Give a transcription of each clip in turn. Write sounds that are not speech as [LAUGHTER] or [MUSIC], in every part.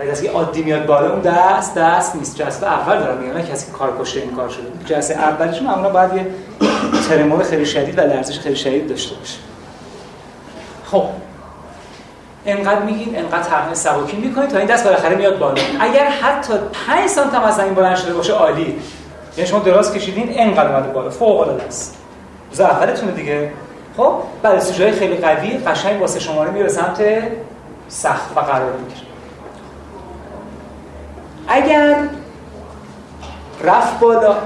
ولی از عادی میاد بالا اون دست دست نیست. جلسه اول دارم میگم کسی کار کشته این کار شده. جلسه اولشون معمولا باید یه ترمور خیلی شدید و لرزش خیلی شدید داشته باشه. خب. انقدر میگین انقدر تمرین سبکی می‌کنید تا این دست بالاخره میاد بالا. اگر حتی 5 سانت هم از زمین بلند شده باشه عالی. یعنی شما دراز کشیدین انقدر اومده بالا. فوق العاده است روز دیگه. خب؟ بعد از خیلی قوی قشنگ واسه شماره میره سمت سخت و قرار می‌گیره. اگر رفت بالا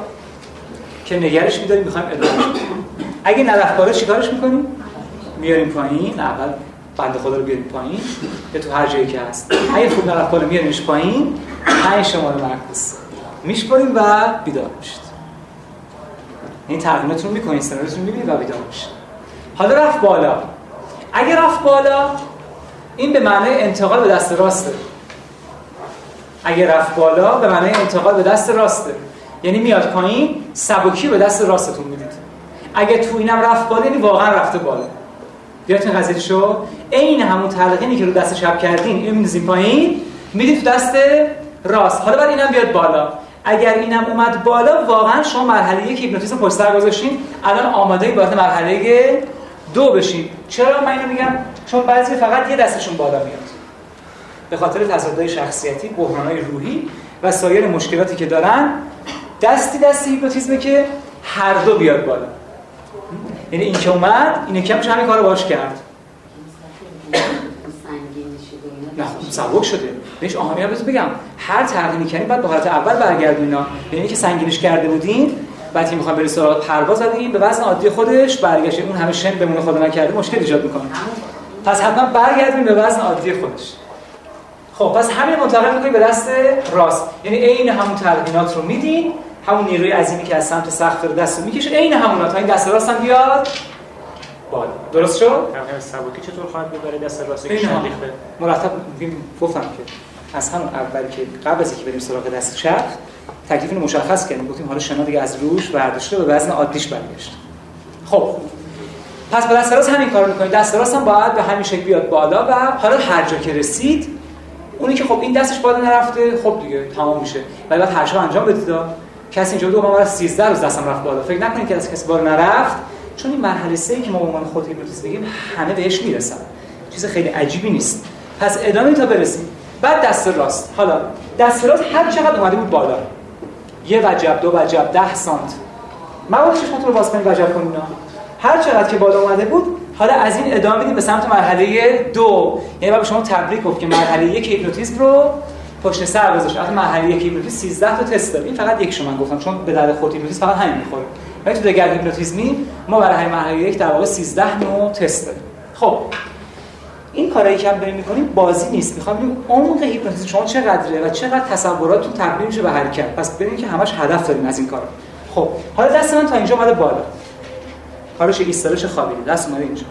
که نگرش میداریم می‌خوایم ادامه اگه نرفت بالا چیکارش می‌کنیم؟ میاریم پایین اول بنده خدا رو بیاریم پایین یا تو هر جایی که هست. اگه خوب نرفت بالا میاریمش پایین. پنج شماره معکوس میشپاریم و بیدار میشید. این تقریمتون رو می‌کنید سناریتون می‌بینید و بیدار میشید. حالا رفت بالا. اگه رفت بالا این به معنی انتقال به دست راسته اگه رفت بالا به معنی انتقال به دست راسته. یعنی میاد پایین سبکی به دست راستتون می‌دید. اگه تو اینم رفت بالا یعنی واقعا رفته بالا. یادتون قضیه شو عین همون تلقینی که رو دست چپ کردین اینو میندازین پایین می‌دید تو دست راست. حالا بعد اینم بیاد بالا. اگر اینم اومد بالا واقعا شما مرحله یک هیپنوتیزم پشت سر گذاشتین. الان آماده وارد مرحله دو بشین. چرا من اینو میگم؟ چون بعضی فقط یه دستشون بالا میاد. به خاطر تضادهای شخصیتی بحرانهای روحی و سایر مشکلاتی که دارن دستی دستی هیپنوتیزمه که هر دو بیاد بالا. یعنی این که اومد که همش همین کارو باش کرد. نه سبک شده. بهش آهمیت بهتون بگم. هر تغییری کردین بعد به حالت اول برگردونا یعنی که سنگینش کرده بودین بعد که می‌خوام بری سراغ پرواز به وزن عادی خودش برگشت. اون همه شن بمونه خدا نکرده مشکل ایجاد می‌کنه. پس حتما برگردین به وزن عادی خودش. خب پس همین منتقل می‌کنید به دست راست. یعنی عین همون تلقینات رو میدین همون نیروی عظیمی که از سمت سقف رو دست رو می‌کشه عین همون تا این دست راست هم بیاد بالا. درست شد؟ سبکی چطور خواهد ببره دست راست که ریخته؟ مرتب میگیم گفتم که از همون اول که قبل از اینکه بریم سراغ دست چپ تکلیف رو مشخص کردیم. گفتیم حالا شنا دیگه از روش برداشته به وزن عادیش برگشت. خب. پس با دست راست همین کارو می‌کنید دست راست هم باید به همین شکل بیاد بالا و حالا هر جا که رسید اونی که خب این دستش بالا نرفته خب دیگه تمام میشه. ولی بعد هر انجام بدید کسی اینجا دو ما 13 روز دستم رفت بالا. فکر نکنید که از کسی بالا نرفت. چون این مرحله سه که ما به عنوان خود هیپنوتیزم بگیم همه بهش می‌رسن. چیز خیلی عجیبی نیست. پس ادامه تا برسیم. بعد دست راست. حالا دست راست هر چقدر اومده بود بالا. یه وجب دو وجب ده سانت. مواد چشمتون رو باز کنید وجب کنید هر چقدر که بالا اومده بود حالا از این ادامه بدیم به سمت مرحله دو. یعنی به شما تبریک گفت که مرحله یک هیپنوتیزم رو پشت سر گذاشت. وقتی مرحله یک هیپنوتیزم 13 تا تست داره. این فقط یک شما گفتم چون به درد خود هیپنوتیزم فقط همین می‌خوره. ولی تو دگر هیپنوتیزمی ما برای مرحله یک در واقع 13 نوع تست داریم. خب این کارایی که هم داریم می‌کنیم بازی نیست. می‌خوام ببینیم عمق هیپنوتیزم شما چقدره و چقدر تصوراتتون تبدیل میشه به حرکت پس ببینید که همش هدف داریم از این کار خب حالا دست من تا اینجا اومده بالا. کارش ایستادش خوابیده. دست اومده اینجا.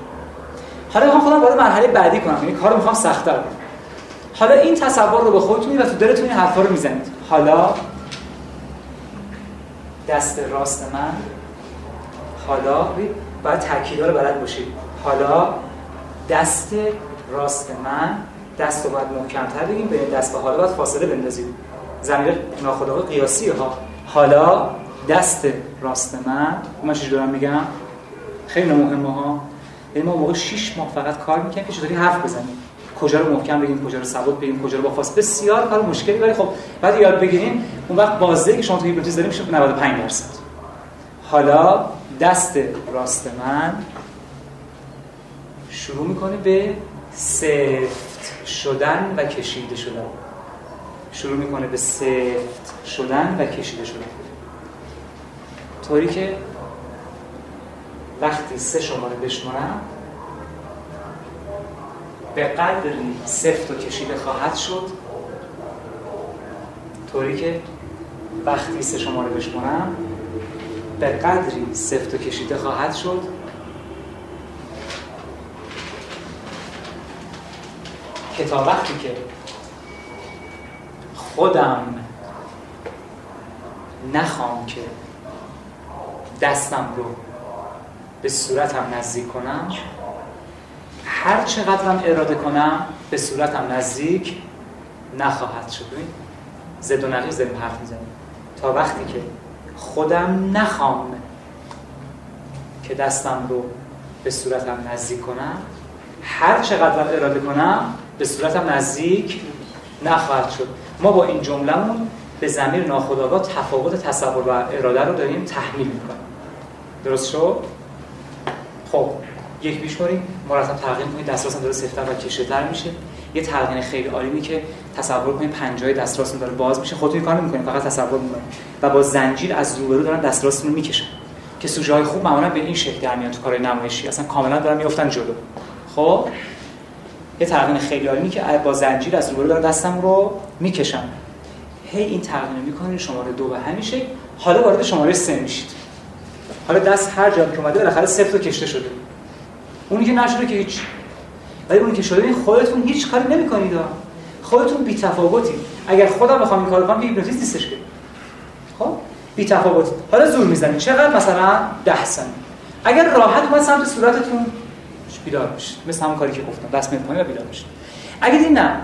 حالا می‌خوام خودم وارد مرحله بعدی کنم. یعنی کارو می‌خوام سخت‌تر کنم. حالا این تصور رو به خودتون و تو دلتون این حرفا رو می‌زنید. حالا دست راست من. حالا باید تاکیدا رو بلد باشید. حالا دست راست من. دست رو باید محکمتر بگیم. بین دست و حالا باید فاصله بندازید زمیر ناخودآگاه قیاسی ها. حالا دست راست من. من چیز دارم میگم؟ خیلی مهمه ها. یعنی ما موقع 6 ماه فقط کار می‌کنیم که چطوری حرف بزنیم. کجا رو محکم بگیم کجا رو ثبات بگیم کجا رو با فاصله. بسیار کار مشکلی ولی خب بعد یاد بگیریم اون وقت بازده که شما تو هیپنوتیزم داریم میشه 95 درصد. حالا دست راست من شروع می‌کنه به سفت شدن و کشیده شدن. شروع می‌کنه به سفت شدن و کشیده شدن. طوری که وقتی سه شماره بشمارم به قدری سفت و کشیده خواهد شد. طوری که وقتی سه شماره بشمارم به قدری سفت و کشیده خواهد شد. که تا وقتی که خودم نخوام که دستم رو به صورتم نزدیک کنم هر چقدرم اراده کنم به صورتم نزدیک نخواهد شد. زد و نقیض داریم حرف می‌زنیم تا وقتی که خودم نخوام که دستم رو به صورتم نزدیک کنم هر چقدر اراده کنم به صورتم نزدیک نخواهد شد. ما با این جملهمون به زمیر ناخودآگاه تفاوت تصور و اراده رو داریم تحمیل می‌کنیم. درست شد؟ خب یک کنیم مرتب تغییر کنید دستراسم داره سفتر و کشتر میشه. یه تغییر خیلی عالی که تصور کنید پنجه دستراستون داره باز میشه. خودتون کار نمی‌کنید فقط تصور می‌کنید و با زنجیر از روبرو دارن دستراستون رو می‌کشن. که سوژه خوب معمولا به این شکل در میان تو کار نمایشی. اصلا کاملا دارن میافتن جلو. خب؟ یه تغییر خیلی عالی که با زنجیر از روبرو دارن دستم رو می‌کشن. هی این تغییر می‌کنید شماره دو به همیشه حالا وارد شماره سه میشید. حالا دست هر جا که اومده بالاخره صفر کشته شده. اونی که نشده که هیچ. ولی اونی که شده خودتون هیچ کاری نمی‌کنید خودتون بی تفاوتی اگر خودم بخوام این کارو کنم که هیپنوتیزم نیستش که. خب؟ بی تفاوت حالا زور می‌زنید. چقدر مثلا 10 ثانیه اگر راحت اومد سمت صورتتون بیدار بشید. مثل همون کاری که گفتم. دست میاد و بیدار بشید. اگه این نه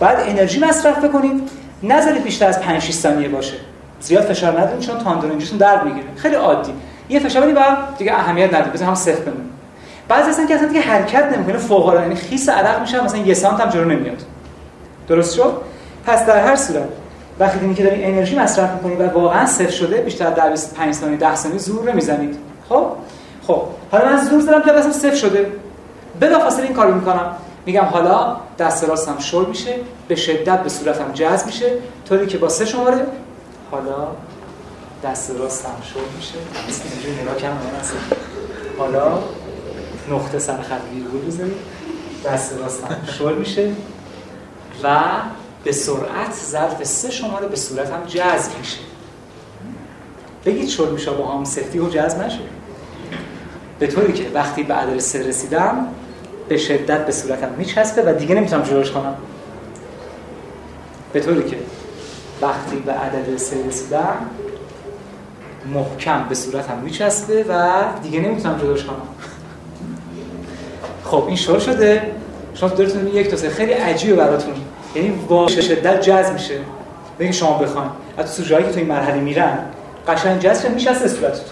بعد انرژی مصرف بکنید. نذارید بیشتر از 5 6 ثانیه باشه. زیاد فشار ندید چون تاندرنجیتون درد می‌گیره. خیلی عادی. یه فشار بدید بعد دیگه اهمیت ندید بزن هم صفر بمونه. بعضی اصلا که اصلا دیگه حرکت نمی‌کنه فوق العاده یعنی خیس عرق میشه مثلا یه سانت هم جلو نمیاد. درست شد؟ پس در هر صورت وقتی دیدین که دارین انرژی مصرف می‌کنید و واقعا صفر شده بیشتر در 25 ثانیه 10 ثانیه زور نمی‌زنید. خب؟ خب. حالا من زور زدم که دستم صفر شده. بلافاصله این کارو می‌کنم. میگم حالا دست راستم شل میشه به شدت به صورتم جذب میشه. طوری که با سه شماره. حالا دست راستم شل میشه. اینجوری نگاه کنم حالا نقطه سر خط ویرگول بزنید دست راستم شل میشه. و به سرعت ظرف سه شماره به صورت هم جذب میشه. بگید شل میشه با هم سفتی. و جذب نشه به طوری که وقتی به عدد سه رسیدم به شدت به صورتم میچسبه و دیگه نمی‌تونم جلوش کنم. به طوری که وقتی به عدد سه رسیدم محکم به صورتم میچسبه و دیگه نمی‌تونم جلوش کنم. خب این شل شده. شما دارتون یک تا سه. خیلی عجیبه براتون. یعنی با شدت جذب میشه. بگید شما بخواید از سوژه‌ای که تو این مرحله میرن قشنگ جذب میشه از صورتتون.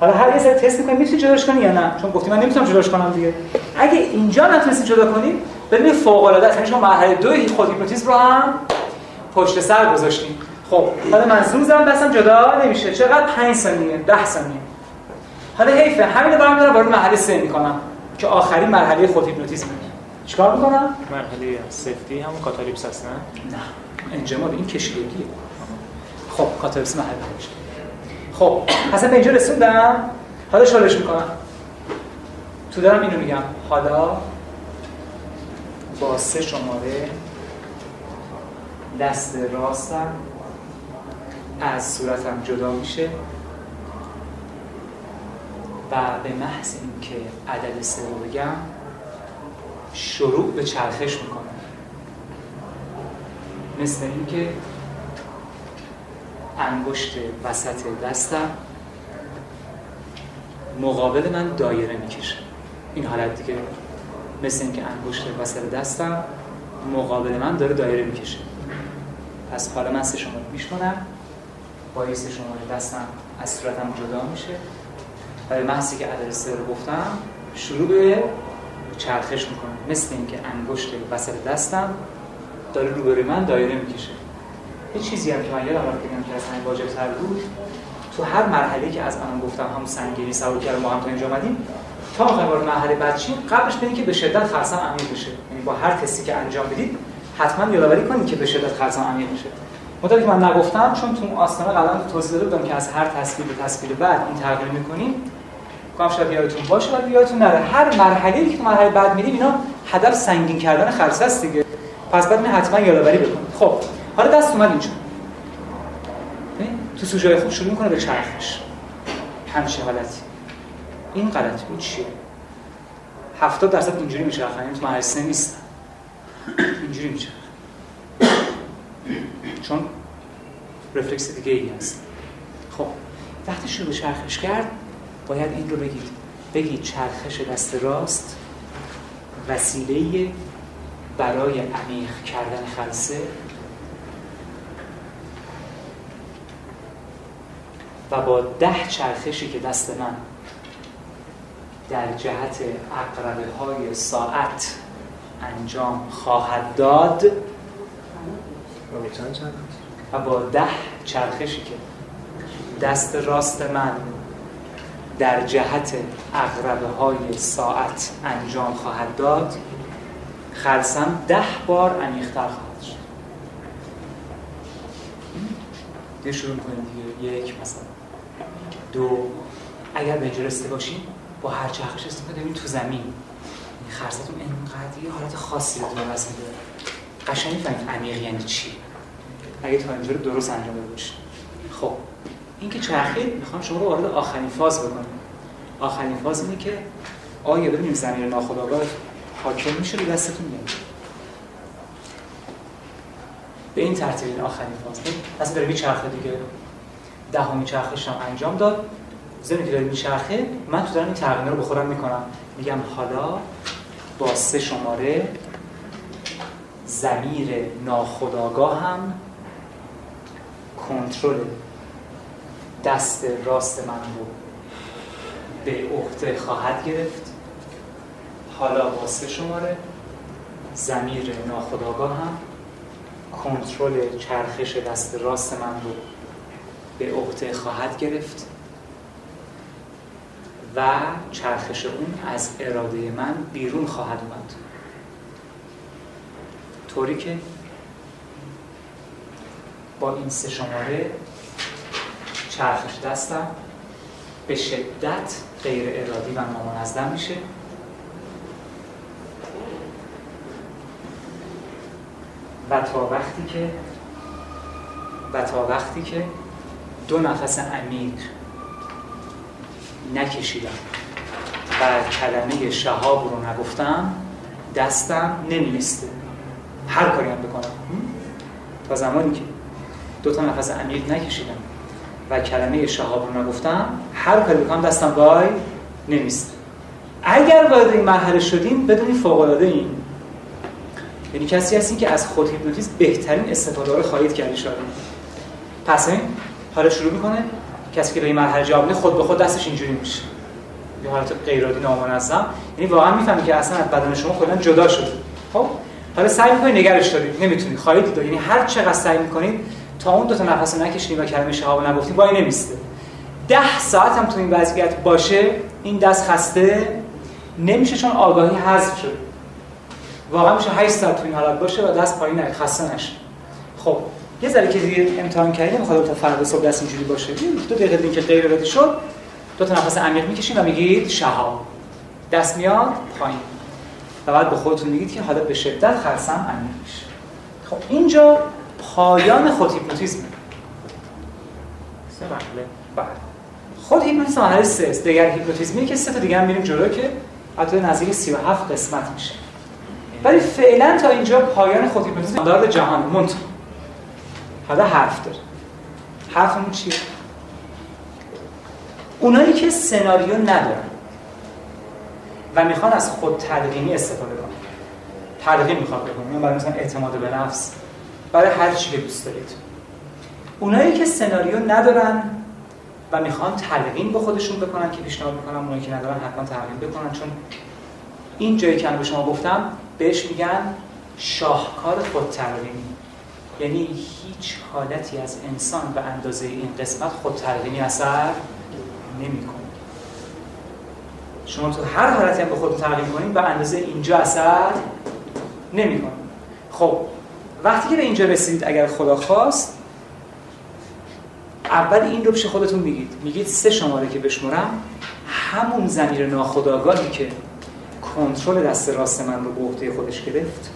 حالا هر یه سری تست می‌کنید می‌تونید جداش کنی یا نه؟ چون گفتی من نمی‌تونم جداش کنم دیگه. اگه اینجا نتونستید جدا کنید ببینید فوق العاده شما مرحله دو خود هیپنوتیزم رو هم پشت سر گذاشتیم خب حالا من زوم زدم دستم جدا نمیشه. چقدر 5 ثانیه 10 ثانیه. حالا حیفه همین رو برام دارم وارد مرحله 3 می‌کنم که آخرین مرحله خود هیپنوتیزم چیکار می‌کنم؟ مرحله سفتی همون کاتالیپس هست نه؟ نه. انجماد این کشیدگیه خب کاتالیپس مرحله میشه خب اصلا به اینجا رسوندم. حالا شالش می‌کنم. تو دارم اینو میگم. حالا با سه شماره دست راستم. از صورتم جدا میشه و به محض اینکه عدد سه رو بگم شروع به چرخش می‌کنه مثل اینکه انگشت وسط دستم مقابل من دایره می‌کشه. این حالت دیگه. مثل اینکه انگشت وسط دستم مقابل من داره دایره می‌کشه. پس حالا من سه پیش کنم. با سه شماره دستم از صورتم جدا میشه. و به محضی که عدد سه رو گفتم شروع به چرخش می‌کنه مثل اینکه انگشت وسط دستم داره روبروی من دایره می‌کشه. یه چیزی هم که من یادم رفت که از همین واجب تر بود تو هر مرحله که از الان گفتم هم سنگینی سوار کردن ما هم تا اینجا اومدیم تا می‌خوایم وارد مرحله بعد چیم قبلش ببینید که به شدت خرسم عمیق بشه. یعنی با هر تستی که انجام بدید حتما یادآوری کنید که به شدت خرسم عمیق بشه. مطابق که من نگفتم چون تو آستانه قدم توضیح داده بودم که از هر تصویر به تصویر بعد این تغییر می‌کنیم گفتم شاید یادتون باشه ولی یادتون نره. هر مرحله که تو مرحله بعد میریم اینا هدف سنگین کردن خرسه است دیگه. پس بعد حتما یادآوری بکنید. خب حالا دست اومد اینجا. تو سوژه خود شروع می‌کنه به چرخش. همچه حالتی این غلط این چیه؟ 70 درصد اینجوری میشه این تو مرحله نیست. [CLEARS THROAT] اینجوری میشه چون رفلکس دیگه ای هست. خب وقتی شروع چرخش کرد باید این رو بگید. بگید چرخش دست راست وسیله برای عمیق کردن خلصه و با ده چرخشی که دست من در جهت اقربه های ساعت انجام خواهد داد و با ده چرخشی که دست راست من در جهت اقربه های ساعت انجام خواهد داد خلصم ده بار عمیقتر خواهد شد. دیگه شروع کنیم دیگه. یک مثلا. دو. اگر به رسیده باشیم با هر چرخش استفاده کنیم تو زمین. این خرستون انقدر یه حالت خاصی رو واسه میده قشنگ می‌فهمید عمیق یعنی چی. اگه تا اینجا درست انجام داده باشید خب این که چرخید می‌خوام شما رو وارد آخرین فاز بکنم. آخرین فاز اینه که آیا ببینیم زمین ناخودآگاه حاکم میشه به دستتون میاد؟ به این ترتیب این آخرین فاز. پس بریم چرخه دیگه. دهمین چرخش هم انجام داد. زمین که داره میچرخه من تو دارم این تقنیه رو بخورم می‌کنم. میگم حالا با سه شماره زمیر ناخداگاه هم کنترل دست راست من رو به عهده خواهد گرفت. حالا با سه شماره زمیر ناخداگاه هم کنترل چرخش دست راست من رو به عهده خواهد گرفت و چرخش اون از اراده من بیرون خواهد اومد. طوری که با این سه شماره چرخش دستم به شدت غیر ارادی و نامنظم میشه. و تا وقتی که و تا وقتی که دو نفس عمیق نکشیدم و کلمه شهاب رو نگفتم دستم نمیسته هر کاری هم بکنم. تا زمانی که دو تا نفس عمیق نکشیدم و کلمه شهاب رو نگفتم هر کاری بکنم دستم وای نمیسته اگر وارد این مرحله شدیم بدونید فوق العاده این یعنی کسی هستی که از خود هیپنوتیزم بهترین استفاده رو خواهید کردی شاید پس این حالا شروع می‌کنه. کسی که به این مرحله جواب خود به خود دستش اینجوری میشه. یه حالت غیرعادی نامنظم یعنی واقعا می‌فهمی که اصلا از بدن شما کلا جدا شده خب؟ حالا سعی می‌کنید نگرش دارید نمی‌تونید خواهید دید. یعنی هر چقدر سعی می‌کنید تا اون دو تا نفس نکشید و کلمه شهاب نگفتید وای نمیسته. ده ساعت هم تو این وضعیت باشه این دست خسته نمیشه چون آگاهی حذف شده واقعا میشه 8 ساعت تو این حالت باشه و دست پایین نره خسته نشه. خب یه ذره که دیگه امتحان کردیم می‌خواد تا فردا صبح دست اینجوری باشه. دو دقیقه دیگه که غیر ارادی شد دو تا نفس عمیق می‌کشیم و میگید شهاب. دست میاد پایین. و بعد به خودتون میگید که حالا به شدت خرسم عمیق میشه. خب اینجا پایان خود هیپنوتیزم. سه مرحله. بله. خود هیپنوتیزم مرحله 3 است. دیگر هیپنوتیزمی که سه تا دیگه هم میریم جلو که حتی نزدیک 37 قسمت میشه. ولی فعلا تا اینجا پایان خود هیپنوتیزم استاندارد جهان منتها حالا حرف داره. حرفمون چیه؟ اونایی که سناریو ندارن و می‌خوان از خود تلقینی استفاده کنن. تلقین می‌خواد بکنن. برای مثلا اعتماد به نفس. برای هر چی که دوست دارید. اونایی که سناریو ندارن و می‌خوان تلقین به خودشون بکنن که پیشنهاد می‌کنم اونایی که ندارن حتما تلقین بکنن. چون این جایی که به شما گفتم بهش میگن شاهکار خود تلقینی. یعنی هیچ حالتی از انسان به اندازه این قسمت خود تلقینی اثر نمی‌کنه. شما تو هر حالتی هم به خودتون تلقین کنید به اندازه اینجا اثر نمی‌کنه. خب وقتی که به اینجا رسیدید اگر خدا خواست اول این رو پیش خودتون میگید. میگید سه شماره که بشمرم همون زمیر ناخداگاهی که کنترل دست راست من رو به عهده خودش گرفت.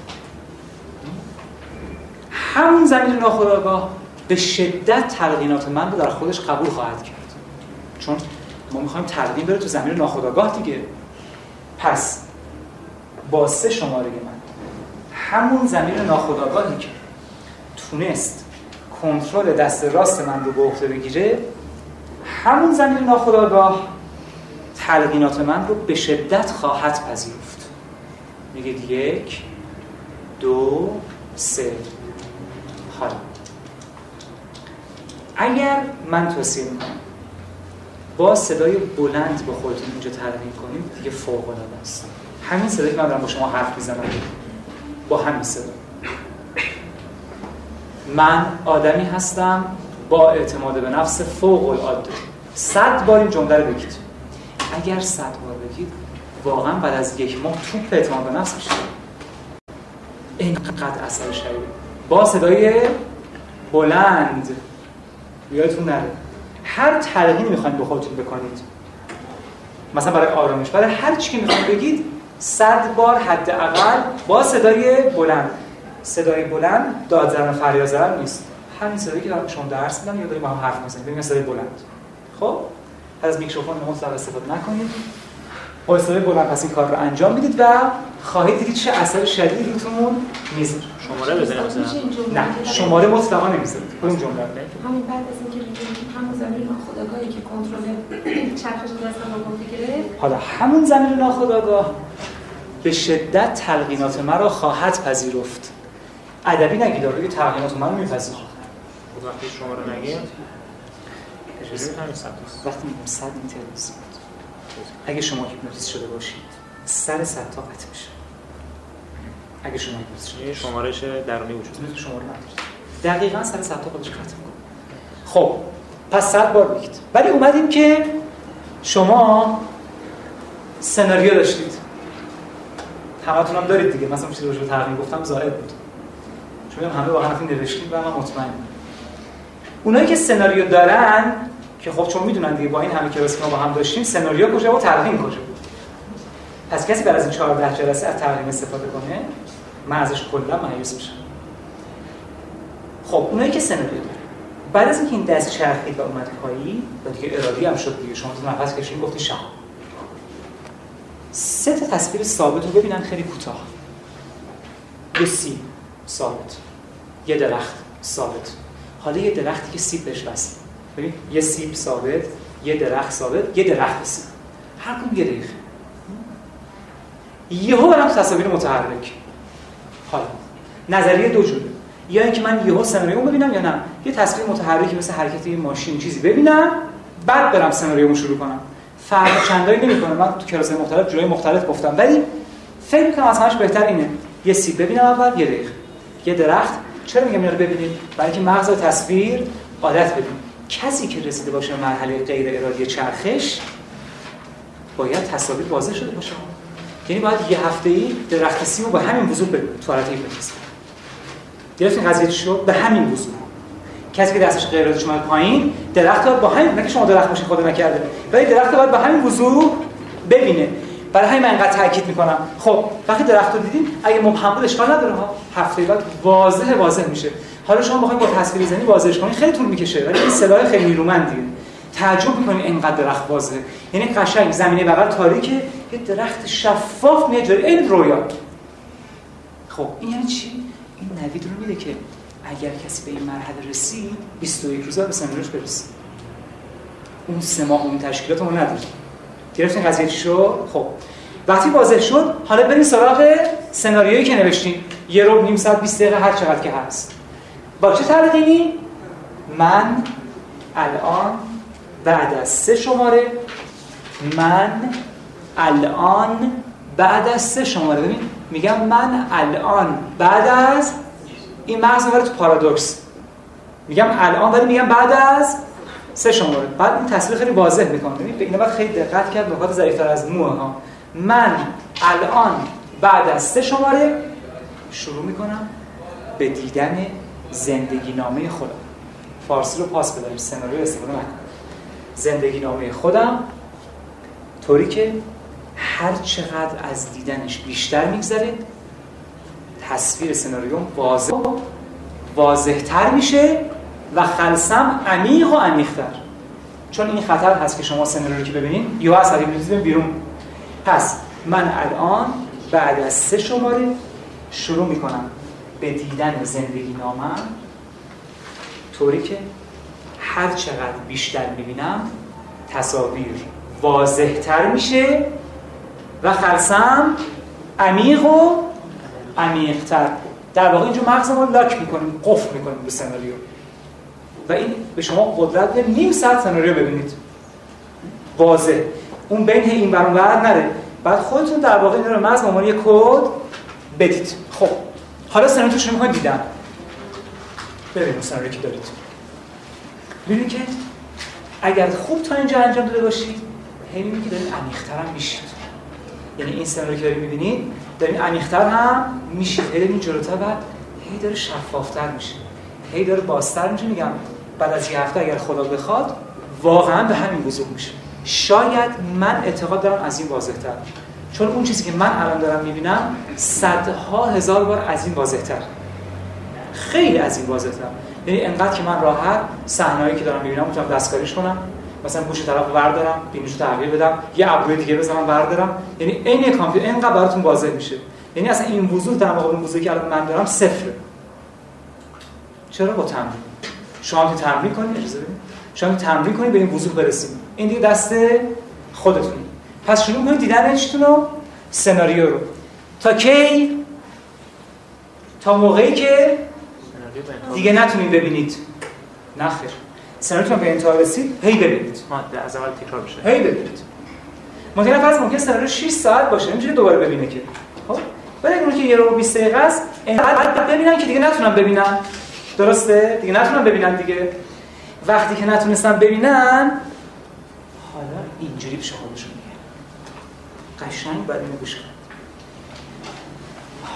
همون زمین ناخودآگاه به شدت تلقینات من رو در خودش قبول خواهد کرد. چون ما می‌خوایم تلقین بره تو زمین ناخودآگاه دیگه. پس با سه شماره من همون زمین ناخودآگاهی که تونست کنترل دست راست من رو به بگیره همون زمین ناخودآگاه تلقینات من رو به شدت خواهد پذیرفت. میگید یک دو سه. حالا. اگر من توصیه می‌کنم با صدای بلند با خودتون اینجا ترمیم کنید دیگه فوق العاده است. همین صدایی که من دارم با شما حرف می‌زنم. با همین صدا. من آدمی هستم با اعتماد به نفس فوق العاده. صد بار این جمله رو بگید. اگر صد بار بگید واقعا بعد از یک ماه توپ اعتماد به نفس میشه. اینقدر اثر شدید. با صدای بلند. یادتون نره. هر تلقینی می‌خواید به خودتون بکنید. مثلا برای آرامش. برای هر چی که می‌خواید بگید صد بار حداقل با صدای بلند. صدای بلند داد زدن فریاد زدن نیست. همین صدایی که شما درس میدم یا داریم با هم حرف می‌زنیم. ببین صدای بلند. خب؟ از میکروفون مطلق استفاده نکنید. با صدای بلند پس این کار رو انجام می‌دید و خواهید دید چه اثر شدیدی روتون می‌ذاره. شماره بزنید مثلا. نه شماره مطلقا نمی‌ذارید کدوم جمله. همین بعد از اینکه میگیم همون زمین ناخودآگاهی که کنترل چرخش دست ما گرفت حالا همون زمین ناخودآگاه به شدت تلقینات مرا خواهد پذیرفت. ادبی نگید روی تلقینات من رو میپذیره خب وقتی شما رو نگیم چجوری همین ثبت است وقتی میگم صد تلویزیون اگه شما هیپنوتیز شده باشید سر صد تا قطع میشه. اگه شما شمارش درونی وجود داره. مثل شما رو ندارید دقیقا سر صد تا خودش قطع می‌کنه خب پس صد بار بگید ولی اومدیم که شما سناریو داشتید. همتون هم دارید دیگه. مثلا چیزی رو تقریبا گفتم زائد بود. چون همه با حرفی نوشتیم و من مطمئنم. اونایی که سناریو دارن که خب چون می‌دونن دیگه با این همه کلاس که ما با هم داشتیم سناریو کجا و تلقین کجا پس کسی بعد از این 14 جلسه از تلقین استفاده کنه؟ من ازش کلا مایوس میشم. خب اونایی که سناریو دارن. بعد از اینکه این دست چرخید و اومد پایی و دیگه ارادی هم شد دیگه. شما تو نفس کشید گفتی شهاب سه تا تصویر ثابت رو ببینن خیلی کوتاه. یه سیب ثابت. یه درخت ثابت. حالا یه درختی که سیب بهش وصل. ببین یه سیب ثابت یه درخت ثابت یه درخت سیب. هر کدوم یه دقیقه. یهو برم تصاویر متحرک. حالا نظریه دو جوره. یا اینکه من یهو سناریو ببینم یا نه. یه تصویر متحرکی مثل حرکت یه ماشین چیزی ببینم بعد برم سناریومو شروع کنم. فرق چندانی نمی‌کنه. من تو کلاس مختلف جای مختلف گفتم. ولی فکر می‌کنم از همش بهتر اینه. یه سیب ببینم اول یه دقیقه. یه درخت. چرا میگم اینا رو ببینید برای اینکه مغز تصویر عادت بدیم. کسی که رسیده باشه مرحله غیر ارادی چرخش باید تصاویر واضح شده باشه. یعنی باید یه هفته ای درخت سیب به همین وضوح ببینید تو حالت هیپنوتیزم گرفتین قضیه شد؟ به همین وضوح. کسی که دستش غیر ارادی اومد پایین درخت رو با همین نه شما درخت باشین خدا نکرده. ولی درخت رو باید به همین وضوح ببینه. برای همین من اینقدر تاکید می‌کنم. خب وقتی درخت رو دیدیم اگه مبهم بود اشکال نداره ها. هفته بعد واضح واضح میشه. حالا شما بخواید با تصویر زنی واضحش کنید خیلی طول می‌کشه. ولی این صدای خیلی نیرومندیه. تعجب می‌کنید اینقدر درخت واضحه یعنی قشنگ زمینه بغل تاریکه. یه درخت شفاف میاد جلوی این رویا. خب این یعنی چی؟ این نوید رو میده که اگر کسی به این مرحله رسید 21 روزه به سناریوش برسه. اون سه ماه اون تشکیلات رو نداره. گرفتین قضیه چی شد؟ خب وقتی واضح شد حالا بریم سراغ سناریویی که نوشتیم. یه رو نیم ساعت 20 دقیقه هر چقدر که هست. با چه تلقینی من الان بعد از سه شماره من الان بعد از سه شماره. ببین میگم من الان بعد از این مغز می‌بره تو پارادوکس. میگم الان ولی میگم بعد از سه شماره. بعد این تصویر خیلی واضح می‌کنه. ببین اینا باید خیلی دقت کرد نکات ظریف‌تر از موه ها. من الان بعد از سه شماره شروع می‌کنم به دیدن زندگی نامه خودم. فارسی رو پاس بداریم. سناریو استفاده نکنم زندگی نامه خودم طوری که هر چقدر از دیدنش بیشتر میگذره تصویر سناریوم واضح واضحتر میشه و خلصم عمیق و عمیقتر. چون این خطر هست که شما سناریو که ببینید یا از هیپنوتیزم بیرون. پس من الان بعد از سه شماره شروع می‌کنم به دیدن زندگی نامم طوری که هر چقدر بیشتر می‌بینم تصاویر واضحتر میشه و خرسم عمیق و عمیقتر در واقع اینجا مغز ما لاک می‌کنیم قفل می‌کنیم به سناریو. و این به شما قدرت به نیم ساعت سناریو ببینید. واضح. اون بین این برون نره. بعد خودتون در واقع این رو مغز یه کد بدید. خب حالا سناریو شروع می‌کنید دیدن ببینید سناریو که دارید. ببینید که اگر خوب تا اینجا انجام داده باشید می‌بینید که دارید عمیق‌تر هم میشید. یعنی این سناریو که دارید می‌بینید دارید عمیق‌تر هم میشید. هی دارید جلوتر و هی داره شفافتر میشه. هی داره بازتر میشه. میگم بعد از یه هفته اگر خدا بخواد واقعا به همین بزرگ میشه. شاید من اعتقاد دارم از این واضح‌تر چون اون چیزی که من الان دارم می‌بینم صدها هزار بار از این واضح‌تر. خیلی از این واضح‌تر. یعنی انقدر که من راحت صحنه‌ای که دارم می‌بینم می‌تونم دستکاریش کنم. مثلا گوش طرف بردارم بینیشو تغییر بدم یه ابروی دیگه بزنم بردارم. یعنی عین کامپیوتر اینقدر براتون واضح میشه. یعنی اصلا این وضوح در مقابل اون وضوحی که الان من دارم صفره. چرا با تمرین؟ شما که تمرین کنید اجازه بدید شما تمرین کنید به این وضوح برسید این دیگه دست خودتون پس شروع کنید دیدن چیتون رو سناریو رو. تا کی؟ تا موقعی که دیگه نتونید ببینید. نه خیر سناریو به انتها رسید هی ببینید. از اول تکرار بشه هی ببینید. ممکنه فرض ممکن سناریو 6 ساعت باشه. نمیشه دوباره ببینه که. خب؟ ولی اگه که یه رو 20 دقیقه است اینقدر ببینن که دیگه نتونن ببینن. درسته؟ دیگه نتونن ببینن دیگه. وقتی که نتونستن ببینن حالا اینجوری پیش خودشون میگه. قشنگ باید اینو گوش کنید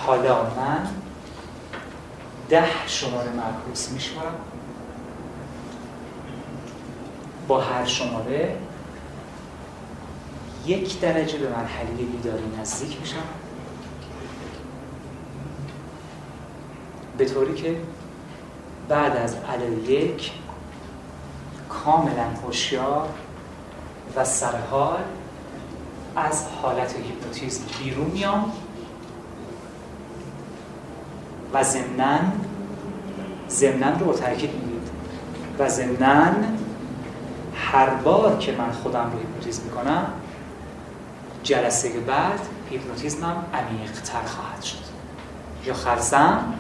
حالا من ده شماره معکوس میشمارم با هر شماره یک درجه به مرحله بیداری نزدیک میشم به طوری که بعد از عدد یک کاملا هوشیار و سرحال از حالت هیپنوتیزم بیرون میام. و زمنن زمنن رو با تاکید و زمنن هر بار که من خودم رو هیپنوتیزم می‌کنم جلسه بعد هیپنوتیزمم عمیق‌تر خواهد شد. یا خلسم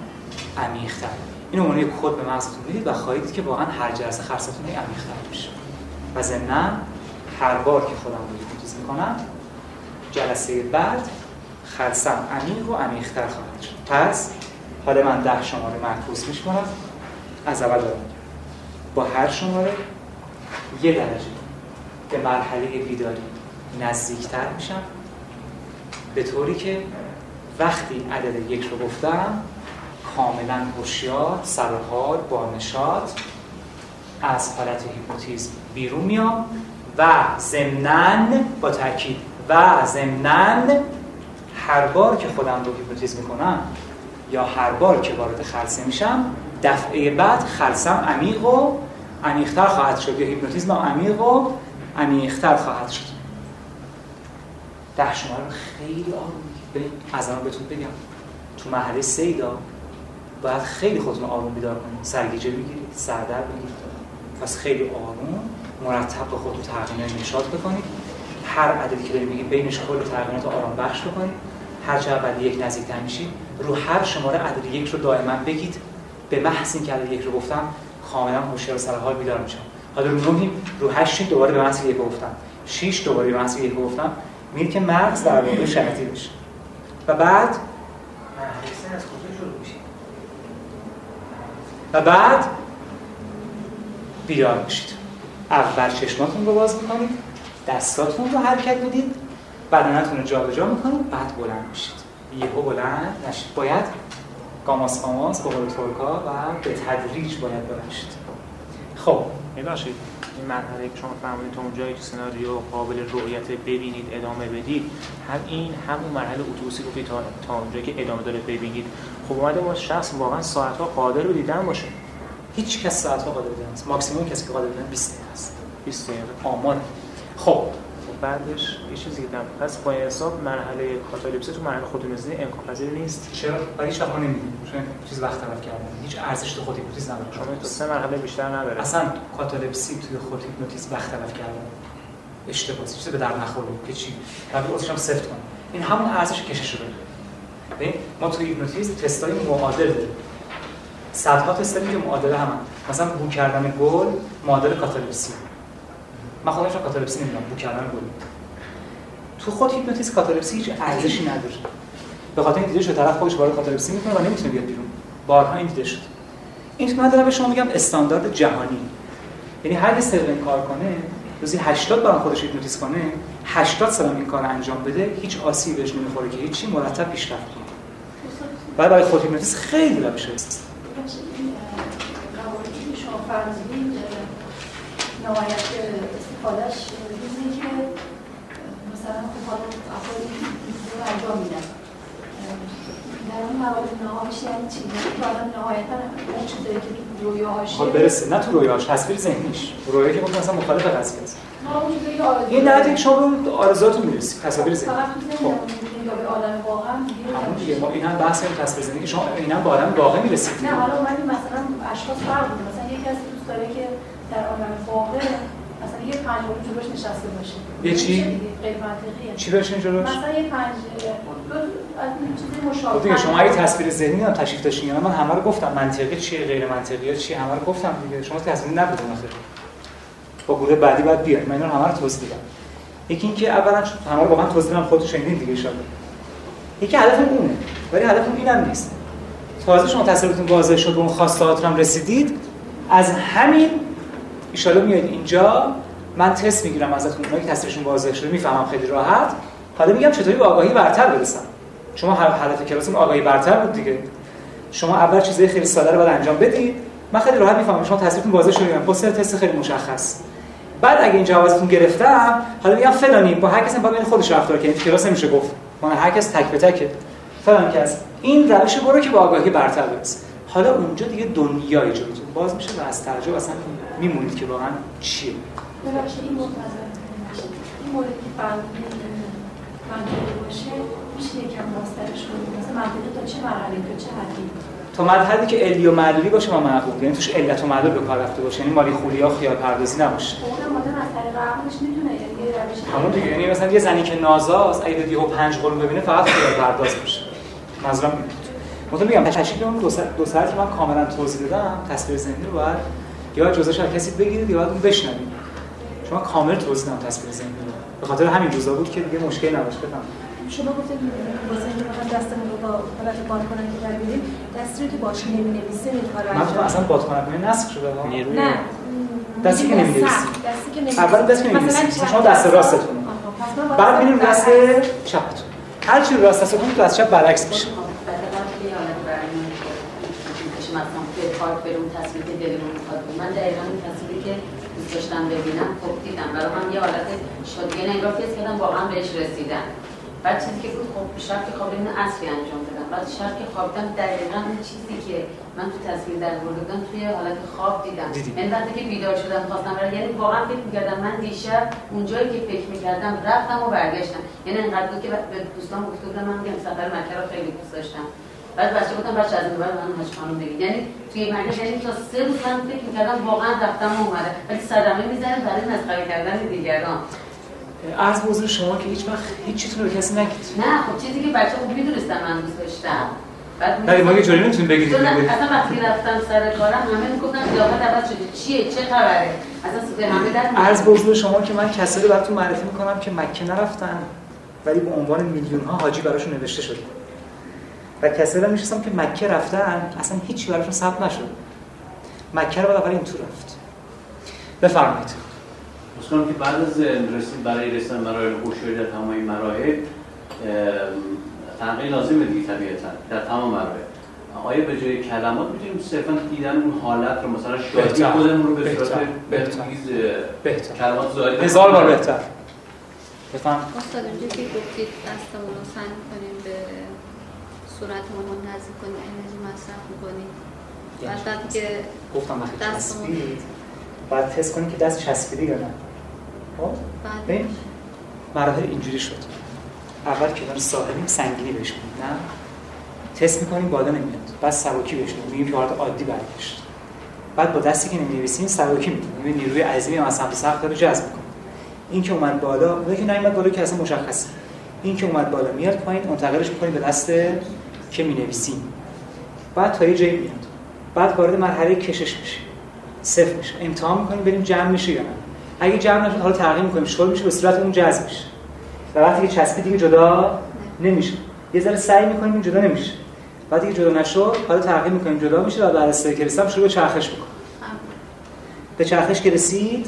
عمیق‌تر. این یک کد به مغزتون می‌دید و خواهید که واقعا هر جلسه خلستون عمیق‌تر میشه و ضمن هر بار که خودم رو هیپنوتیزم می‌کنم جلسه بعد خلسم عمیق و عمیق‌تر خواهد شد. پس حالا من ده شماره معکوس میشمارم از اول دارم. با هر شماره یه درجه به مرحله بیداری نزدیکتر میشم. به طوری که وقتی عدد یک رو گفتم کاملا هوشیار سرحال با نشاط از حالت هیپنوتیزم بیرون میام و ضمناً با تاکید و ضمناً هر بار که خودم رو هیپنوتیزم می‌کنم یا هر بار که وارد خلسه میشم دفعه بعد خلسم عمیق و عمیقتر خواهد شد. یا هیپنوتیزم عمیق و عمیقتر خواهد شد. ده شماره خیلی آروم از الان بهتون بگم. تو محله سیدا باید خیلی خودتون آروم بیدار کنید. سرگیجه بگیرید سردر بگیرید. پس خیلی آروم مرتب به خودتون تغییر نشاط بکنید. هر عددی که دارید میگید بینش کل تغییرات آرام بخش بکنید. هر چقدر یک نزدیکتر میشید رو هر شماره عدد یک رو دائما بگید. به محض اینکه عدد یک رو گفتم کاملا هوشیار سر حال بیدار میشم. حالا رو نهیم رو هشت دوباره به محض یک گفتم. 6 دوباره به محض یک گفتم. میگه که مغز در واقع شرطی بشه و بعد میشه و بعد بیدار میشید. اول چشماتون رو باز می‌کنید دستاتون رو حرکت می‌دید بدنتون رو جابجا می‌کنید بعد بلند میشید. یهو بلند نشید. باید گاماس گاماس به قول ترکا و به تدریج باید بلند خب می‌باشید این مرحله که شما فرمودید تا اون جایی که سناریو قابل رؤیت ببینید ادامه بدید هم این هم اون مرحله اتوبوسی گفتید تا تا اونجایی که ادامه داره ببینید. خب اومده ما شخص واقعا ساعت ها قادر رو دیدن باشه. هیچ کس ساعت ها قادر دیدن است ماکسیمم کسی که قادر دیدن 20 دقیقه است. 20 دقیقه. آمار خب بعدش یه چیزی دیدم پس با حساب مرحله کاتالیپس تو مرحله خودنوزی امکان پذیر نیست. چرا؟ برای هیچ وقت نمی‌دونیم چون چیز وقت تلف کردن. هیچ ارزش تو خود هیپنوتیزم نداره. شما تو سه مرحله بیشتر نداره. اصلا کاتالپسی توی خود هیپنوتیزم وقت تلف کردن. اشتباهی چیز به در نخوره که چی. قبل اصلا سفت کن این همون ارزش کشش رو ما توی هیپنوتیزم تستای معادل داریم. صدها تست که معادله هم, مثلا بو کردن گل معادل کاتالپسی من خودم کاتالپسی نمی‌دونم بو کردن گل تو خود هیپنوتیزم کاتالپسی هیچ ارزشی نداره. به خاطر این دیده شده طرف خودش وارد کاتالپسی می‌کنه و نمی‌تونه بیاد بیرون. بارها این دیده شد این من دارم به شما میگم استاندارد جهانی. یعنی هر کس این کار کنه روزی 80 بار خودش هیپنوتیزم کنه 80 سال این کار انجام بده هیچ آسیبی بهش نمی‌خوره که هیچی مرتب پیشرفت کنه. بعد برای خود هیپنوتیزم خیلی روش است. شما فرض نهایت استفادهش روزی که مثلا خب حالا افرادی رو انجام میدن. در اون موارد نهایش یعنی چی؟ که آدم نهایتا اون چیزایی که تو رویاهاش خب برسه. نه تو رویاهاش تصویر ذهنیش. رویایی که گفتم مثلا مخالف قضیه است این نه دیگه شما به آرزوهاتون می‌رسید تصاویر ذهنی. خب. به آدم واقعا همون دیگه. ما این هم بحث این تصویر ذهنی. که شما اینا به آدم واقع می‌رسید. نه حالا اومدیم مثلا اشخاص فرق مثلا یکی از دوست داره که در عالم واقع یه پنج رو جلوش نشسته باشه. یه چی؟ غیر منطقیه. چی بشین جلوش؟ مثلا یه پنج مشابه خب دیگه شما اگه تصویر ذهنی هم تشریف داشتین یا من همه رو گفتم منطقی چیه غیر منطقی چیه همه رو گفتم دیگه. شما تصویر نبودین آخه. با گروه بعدی بعد بیاید من اینا همه رو توضیح دیدم یکی اینکه اولا همه رو واقعا توضیح دادم خودتون شنیدین دیگه ان یکی هدف اونه ولی هدف اینم نیست. تازه شما تصویرتون واضح شد به اون خواستهاتون هم رسیدید. از همین ان میاد اینجا. من تست می‌گیرم ازتون اونایی که تصویرشون واضح شده می‌فهمم خیلی راحت. حالا میگم چطوری به آگاهی برتر برسم؟ شما هر هدف کلاسم آگاهی برتر بود دیگه. شما اول چیزای خیلی ساده رو باید انجام بدید من خیلی راحت می‌فهمم شما تصویرتون واضح شده پست تست خیلی مشخص. بعد اگه این جوازتون گرفتم حالا میگم فلانی با هر کسی باید خودش رفتار کنه. کلاس نمیشه گفت. ما هر کس تک به تکه. فلان کس. این روش برو که با آگاهی برتر برسه حالا اونجا دیگه دنیای جلوتون باز میشه و از ترجمه اصلا میمونید که واقعا چیه. ببخشید این این مورد که فرمودید منطقی باشه میشه یکم باسترش کنید مثلا منطقی تا چه مرحله تا چه حدی؟ تا مرحله که علی و معلولی باشه ما معقول یعنی توش علت و معلول به کار رفته باشه یعنی مالی خولیا خیال پردازی نباشه. اون آدم از طریق عقلش می‌تونه یعنی همون دیگه یعنی مثلا یه زنی که نازاست اگه دیگه پنج قلم ببینه فقط خیال پرداز میشه. منظورم مثلا میگم تشکیل اون دو ساعت دو ساعت من کاملا توضیح دادم تصویر ذهنی رو باید یا جزش هر کسی بگیرید یا باید اون بشنوید. شما کامل توضیح دادم تصویر ذهنی رو. به خاطر همین روزا بود که دیگه مشکلی نداشت. بفهم. شما گفتید واسه اینکه بخوام دستمون رو با حالت باد کنن که ببینیم دستی رو که باش نمی‌نویسه این کارو انجام من اصلا باد کنن نسخ شده ها. نه. دستی که نمی‌نویسی. دستی که نمی‌نویسی. اول دست نمی‌نویسی. شما دست راستتون. بعد می‌ریم دست چپتون هر چی راست دستتون تو از چپ برعکس میشه. می‌خواد. من دقیقا این تصویری که دوست داشتم ببینم خب دیدم. برای من یه حالت شادی نگاه فیس کردم واقعا بهش رسیدم. بعد چیزی که بود خب شرط خوابیدن اصلی انجام دادم. بعد شرط که خوابیدم دقیقا اون چیزی که من تو تصویر در بردم توی حالت خواب دیدم. یعنی وقتی که بیدار شدم خواستم برای یعنی واقعا فکر می‌کردم من دیشب اونجایی که فکر می‌کردم رفتم و برگشتم. یعنی انقدر بود که به دوستان گفته بودم من میگم سفر مکه رو خیلی دوست داشتم. بعد بچه گفتم بچه از این بعد من حاج خانم بگید یعنی توی مرکز یعنی تا سه روز من فکر می‌کردم واقعا رفتم اومده ولی صدمه می‌زنه برای مسخره کردن دیگران. از بزرگ شما که هیچ وقت هیچ چیزی رو کسی نگید. نه خب چیزی که بچه خوب می‌دونستم من دوست داشتم. بعد ولی ما یه جوری نمی‌تونیم بگید اصلا وقتی رفتم سر کارم همه می‌گفتن قیافت عوض شده چیه چه خبره؟ اصلا به همه در عرض بزرگ شما که من کسایی براتون معرفی می‌کنم که مکه نرفتن. ولی به عنوان میلیون ها حاجی براشون نوشته شده. و کسایی هم میشستم که مکه رفتن. اصلا هیچی براشون ثبت نشد. مکه رو اول اینطور رفت. بفرمایید. مثلا که بعد از رسید برای رسیدن مراحل هوشیاری در تمام این مراحل تنقیه لازمه دیگه طبیعتا در تمام مراحل آیا به جای کلمات می‌تونیم صرفا دیدن اون حالت رو مثلا شادی خودمون رو به صورت بهتر کلمات زایی هزار بار بهتر. بفهم استاد اونجا که گفتید دستمون رو سنگ کنیم. به صورتمون رو نزدیک کنیم انرژی مصرف می‌کنیم یعنی بعد بعد که گفتم وقتی چسبید بعد تست کنید که دست چسبیده یا نه. خب؟ مراحل اینجوری شد. اول کنار ساحلیم سنگینی بهش نه؟ تست می‌کنیم بالا نمیاد. بعد سبکی بهش میگیم. که حالت عادی برگشت. بعد با دستی که نمی‌نویسیم سبکی می‌کنیم نیروی عظیمی از سمت سخت رو جذب می‌کنه. این که اومد بالا اون که نیومد بالا که اصلا مشخصه. این که اومد بالا میاد پایین منتقلش می‌کنیم به دست که می‌نویسیم. بعد تا یه جایی میاد. بعد وارد مرحله کشش میشه. صفر میشه. امتحان می‌کنیم ببینیم جمع میشه یا نه. اگه جمع نشد حالا تغییر می‌کنیم. شغل میشه؟ به صورت اون جذب میشه. و وقتی که چسبی دیگه جدا نمیشه. یه ذره سعی می‌کنیم این جدا نمیشه. بعد دیگه جدا نشد حالا تغییر می‌کنیم. جدا میشه و بعد از که رسیدم شروع به چرخش می‌کنه به چرخش که رسید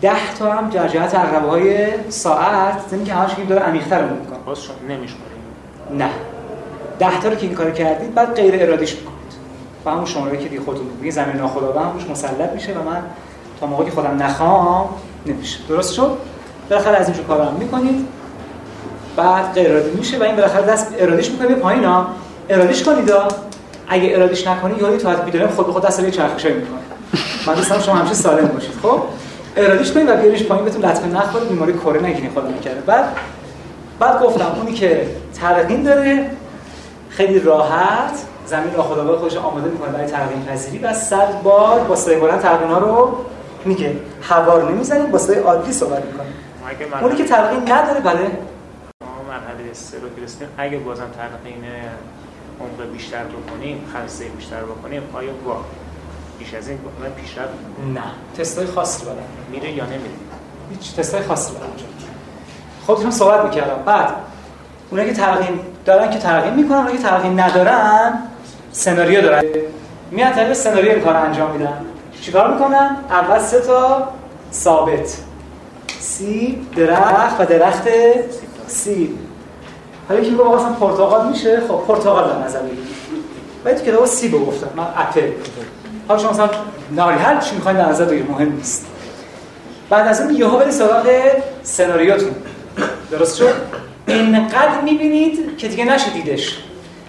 10 تا هم در جهت عقربه های ساعت. زمین که همش داره عمیق‌تر می‌کنه. باز نمیشماریم. نه. 10 تا رو که این کارو کردید بعد غیر ارادیش می‌کنید. با همون شماره که دیگه خودتون میگید زمین ناخودآگاه روش مسلط میشه و من تا موقعی که خودم نخوام نمیشه. درست شد؟ بالاخره از اینجور کارا هم می‌کنید. بعد غیر ارادی میشه و این بالاخره دست ارادیش می‌کنه به پایینا ارادیش کنید اگه ارادیش نکنی یادی تو بیدارم خود به خود دست چرخشای می‌کنه. من دوستم شما همیشه سالم باشید خب؟ ارادیش کنید و بیاریش پایین بهتون لطمه نخوره بیماری کره نگیرین خدا نکرده بعد بعد گفتم اونی که ترقیم داره خیلی راحت زمین را خداوند خودش آماده می‌کنه برای ترقیم پذیری و صد بار با صدای بلند ترقیم ها رو میگه. هوا رو نمی‌زنیم با صدای عادی صحبت می‌کنه. اونی که ترقیم نداره بله. مرحله سه رو رسیدیم اگه بازم ترقیم عمق بیشتر بکنیم خلصه بیشتر بکنیم آیا با بیش از این من پیشرفت نه. تستای خاصی رو میره یا نمیره؟ هیچ تستای خاصی رو انجام خودشون صحبت می‌کردم. بعد اونایی که ترقیم دارن که ترقیم می‌کنن اونایی که ترقیم ندارن سناریو دارن. میان طریق سناریو این کار انجام میدن. چیکار می‌کنن؟ اول سه تا ثابت. سیب درخت و درخت سیب حالا که میگه مثلا پرتقال میشه؟ خب پرتقال در نظر بگیرید ولی تو کتاب سیب گفتم. من اپل. حالا شما مثلا ناری هر چی می‌خواین در نظر بگیرید؟ مهم نیست. بعد از اون یهو برید سراغ سناریوتون. درست شد؟ اینقدر می‌بینید که دیگه نشدیدش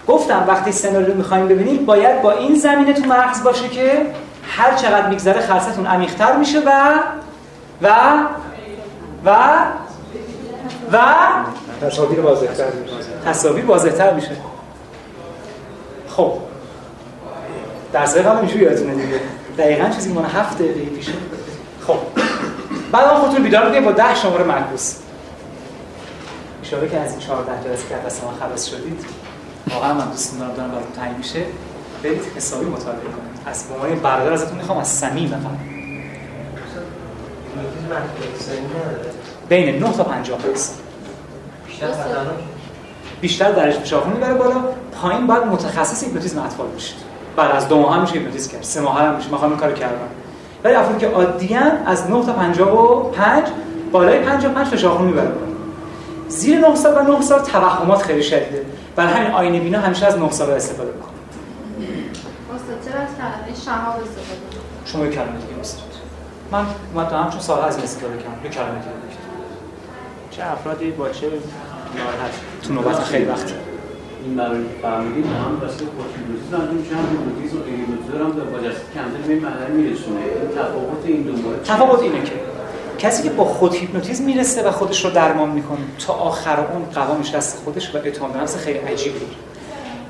گفتم وقتی سناریو می‌خوایم ببینید باید با این زمینه تو مغز باشه که هر چقدر میگذره خلصتون عمیق‌تر میشه و و و و تصاویر واضح‌تر میشه. تصاویر واضح‌تر میشه. خب. درس قبل اینجوری یادتونه دیگه. دقیقاً چیزی مون هفت دقیقه پیشه. خب. بعد اون خودتون بیدار بودید با 10 شماره معکوس. اشاره که از این 14 جلسه که دست ما خلاص شدید. واقعا من دوست دارم دارم براتون تعیین میشه. برید حسابی مطالعه کنید. از به عنوان برادر ازتون می‌خوام از صمیم بخوام بین 9 تا 50 هست. بیشتر درش فشار می‌بره بالا. پایین باید متخصص هیپنوتیزم اطفال بشید بعد از دو ماه میشه هیپنوتیزم کرد. سه ماه هم میشه. می‌خوام این کارو کردم. ولی افرادی که عادیان از 9 تا 55 بالای 55 فشار می‌بره بالا. زیر 9 سال و 9 سال توهمات خیلی شدیده برای همین آینه بینا همیشه از 9 سال استفاده می‌کنه. استاد چرا از کلمه شهاب استفاده شما یک کلمه دیگه استاد من اومدم چون سال از این استفاده کردم. یک کلمه دیگه چه افرادی با چه ناراحت؟ تو نوبت خیلی وقت این برای فهمیدین هم واسه پورتوگیزی انجام میشه هم هیپنوتیزم و هیپنوتیزم هم با جست کمتر به این مرحله میرسونه. این تفاوت این دو مورد تفاوت اینه که کسی که با خود هیپنوتیزم می‌رسه و خودش رو درمان می‌کنه. تا آخر اون قوامش دست خودش و اعتماد به نفس خیلی عجیبه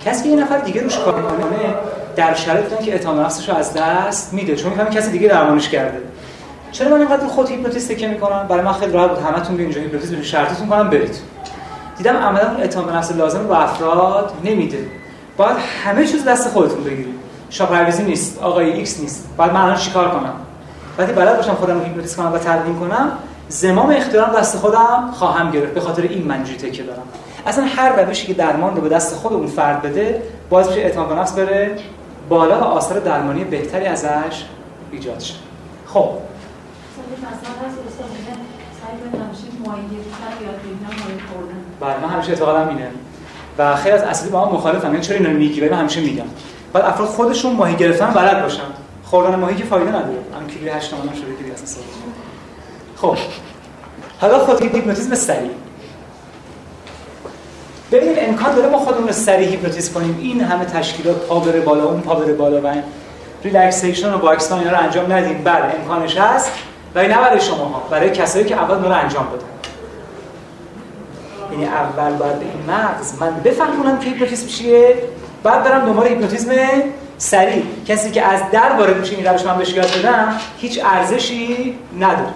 کسی که یه نفر دیگه روش کار می‌کنه در شرایطی که اعتماد نفسش رو از دست میده چون می‌فهمه کسی دیگه درمانش کرده. چرا من اینقدر خود هیپنوتیزم که می‌کنم؟ برای من خیلی راحت بود همتون به اینجا هیپنوتیزم شرطیتون کنم برید. دیدم عملا اون اعتماد به نفس لازم رو افراد نمیده. باید همه چیز دست خودتون بگیرید. شاپرویزی نیست آقای ایکس نیست. بعد من الان چیکار کنم؟ وقتی بلد باشم خودم رو هیپنوتیزم کنم و تلقین کنم زمام اختیارم دست خودم خواهم گرفت به خاطر این منجی تکیه دارم. اصلا هر روشی که درمان رو به دست خود اون فرد بده باعث میشه اعتماد به نفس بره بالا و آثار درمانی بهتری ازش ایجاد شه. خب. بله من همیشه اعتقادم اینه. و خیلی از اصلی با هم مخالفم یعنی چرا اینو میگی؟ ولی من همیشه میگم. بعد افراد خودشون ماهی گرفتن بلد باشن. خوردن ماهی که فایده نداره. هم کیلو 8 تومن شده که اساس خب. حالا خود هیپنوتیزم سریع. ببینیم امکان داره ما خودمون رو سریع هیپنوتیزم کنیم. این همه تشکیلات پا بره بالا اون پا بره بالا و relaxation و باکسان اینا رو انجام ندیم. بله امکانش هست. ولی نه برای شماها برای کسایی که اول رو انجام بدن. یعنی اول باید این مغز. من بفهمونم که هیپنوتیزم چیه بعد برم دنبال هیپنوتیزم سریع. کسی که از در وارد میشه این روش من بهش یاد بدم هیچ ارزشی نداره.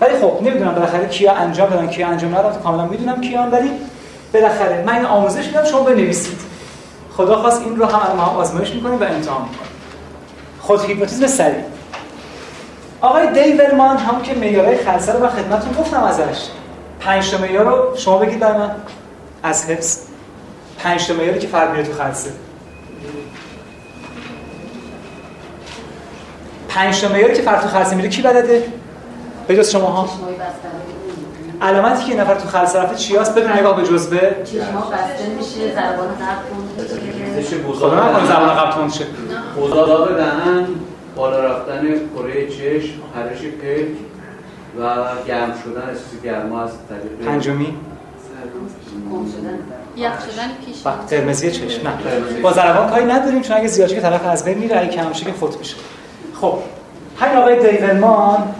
ولی خب نمی‌دونم بالاخره کیا انجام دادن کیا انجام ندادن کاملا می‌دونم کیان ولی بالاخره من این آموزش میدم شما بنویسید. خدا خواست این رو هم ما آزمایش می‌کنیم و امتحان می‌کنیم. خود هیپنوتیزم سریع. آقای دیولمان هم که معیارهای خلسه رو من خدمتتون گفتم ازش. پنج تا معیار رو شما بگید برای من. از حفظ. پنج تا معیاری که فرق میره تو خلسه پنج تا معیاری که فرق تو خلسه میره کی بلده؟ بجز شما ها. علامتی که یه نفر تو خلسه رفته چی هست بدون نگاه به جزبه. چشما بسته میشه خدا نکنه بزرگ زبان قبل تند شه. بزرگ دهن بالا رفتن کره چشم پرش پلک و گرم شدن احساس گرما از طریق پنجمی. یخ شدن پیش وقت قرمزی چشم نه. با ضربان کاری نداریم چون اگه زیاد که طرف از بین میره اگه کم شه که فوت میشه. خب همین آقای دیولمان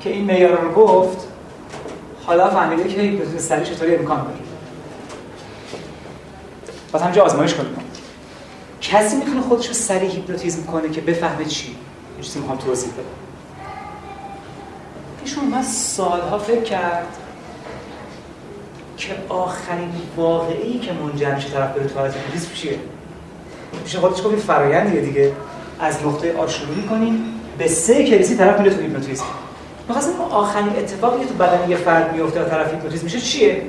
که این معیار رو گفت حالا فهمیده که هیپنوتیزم سریع چطوری امکان داره. باز همینجا آزمایش کنیم. کسی می‌تونه خودش رو سریع هیپنوتیزم کنه که بفهمه چی؟ این چیزی می‌خوام توضیح بدم. ایشون من سالها فکر کرد که آخرین واقعی که منجر میشه طرف بره تو حالت هیپنوتیزم چیه؟ میشه خودش گفت فرایندیه دیگه. از نقطه آ شروع می‌کنیم. به سه کلیسی طرف میره تو هیپنوتیزم. می‌خواستم آخرین اتفاقی که تو بدن یه فرد میفته و طرف هیپنوتیزم میشه چیه؟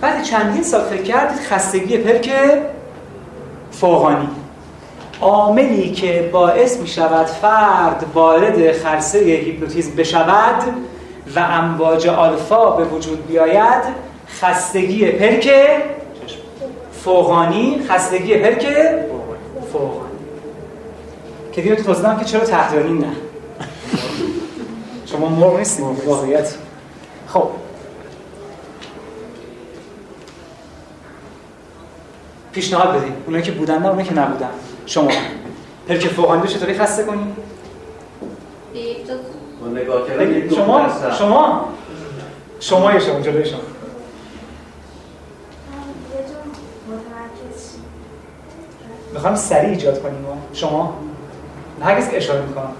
بعد چندین سال فکر کردید خستگی پلک فوقانی. عاملی که باعث می شود فرد وارد خلسه هیپنوتیزم بشود و امواج آلفا به وجود بیاید خستگی پلک فوقانی خستگی پلک فوقانی که تو توضیح که چرا تحتانی نه؟ شما مرغ نیستید واقعیت. خب. پیشنهاد بدید اونایی که بودن نه اونایی که نبودن. شما. پلک فوقانی رو چطوری خسته کنیم. شما. شما؟ شما شما جلوی شما یه جور متمرکز شی. می‌خوام سریع ایجاد کنیم ما. شما نه هرگز که اشاره می‌کنم.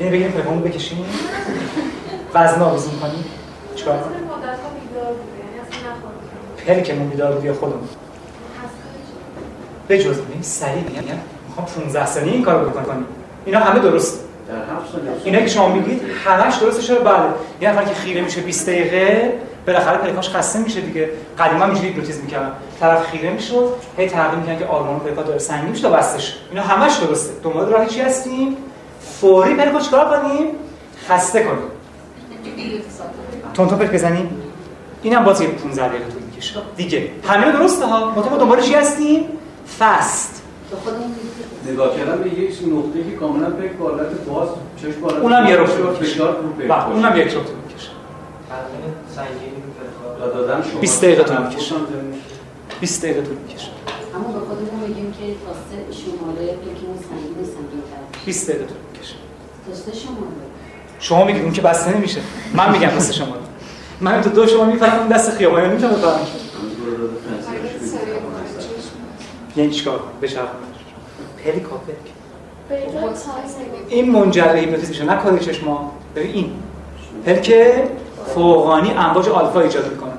یعنی بگیم پلکمون بکشیم. وزن آویزون کنیم. چیکار کنیم؟ پلکمون بیدار بود یا خودمون؟ به جز این سریع میگم می‌خوام 15 ثانیه این کارو بکنیم اینا همه درست. در اینا که شما میگید همش درسته چرا؟ بله. یه نفر که خیره میشه 20 دقیقه بالاخره پلکاش خسته میشه دیگه. قدیما اینجوری هیپنوتیزم می‌کردن. طرف خیره می‌شد هی تلقین می‌کنن که آرام پلکا داره سنگین میشه بستش. اینا همش درسته. دنبال راه چی هستیم؟ فوری پلکو چیکار کنیم. خسته کنیم. تون پلک بزنیم اینم باز یه 15 دقیقه طول می‌کشه. دیگه. همه درسته ها؟ ما دنبال چی هستیم؟ فست. نگاه کردن به یک نقطه که کاملا به حالت باز چشم بالا اونم یه رو بله اونم یک رو می‌کشه. 20 دقیقه طول می‌کشه. تنفس هم زمین. 20 دقیقه طول می‌کشه. اما به خودمون میگیم که تاسته شماره پلکمون سنگین سنگین کرد 20 دقیقه طول می‌کشه. تاسته شماره. شما میگید اون که بسته نمیشه. من میگم دست شما. من تو دو شما می‌فهمم اون دست خیابانی نمی‌تونم بفهمم. یعنی چیکار به جور تایز نگاه این منجر به میشه. نه کاری چشما. ببین این. پلک فوقانی امواج آلفا ایجاد می‌کنه.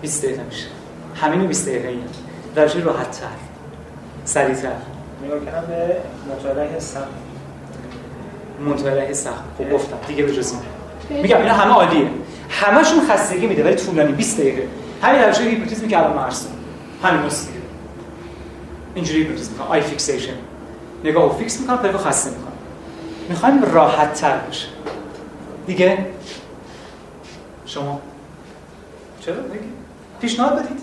20 دقیقه میشه همین 20 دقیقه این در چه راحت تر سریع تر نگاه کردم به مطالعه سخت. منتهی سخت. خب گفتم. دیگه به جز این. میگم اینا همه عالیه. همشون خستگی میده ولی طولانی. 20 دقیقه. همین روش هیپنوتیزمی که الان مرسوم همین دیگه. اینجوری هیپنوتیزم می‌کنم eye fixation نگاهو فیکس می‌کنم پلکو خسته می‌کنم می‌خوایم راحت تر بشه. دیگه؟ شما. چرا بگید پیشنهاد بدید.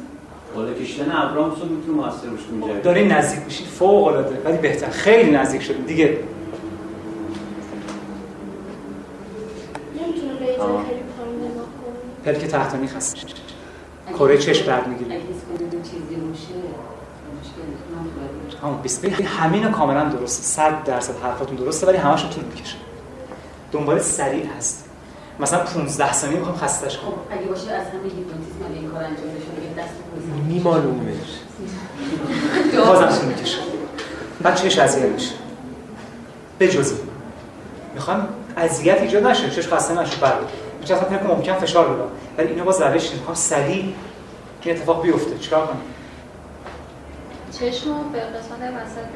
بالا کشیدن ابروهامون رو می‌تونه موثر باشه این جریان. دارین نزدیک میشید فوق العاده ولی بهتر. خیلی نزدیک شدیم. دیگه. پلک تحتانی خسته کره چشم 20 دقیقه همین کاملا درسته. 100 درصد حرفاتون درسته ولی همش طول می‌کشه. دنبال سریع هست. مثلا 15 ثانیه می‌خوام خستش کنم. خب اگه باشه از همه هیپنوتیزم این کار انجام بشه بگه دست میمالومش. [LAUGHS] بازم می‌کشه. بعد چش اذیت میشه. به جز این. می‌خوام اذیت ایجاد نشه. چش خسته نشه. بله. میشه اصلا پلک ممکن فشار بدم. ولی اینا باز روش ها سریع این اتفاق بیفته. چیکار کنیم چشم رو به قسمت وسط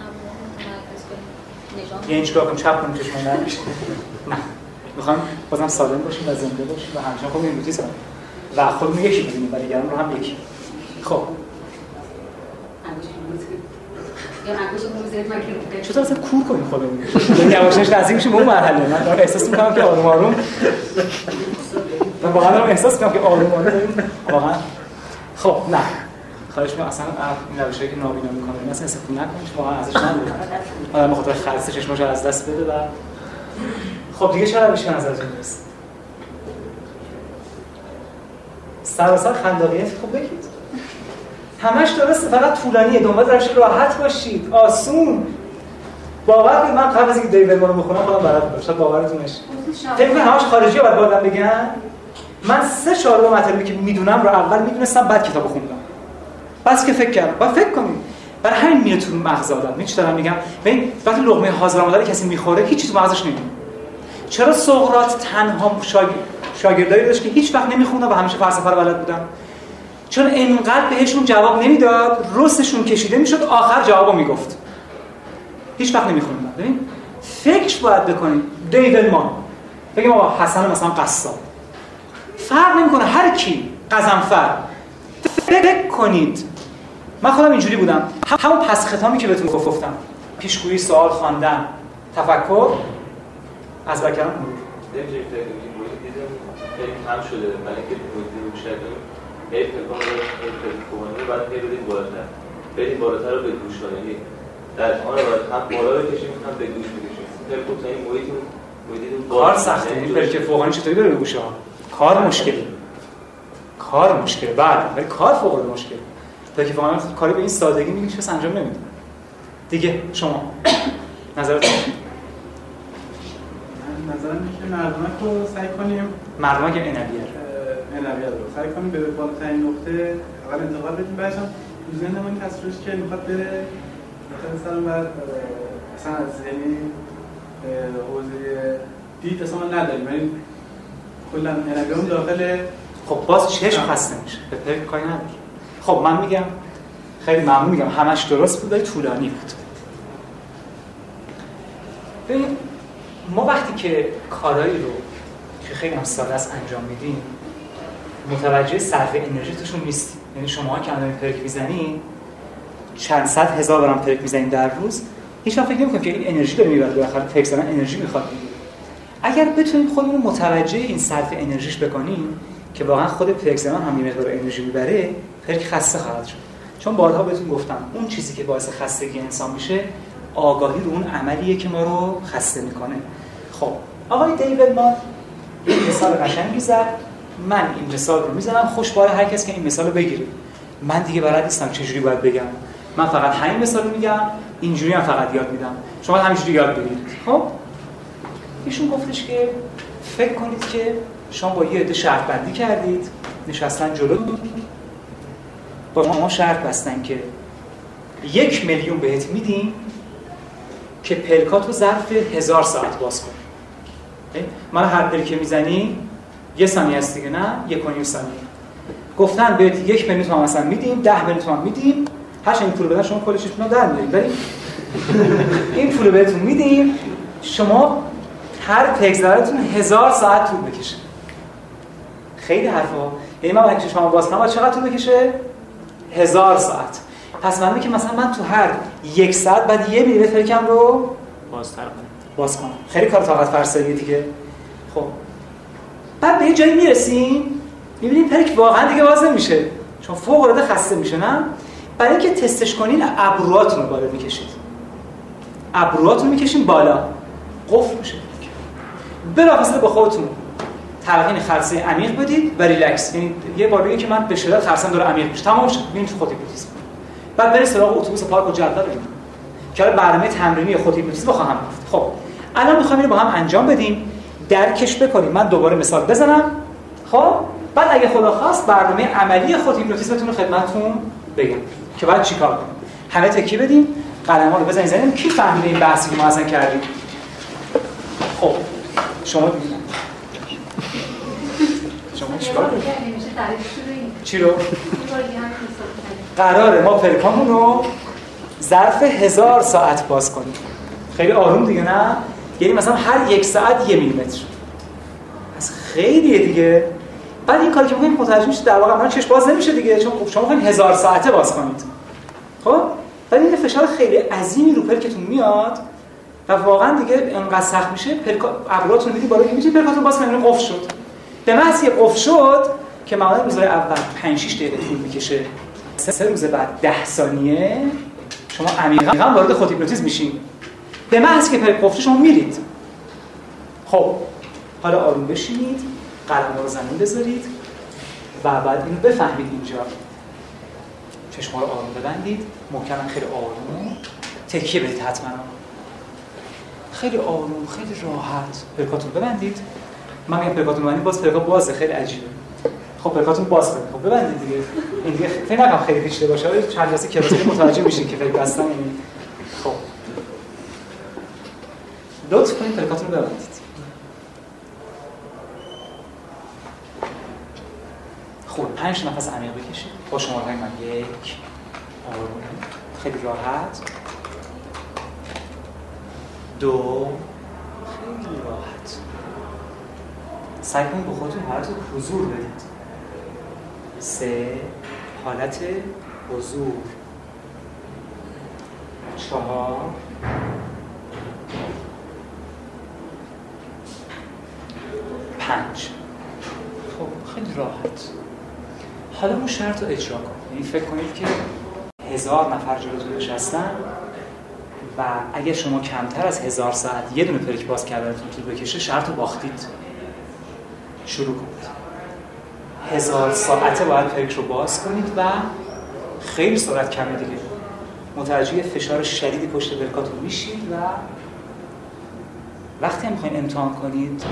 همون متمرکز کنیم نشان یعنی چیکار کنیم چپ کنیم چشم نمیشه می‌خوام بازم سالم باشیم و زنده باشیم و همچنان خود نوتیس کنیم و خودمون یکی بودیم و دیگران رو هم یکی. خب. رو چطور اصلا کور کنیم خودمون؟ یواش یواش نزدیک میشیم به اون مرحله. من دارم احساس می‌کنم که آروم آروم. من واقعا دارم احساس می‌کنم که آروم آروم. واقعا. خب نه. خواهش می‌کنم. اصلا این روشی که نابینا می‌کنه این اصلا استفاده نکنید واقعا ازش ندارید آدم خاطر خلص چشمش از دست بده و خب دیگه چه روشی نظرتون می‌رسه سراسر خلاقیت خب بگید. همش درسته فقط طولانیه. دنبال روش راحت باشید. آسون. باور کنید من قبل از اینکه دیوید رو بخونم خودم بلد بودم. شاید باورتون نشه. فکر کنید همش خارجی باید بادم بگن. من سه شارو مطلبی که می‌دونم رو اول می‌دونستم بعد کتاب خوندم. بس که فکر کردم. با فکر کنید برای همین میره تو مغز آدم. می دارم میگم. ببین وقتی لقمه حاضر آماده کسی می‌خوره هیچی تو مغزش نمیاد. چرا سقراط تنها شاگرد شاگردایی داشت که هیچ وقت نمیخوندن و همیشه فلسفه رو بلد بودن؟ چون انقدر بهشون جواب نمی‌داد رستشون کشیده می‌شد آخر جوابو می‌گفت. هیچ وقت نمیخوندن. ببین فکر باید بکنید مان بگیم آقا حسن مثلا قصاب. فرق نمی‌کنه. هر کی قزنفر. فکر کنید. من خودم اینجوری بودم. همون پس ختامی که بهتون گفتم. پیشگویی سوال خواندن. تفکر از بکرم مرور هم شده. ولی که محیط رو شده هی پلکان رو بعد هی بدید بالاتر. بالاتر رو به گوش کنید در آن باید هم بالا بکشیم هم به گوش بکشیم. پلکو تا این محیط محیط کار سخته. این پلک فوقانی چطوری بره به گوشه ها؟ کار مشکلی کار مشکل. بعد ولی کار فوق العاده مشکل. پلک فوقانی کاری به این سادگی میگه چه انجام نمیده دیگه شما [COUGHS] نظرتون نظرم اینه که مردمک رو سعی کنیم مردمک انویه انویه رو سعی کنیم به بالاترین نقطه اول انتقال بدیم. بعدش هم تو ذهن ما این تصویرش که می‌خواد بره مثلا بعد مثلا از یعنی حوزه دید اصلا نداریم. یعنی کلا انویه هم داخل خب باز چشم خسته میشه. به کاری نداره خب من میگم خیلی ممنون میگم همش درست بود طولانی بود. ببین ما وقتی که کارایی رو که خیلی هم ساده است انجام میدیم متوجه صرف انرژی توشون نیستیم. یعنی شما که الان پرک می‌زنین چند صد هزار بارم پرک می‌زنین در روز هیچ فکر نمی‌کنید که این انرژی داره می‌بره بالاخره پرک زدن انرژی می‌خواد اگر بتونیم خودمون متوجه این صرف انرژیش بکنیم که واقعا خود پرک زدن هم یه مقدار انرژی می‌بره پرک خسته خواهد شد. چون بارها بهتون گفتم اون چیزی که باعث خستگی انسان میشه آگاهی رو اون عملیه که ما رو خسته می‌کنه. خب آقای دیوید ما این مثال قشنگی زد من این مثال رو می‌زنم. خوشبال هر کس که این مثال رو بگیره. من دیگه بلد نیستم چجوری باید بگم. من فقط همین مثال رو میگم. اینجوری هم فقط یاد میدم. شما همینجوری یاد بگیرید. خب ایشون گفتش که فکر کنید که شما با یه عده شرط بندی کردید. نشستن جلو. با شما شرط بستن که یک میلیون بهت میدیم که پلکاتو ظرف هزار ساعت باز کن من هر پلکه می‌زنی یه ثانیه است دیگه نه؟ یک و نیم ثانیه. گفتن بهت یک میلیون تومان مثلا میدیم ده میلیون تومان میدیم. هر این پول بدن شما کلش رو در میارید. ولی [LAUGHS] این پول بهتون میدیم. شما هر پک زدنتون هزار ساعت طول بکشه. خیلی حرفا یعنی من وقتی شما باز کنم چقدر طول بکشه؟ هزار ساعت. پس من که مثلا من تو هر یک ساعت بعد یه میلیون پلکم رو بازتر کنم. باز کنم. خیلی کار طاقت فرساییه دیگه. خب. بعد به یه جایی می‌رسیم می‌بینیم پلک واقعا دیگه باز نمیشه. چون فوق العاده خسته میشه نه؟ برای اینکه تستش کنین ابروهاتون رو بالا می‌کشید. ابروهاتون می‌کشین بالا. قفل میشه. بلافاصله با خودتون. تلقین خلسه عمیق بدید و ریلکس. یعنی یه بار که من به شدت خلسم داره عمیق میشه. تمام شد. ببین خود هیپنوتیزم بعد برید سراغ اتوبوس پارک و رو که برنامه تمرینی خود هیپنوتیزم بخواهم گفت. خب الان می‌خوام اینو با هم انجام بدیم. درکش بکنیم. من دوباره مثال بزنم. خب؟ بعد اگه خدا خواست برنامه عملی خود هیپنوتیزمتون رو خدمتتون بگم. که بعد چیکار کنیم؟ همه تکی بدیم. قلم‌ها رو بزنید زنیم. کی فهمیده این بحثی که ما اصلا کردیم؟ خب شما شما چیکار چی رو. قراره ما پلکامون رو ظرف هزار ساعت باز کنیم. خیلی آروم دیگه نه؟ یعنی مثلا هر یک ساعت یه میلیمتر. از خیلیه دیگه. بعد این کاری که می‌کنید متوجه میشید در واقع عملا چش باز نمیشه دیگه. چون خب شما می‌خواید هزار ساعته باز کنید. خب؟ ولی این فشار خیلی عظیمی رو پلکتون میاد و واقعا دیگه انقدر سخت میشه پلکا ابراتون میدی بالا که می‌تونید پلکاتون باز کنید. قفل شد. به محض که قفل شد که معمولا روزهای اول 5 6 دقیقه طول می‌کشه. سه روز بعد 10 ثانیه شما عمیقا وارد خود هیپنوتیزم میشین. به محض که پلک قفل شما میرید. خب حالا آروم بشینید قلم رو زمین بذارید و بعد اینو بفهمید اینجا. چشما رو آروم ببندید. محکم خیلی آروم. تکیه بدید حتما. خیلی آروم خیلی راحت. پلکاتون ببندید. من میگم پلکاتون ببندید باز پلکا بازه خیلی عجیبه. خب پلکاتون باز کنید. خب ببندید دیگه. این دیگه فکر نکنم خیلی پیچیده باشه. ولی چند جلسه کلاسی متوجه میشین که خیلی بستن این خب. لطف کنید پلکاتون رو ببندید. خوب پنج نفس عمیق بکشید. با شماره های من یک. خیلی راحت. دو. خیلی راحت. سعی کنید به خودتون حالت حضور بدید. سه حالت حضور. چهار. پنج. خب خیلی راحت. حالا اون شرط رو اجرا کن. یعنی فکر کنید که هزار نفر جلوتون نشستن و اگر شما کمتر از هزار ساعت یه دونه پرک باز کردنتون طول بکشه شرط رو باختید. شروع کنید. هزار ساعته باید پرک رو باز کنید و خیلی سرعت کمه دیگه. متوجه فشار شدیدی پشت پلکاتون میشید و وقتی هم می‌خواین امتحان کنید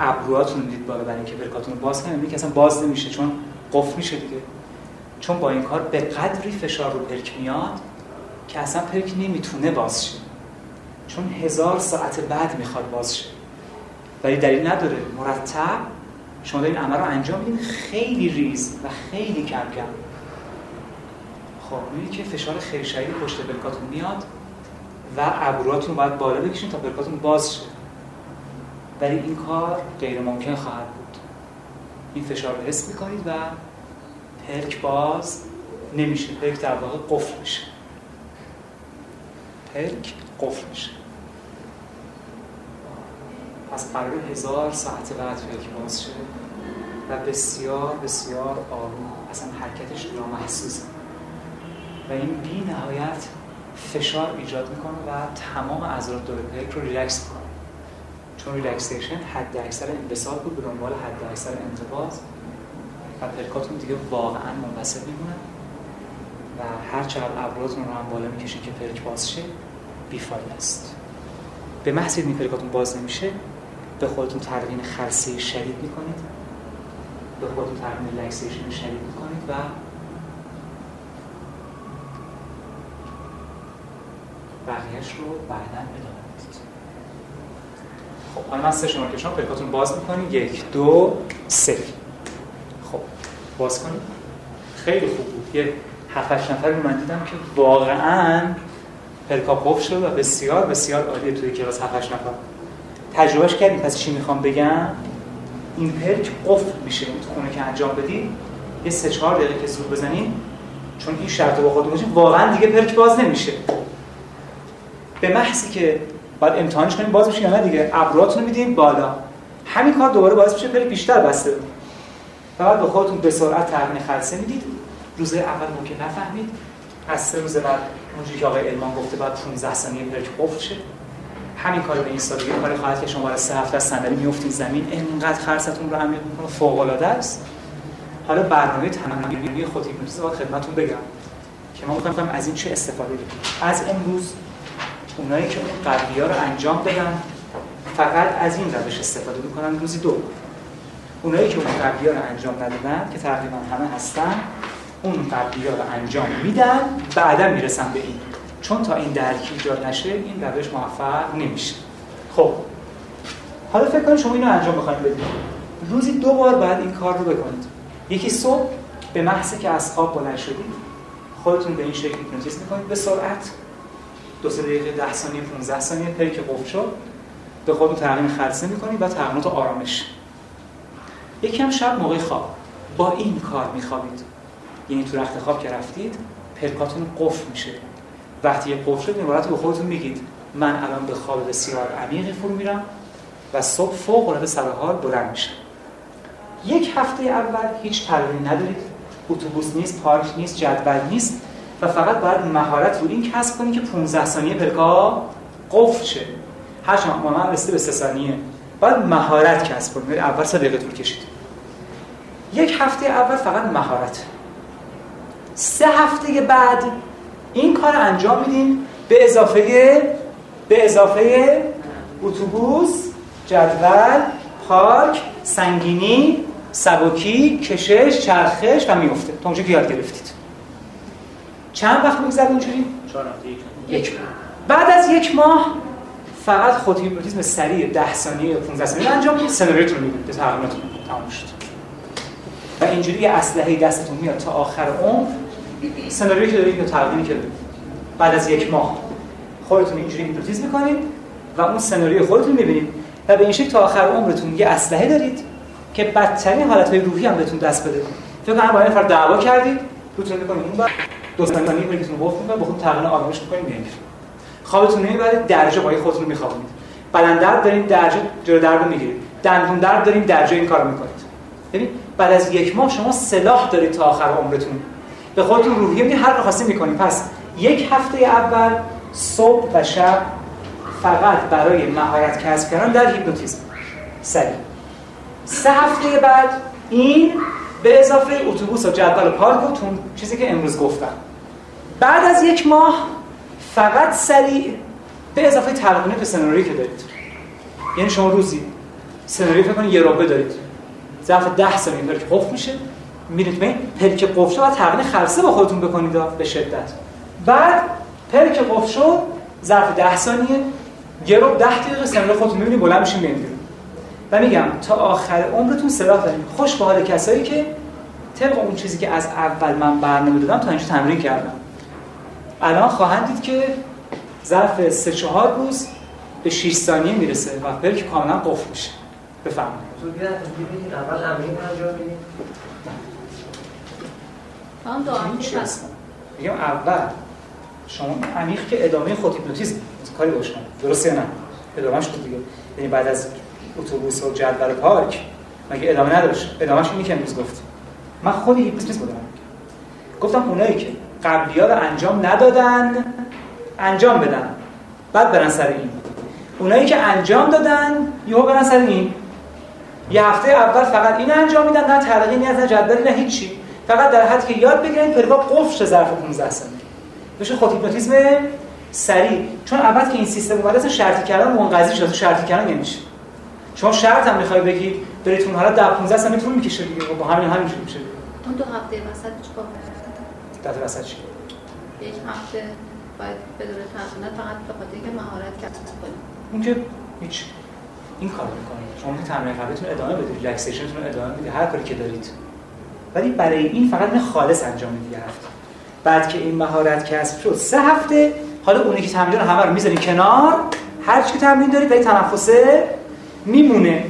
ابروهاتون رو دید بالا برای اینکه پلکاتون رو باز کنید. که اصلا باز نمیشه چون قفل میشه دیگه. چون با این کار به قدری فشار رو پلک میاد که اصلا پلک نمی‌تونه باز شه. چون هزار ساعت بعد می‌خواد باز شه. ولی دلیل نداره. مرتب شما دارین عمل رو انجام میدین. خیلی ریز و خیلی کم کم خب می‌بینید که فشار خیلی شدیدی پشت پلکاتون میاد و ابروهاتون رو باید بالا بکشین تا پلکاتون باز شه. ولی این کار غیر ممکن خواهد بود. این فشار رو حس می‌کنید و پلک باز نمیشه. پلک در واقع قفل میشه. پلک قفل میشه. پس قرار هزار ساعت بعد پلک باز شه و بسیار بسیار آروم. اصلا حرکتش نامحسوسه. و این بی نهایت فشار ایجاد می‌کنه و تمام اعضای دور پلک رو ریلکس می‌کنه. چون relaxation حد اکثر انبساط بود به دنبال حد اکثر انقباض و پلکاتون دیگه واقعا منبسط میمونن و هر چقدر ابروهاتون رو هم بالا می‌کشین که پلک باز شه بیفایده است. به محض این پلکاتون باز نمیشه به خودتون تلقین خلسه شدید می‌کنید. به خودتون تلقین relaxation شدید می‌کنید و بقیهش رو بعدا ادامه بدید خب حالا من سه شما که شما پلکاتون باز می‌کنید یک دو سه. خب باز کنید خیلی خوب بود. یه هفتش نفر رو من دیدم که واقعا پلکا قفل شد و بسیار بسیار عالیه توی کلاس هفتش نفر. تجربهش کردیم پس چی می‌خوام بگم؟ این پلک قفل میشه خونه که انجام بدید یه سه چهار دقیقه که زور بزنین چون این شرط با باشین واقعا دیگه پلک باز نمیشه. به محضی که باید امتحانش کنیم باز میشه یا نه دیگه؟ ابروهاتون رو بالا. همین کار دوباره باعث میشه پلک بیشتر بسته. و بعد به خودتون به سرعت تمرین خلسه می‌دید. روز اول ممکن نفهمید. از سه روز بعد اونجوری که آقای علمان گفته بعد 15 ثانیه پلک قفل شه. همین کار به این سادگی کاری خواهد که شما برای سه هفته از صندلی میافتید زمین انقدر خرستون رو عمیق می‌کنه فوق العاده است. حالا برنامه تمرینی خود هیپنوتیزم باید خدمتتون بگم که ما می‌خوایم از این چه استفاده کنیم از امروز اونایی که اون قبلی ها رو انجام دادن فقط از این روش استفاده می‌کنن روزی دو. اونایی که اون قبلی ها رو انجام ندادن که تقریبا همه هستن اون قبلی ها رو انجام میدن بعدا می‌رسن به این. چون تا این درک ایجاد نشه این روش موفق نمیشه. خب. حالا فکر کنید شما اینو انجام بخواید بدید. روزی دو بار باید این کار رو بکنید. یکی صبح به محض که از خواب بلند شدید خودتون به این شکل هیپنوتیزم می‌کنید به سرعت. دو سه دقیقه 10 ثانیه 15 ثانیه که قفل شد به خودتون تقلیم خلصه می‌کنید و تقلیمات آرامش. یکی هم شب موقع خواب. با این کار میخوابید. یعنی تو رخت خواب که رفتید پلکاتون قفل میشه. وقتی قفل شد عبارت به خودتون میگید من الان به خواب بسیار عمیقی فرو میرم و صبح فوق العاده سر حال بلند میشم. یک هفته اول هیچ تمرینی ندارید. اتوبوس نیست پارک نیست جدول نیست و فقط باید مهارت رو این کسب کنید که 15 ثانیه پلکا قفل شه. هر شما من رسیده به 3 ثانیه. باید مهارت کسب کنید. اول سه دقیقه طول کشید. یک هفته اول فقط مهارت. سه هفته بعد این کار انجام میدین به اضافه به اضافه اتوبوس جدول پارک سنگینی سبکی کشش چرخش و میفته. تا اونجا که یاد گرفتید. چند وقت میگذره چهار هفته یک یک بعد از یک ماه فقط خود هیپنوتیزم سریع 10 ثانیه یا 15 ثانیه انجام بدید سناریوتون می‌دید به تقریباتون تمام شد و اینجوری یه اسلحه دستتون میاد تا آخر عمر سناریویی که دارید یا تقدیمی که دارید بعد از یک ماه خودتون اینجوری هیپنوتیزم می‌کنید و اون سناریو خودتون می‌بینید و به این شکل تا آخر عمرتون یه اسلحه دارید که بدترین حالتهای روحی هم بهتون دست بده. فکر کنم با این نفر دعوا کردید روتون می‌کنید. اون بعد دو ثانیه بریکتون قفل می‌کنید با خود تقریبا آرامش می‌کنید میایید خوابتون نمی‌برید درجه با خودتون رو میخوابونید. بدن درد دارین درجه جلو درد می‌گیرید. دندون درد دارین درجه این کارو می‌کنید. ببین بعد از یک ماه شما سلاح دارید تا آخر عمرتون. به خودتون روحیه می‌دید هر خواستی می‌کنید پس یک هفته اول صبح و شب فقط برای مهارت کسب کردن در هیپنوتیزم. سریع. سه هفته بعد این به اضافه اتوبوس و جدول و پارک تون چیزی که امروز گفتم. بعد از یک ماه فقط سریع به اضافه تقدیم به سناریویی که دارید. یعنی شما روزی سناریو فکر کنید یه رابطه دارید. ظرف 10 ثانیه داره که میشه. میرید به پلک قفل شد و تقدیم خلصه با خودتون بکنید به شدت. بعد پلک قفل شد ظرف 10 ثانیه یه رو 10 دقیقه سناریو خودتون می‌بینید بلند میشین میرید و میگم تا آخر عمرتون سلاح داریم خوش به حال کسایی که طبق اون چیزی که از اول من برنامه دادم تا اینجا تمرین کردم. الان خواهند دید که ظرف 3 4 روز به 6 ثانیه می‌رسه و پلک کاملا قفل میشه. ببینید اول هم هستم میگم اول شما عمیق که ادامه خود هیپنوتیزم کاری باش درسته نه؟ ادامه شد دیگه. یعنی بعد از اتوبوس و جدول پارک مگه ادامه نداشت؟ ادامهش اینی که امروز گفت. من خود هیپنوتیزم بودم گفتم اونایی که قبلی‌ها رو انجام ندادن انجام بدن. بعد برن سر این. اونایی که انجام دادن یهو برن سر این. یه هفته اول فقط این انجام میدن نه تلقی نه از جدولی نه هیچی. فقط در حدی که یاد بگیرید پلکا قفل شه ظرف 15 ثانیه بشه خود هیپنوتیزم سریع. چون اول که این سیستم اومده اصلا شرطی کردن منقضی شده شرطی کردن نمیشه شما شرط هم می‌خوای بگی برید اون حالا در 15 ثانیه طول می‌کشه دیگه. با همین همینجوری میشه اون دو هفته وسط چیکار در وسط چی؟ یک هفته باید بدون تمرینات فقط به خاطر اینکه مهارت کسب کنیم اون که هیچ. این کار می‌کنید شما تمرین قبلیتون ادامه بدید relaxation تون ادامه بدید هر کاری که دارید. ولی برای این فقط نه خالص انجام می‌دید یه هفته. بعد که این مهارت کسب شد سه هفته. حالا اونی که تمرین همه رو می‌ذارین کنار هر چی تمرین دارید ولی تنفسه میمونه.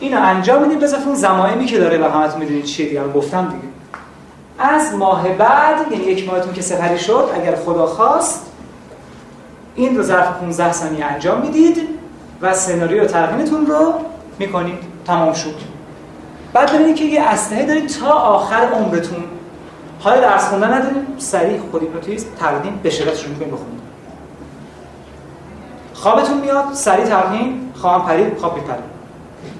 اینو انجام می‌دید به اون زمایمی که داره و همتون می‌دونید چیه دیگه گفتم دیگه. از ماه بعد یعنی یک ماهتون که سپری شد اگر خدا خواست این رو ظرف 15 ثانیه انجام می‌دید و سناریو تلقینتون رو می‌کنید. تمام شد. بعد ببینید که یه اسلحه دارید تا آخر عمرتون. حال درس خوندن نداریم سریع خود هیپنوتیزم تقدیم به شدت شروع می‌کنید بخونید خوابتون میاد سریع تقدیم خوابم پرید خواب میپرید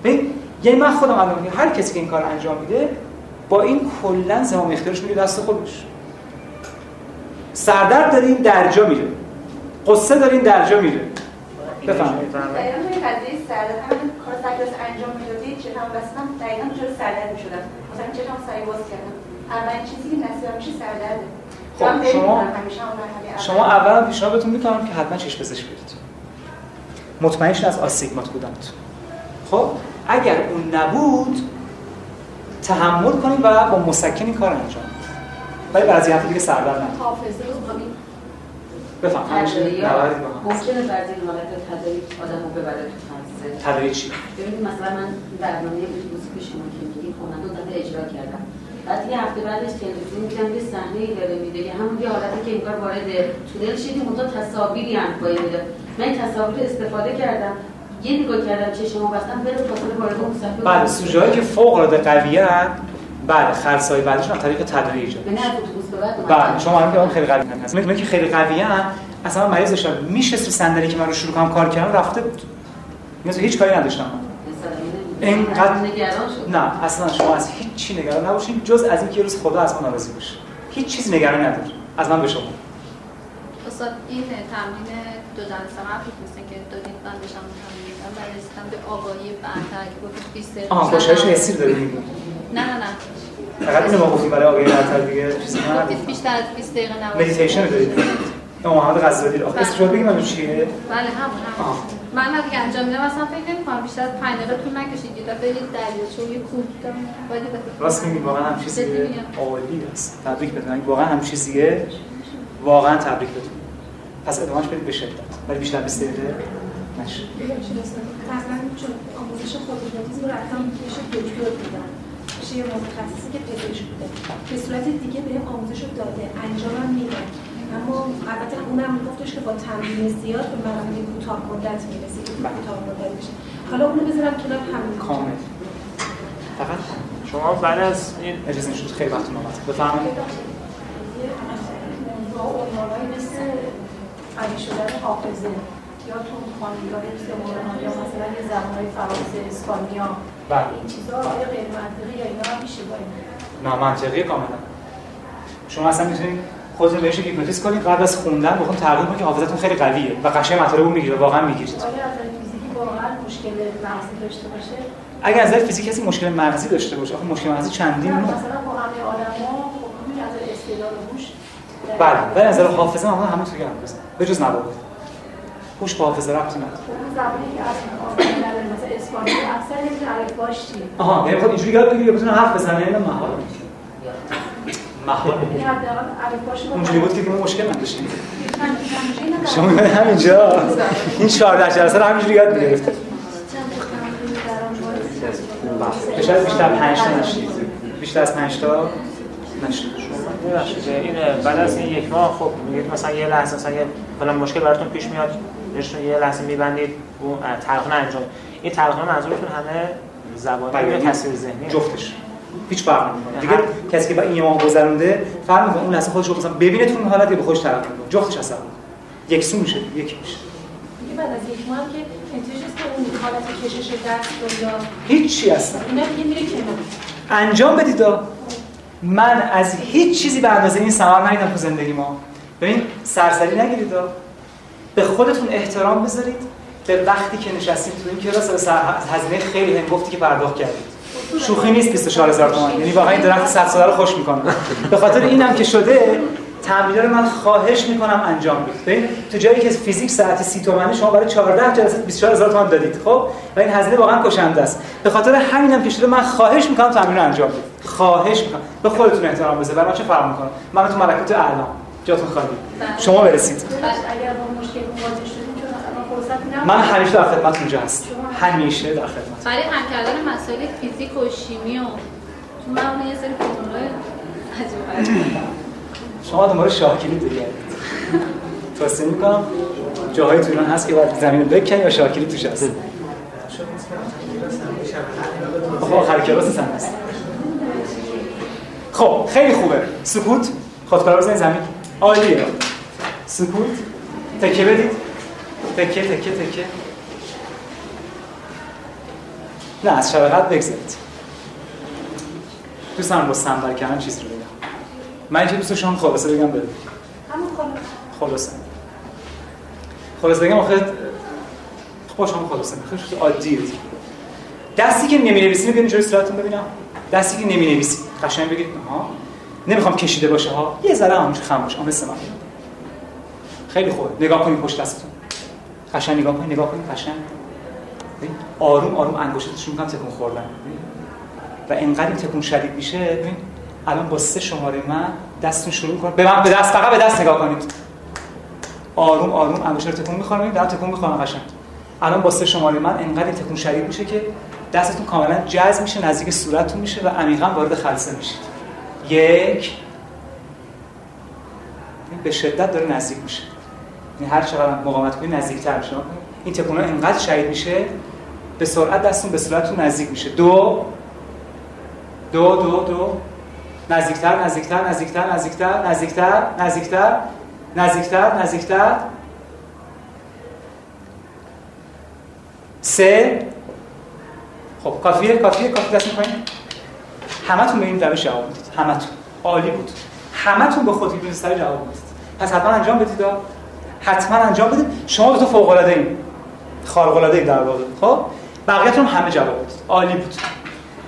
ببین یعنی من خودم الان هر کسی که این کار انجام میده با این کلا زمام اختیارش میره دست خودش. سردرد دارین درجا میره. قصه دارین درجا میره. بفرمایید. سردرد سردرد انجام می‌دادی چه هم بستم دقیقاً چرا سردرد می‌شدم. مثلا چه هم سعی باز کردم. اولین چیزی که نصیبم میشه سردرده. خب شما شما اول پیشنهادتون می‌کنم که حتما چشم پزشک برید مطمئن شید از آستیگمات بودنت. خب اگر اون نبود تحمل کنیم و با مسکن این کار انجام بدیم. ولی یه هفته دیگه سردر ندیم حافظه رو همین بفهم. ممکنه بعضی این حالت تدریج آدم رو ببره. تو تدریج چی؟ ببینید مثلا من برنامه اتوبوسی که شما که میگی خواننده اون دفعه اجرا کردم. بعد یه هفته بعدش تلویزیون میگم یه صحنه ای داره میده یه همون یه حالتی که انگار وارد تونل شدیم اونجا تصاویری هم پای میده. من این تصاویر استفاده کردم یه نگاه کردم چشمو بستم بره فاصله وارد اون صفحه بله سوژه هایی که فوق العاده قویه بله خرسای بعدشون از طریق تدریج اتوبوس به بعد. بله شما هم که اون خیلی قوی هست که خیلی قویه هم اصلا مریض داشتم. میشه صندلی که من رو شروع کنم کار کردم رفته مثلا هیچ کاری نداشتم. من. اینقدر نگران شد نه اصلا شما از هیچ چی نگران نباشین جز از اینکه یه روز خدا از من ناراضی باشه. هیچ چیز نگران ندار. از من به شما. استاد این تمرین دو جلسه مثل که دادید من داشتم برای رسیدن به آگاهی برتر که گفتید 20 دقیقه آها گوشه‌اش حسی رو داری میگی؟ نه نه نه. فقط اینو ما گفتیم برای آگاهی برتر دیگه چیزی نه بیشتر از 20 دقیقه نباشه. مدیتیشن رو دارید. نه محمد غزالی رو. آخه اسمش رو بگیم چیه؟ بله همون همون. آه. من وقتی انجام میدم اصلا فکر نمی‌کنم بیشتر از 5 دقیقه طول نکشید یه دفعه برید دریاچه و یه کوه بخیر. راست میگی واقعا هم چیزیه. عالی است تبریک بدونم واقعا هم چیزیه. واقعا تبریک بدونم پس ادامهش بدید به شدت. ولی بیشتر 20 دقیقه نشه. مثلا چون آموزش رو رفتم پیش دکتر بودم. پیش یه متخصصی که پزشک بوده. به صورت دیگه بهم آموزش رو داده. انجامم میدن اما البته اونم میگفتش که با تمرین زیاد به مراحل کوتاه مدت می‌رسی که کوتاه مدت بشه حالا اونو بذارم کنار همین کامل. فقط شما بعد از این اجازه نشد خیلی وقت اومد بفرمایید. مثل قوی شدن حافظه. یا تندخوانی‌های سمورنا یا مثلا یه زبانهای فرانسه اسپانیا. بله. این چیزا آیا غیر منطقی یا اینا هم میشه با این؟ نامنطقی کاملا. شما اصلا می‌تونید خودتون بهش هیپنوتیزم کنید قبل از خوندن بخون تقریبا که حافظتون خیلی قویه و قشنگ مطالب رو می‌گیره واقعا می‌گیرید واقعا مشکل مغزی داشته باشه؟ اگر از نظر فیزیک کسی مشکل مغزی داشته باشه آخه مشکل مغزی چندین نه مثلا با همه آدما خب استعداد هوش. بله از نظر حافظه معمولا همه توی هم بزن به جز نبود هوش با حافظه ربطی نداره. اون زبانی که از مثلا اسپانیا اکثر نمی‌دونه الفباش چیه آها یعنی خود اینجوری یاد بگیری بتونه حرف بزنه اینو محال محال اونجوری بود که ما مشکل نداشتیم. شما شما همینجا؟ این 14 جلسه رو همینجوری یاد می‌گرفتید شاید بیشتر 5 تا نشید. بیشتر از 5 تا نشید. این بعد از این یک ماه خب میگید مثلا یه لحظه مثلا یه فلان مشکل براتون پیش میاد بهشون یه لحظه میبندید اون تلقین انجام. این تلقین منظورتون همه زبانی یا تصویر ذهنی؟ جفتش. هیچ فرق نمی‌کنه. دیگه کسی که با این یه ماه گذرونده فرق می‌کنه. اون لحظه خودش رو مثلا ببینه تو اون حالت به خودش تلقین کنه جفتش اصلا یکسون میشه یکی میشه. بعد از یک ماه که که اون حالت کشش دست رو یا هیچی اصلا. انجام بدید. من از هیچ چیزی به اندازه این ثمر ندیدم تو زندگی ما. ببین سرسری نگیرید. به خودتون احترام بذارید. به وقتی که نشستید تو این کلاس به سر- هزینه خیلی هم گفتی که پرداخت کردید. شوخی نیست 24000 تومان. یعنی واقعا این درخت 100 ساله رو خوش می‌کنه. به خاطر اینم که شده تمرین رو من خواهش می‌کنم انجام بدید. ببین تو جایی که فیزیک ساعت 30 تومنه شما برای 14 جلسه 24000 تومان دادید خب؟ و این هزینه واقعا کشنده است. به خاطر همینم که شده من خواهش می‌کنم تمرین رو انجام بدید. خواهش می‌کنم. به خودتون احترام بذارید. برای من چه فرق می‌کنه؟ من تو ملکوت اعلام. جاتون خالی. شما برسید. اگر با مشکل مواجه شدیم چون الان فرصتی نبود من همیشه در خدمت اونجا هست همیشه در خدمت. برای حل کردن مسائل فیزیک و شیمی و اون یه سری فرمولای عجیب شما دنبال شاکری بگردید توصیه می‌کنم جاهای تو ایران هست که باید زمین بکنی یا شاکری توش هست؟ خب آخر کلاس هم هست. خب خیلی خوبه. سکوت؟ خودکار بزنید زمین. عالیه. سکوت؟ تکه بدید. تکه تکه تکه نه از شبقت بگذارید. دوست دارم با سنبر کردن چیز رو بگم. من اینکه دوست شما خلاصه بگم بده همون خلاص خلاصه. خلاصه بگم آخه خب با شما خلاصه خیلی عادیه. دستی که نمی نویسی ببینید جلوی صورتتون ببینم. دستی که نمی نویسی قشنگ بگید. ها نمی‌خوام کشیده باشه ها یه ذره همونش خم باشه. مثل من. خیلی خوبه. نگاه کنید پشت دستتون. قشنگ نگاه کنید نگاه کنید قشنگ. آروم آروم انگشتت شروع می‌کنم تکون خوردن. و اینقدر این تکون شدید میشه ببین الان با سه شماره من دستتون شروع می‌کنم. به من به دست فقط به دست نگاه کنید. آروم آروم انگشت رو تکون می‌خوام ببین دارم تکون می‌خوام قشنگ. الان با سه شماره من اینقدر این تکون شدید میشه که دستتون کاملا جذب میشه نزدیک صورتتون میشه و عمیقا وارد خلسه میشید. یک. به شدت داره نزدیک میشه. یعنی هر چقدر مقاومت کنید نزدیکتر میشه. این تکون اینقدر شدید میشه به سرعت دستتون به صورتتون نزدیک میشه. دو. دو دو دو. نزدیکتر نزدیکتر نزدیکتر نزدیکتر نزدیکتر نزدیکتر نزدیکتر نزدیکتر. سه. خب کافیه کافیه کافی دست می‌کنیم همتون به این روش جواب می‌دید. همتون. عالی بود. همتون به خود بدون سر جواب می‌دید. پس حتما انجام بدید حتما انجام بدید. شما دو تا فوق العاده ایم خارق در واقع. خب؟ بقیه‌تون هم همه جواب بدید. عالی بود.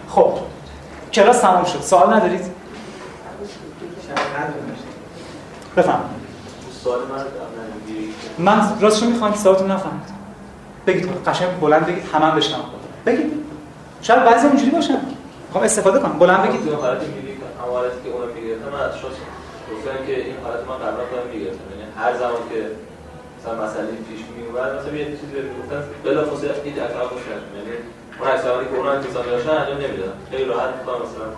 خب کلاس تمام شد. سوال ندارید؟ بفهم سوال من من راستش می‌خوام سوالتون نفهمید. بگید قشنگ بلند بگید. همه هم بشنم بگید. شاید بعضی اینجوری باشن. می‌خوام استفاده کنم. بلند بگید. حالتی میگی حالتی که اونم میگه من از شخص گفتم که این حالت من قبلا خودم می‌گرفتم. یعنی هر زمان که مثلا مسئله پیش می اومد. مثلا یه چیزی رو گفتن بلا فاصله این اطراف کردم یعنی اون عکسانی که اونا انتظار داشتن انجام نمی‌دادن خیلی راحت می‌تونم مثلا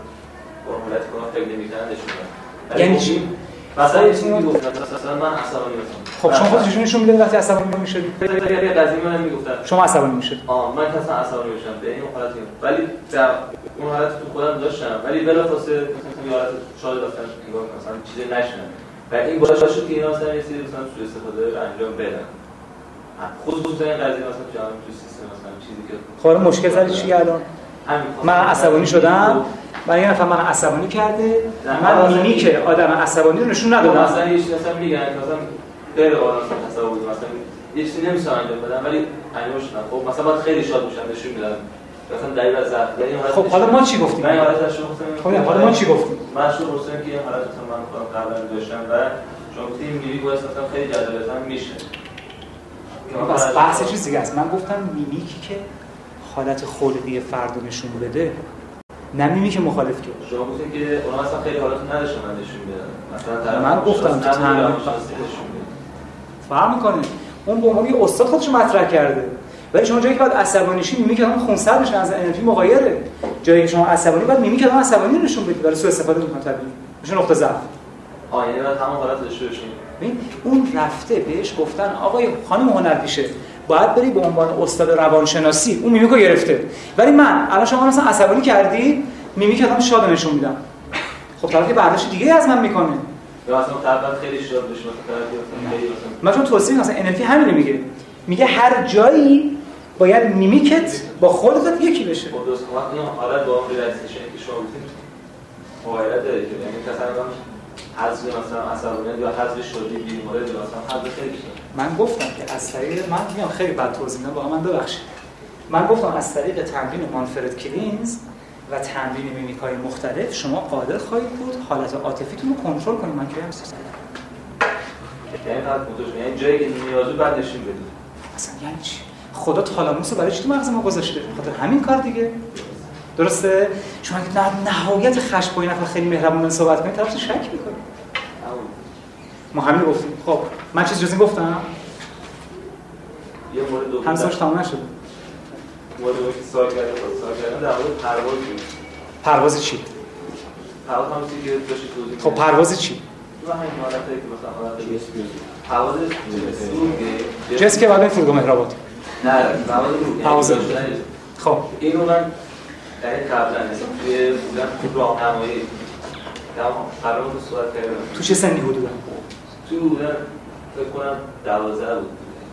اون حالت کنم فکر نمی‌کردن نشون یعنی چی؟ مثلا یه چیزی می‌گفتن مثلا من عصبانی میشم خب شما خودت چجوری نشون می‌دید وقتی عصبانی میشید؟ یه قضیه من می‌گفتن شما عصبانی میشید. آه من اصلا عصبانی میشم به این حالت ولی در اون حالت تو خودم داشتم. ولی بلافاصله مثلا یه حالت شاد داشتم نگاه مثلا چیزی نشنم و این باعث شد که اینا مثلا یه سری مثلا سوء استفاده رو انجام بدن. خصوصا این قضیه مثلا جهان تو سیستم مثلا چیزی که خب مشکل سر چی الان؟ من عصبانی شدم. و یه نفر من عصبانی کرده. من مینی که آدم عصبانی رو نشون ندادم. مثلا یه چیزی مثلا میگن مثلا غیر قانون عصبانی مثلا یه چیزی نمیشه انجام بدم ولی انجام شدن خب مثلا باید خیلی شاد بشم نشون میدم. مثلا دلیل از ضعف خب حالا ما چی گفتیم؟ من حالت از شما گفتم خب حالا ما چی گفتیم؟ من گفتم که این حالت من خودم قبلا داشتم و شما گفتید میبی باعث مثلا خیلی جذابیت میشه. بس بحث چیز دیگه است. من گفتم میمیکی که حالت خلقی فرد نشون بده. نه میمی که مخالف که شما گفتید که اونا اصلا خیلی حالت نداشتن من نشون بدن. مثلا من گفتم تو تمرین فهم می‌کنه اون به عنوان استاد خودش مطرح کرده. ولی شما جایی که بعد عصبانی شی میمی که اون خونسر بشه از انرژی مغایره. جایی که شما عصبانی بعد میمی که عصبانی نشون بدید برای سوء استفاده می‌کنه طبیعی. میشه نقطه ضعف. آ یعنی بعد همون حالت داشته باشین اون رفته بهش گفتن آقای خانم هنرپیشه باید بری به عنوان استاد روانشناسی. اون میمیکو گرفته. ولی من الان شما مثلا عصبانی کردی میمیک آدم شاد نشون میدم. خب طرف یه برداشت دیگه از من می‌کنه. یا اصلا خیلی شاد بشه من چون توصیه مثلا NLP همینو میگه. میگه هر جایی باید میمیکت با خودت یکی بشه. خب دوست این حالت با اون relaxation که شما گفتید مغایرت داره که یعنی مثلا حذف مثلا عصبانیت یا حذف شدی بیماری مثلا حذف خیلی من گفتم که از طریق من میگم خیلی بد توضیح میدم واقعا من ببخشید. من گفتم از طریق تمرین مانفرد کلینز و تمرین میمیک های مختلف شما قادر خواهید بود حالت عاطفیتون رو کنترل کنید. من که یعنی یعنی جایی که نیازو بعد نشون بدید. اصلا یعنی چی؟ خدا تالاموس برای چی تو مغز ما گذاشته؟ خاطر همین کار دیگه. درسته؟ شما اگه نهایت خشم با نفر خیلی مهربون صحبت کنید طرف شک می‌کنه. ما همین گفتیم. خب من چیز جزئی گفتم. یه مورد دوم همساش تمام نشد مورد که سوال کردم سوال کردم در مورد پرواز پرواز چی؟ پرواز هم که داشتی توضیح خب پرواز چی؟ و همین حالتی که مثلا حالت پرواز جس که بعد فرودگاه مهرآباد نه پرواز خب. اینو من در قبلا توی بودن راهنمایی. قرار صحبت کردم تو چه سنی حدودا؟ توی بودن فکر کنم 12 بود.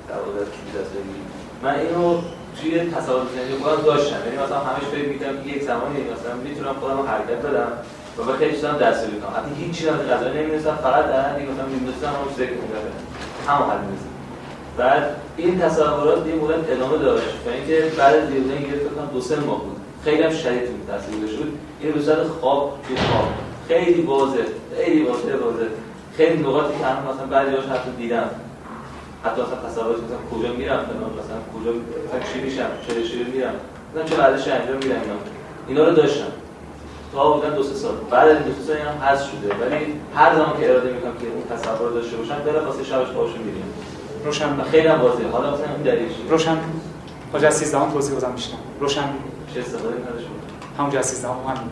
12 13 سالگی من اینو توی تصادف زندگی خودم داشتم. یعنی مثلا همش فکر می‌کردم که یک زمانی مثلا می‌تونم خودم حرکت بدم و به خیلی چیزام دست بکنم حتی هیچ چیزی از غذا نمی‌رسم فقط در حدی مثلا می‌دونستم اون ذکر می‌کردم. همون حل می‌رسم بعد این تصورات یه مدت ادامه داشت. و اینکه بعد از یه مدت فکر دو سه ماه بود. خیلی هم شدید بود تاثیر شد این به خواب تو خواب. خیلی واضح خیلی واضح واضح. خیلی نقاطی که هم مثلا بعضی هاش حتی دیدم. حتی مثلا تصور مثلا کجا میرم مثلا کجا مثلا چی میشم چه شیر میرم مثلا چه ورزشی انجام میدم اینا. اینا رو داشتم. تا بودن دو سه سال. بعد از دو سه سال هم حذف شده. ولی هر زمان که اراده می‌کنم که اون تصور داشته باشم دلم واسه شبش باشون میریم روشن خیلی هم واضحه. حالا مثلا این دلیل چیه؟ روشن. حاج از 13 هم توضیح بدم میشنم روشن. چه استفاده نداشت همون از 13 هم همین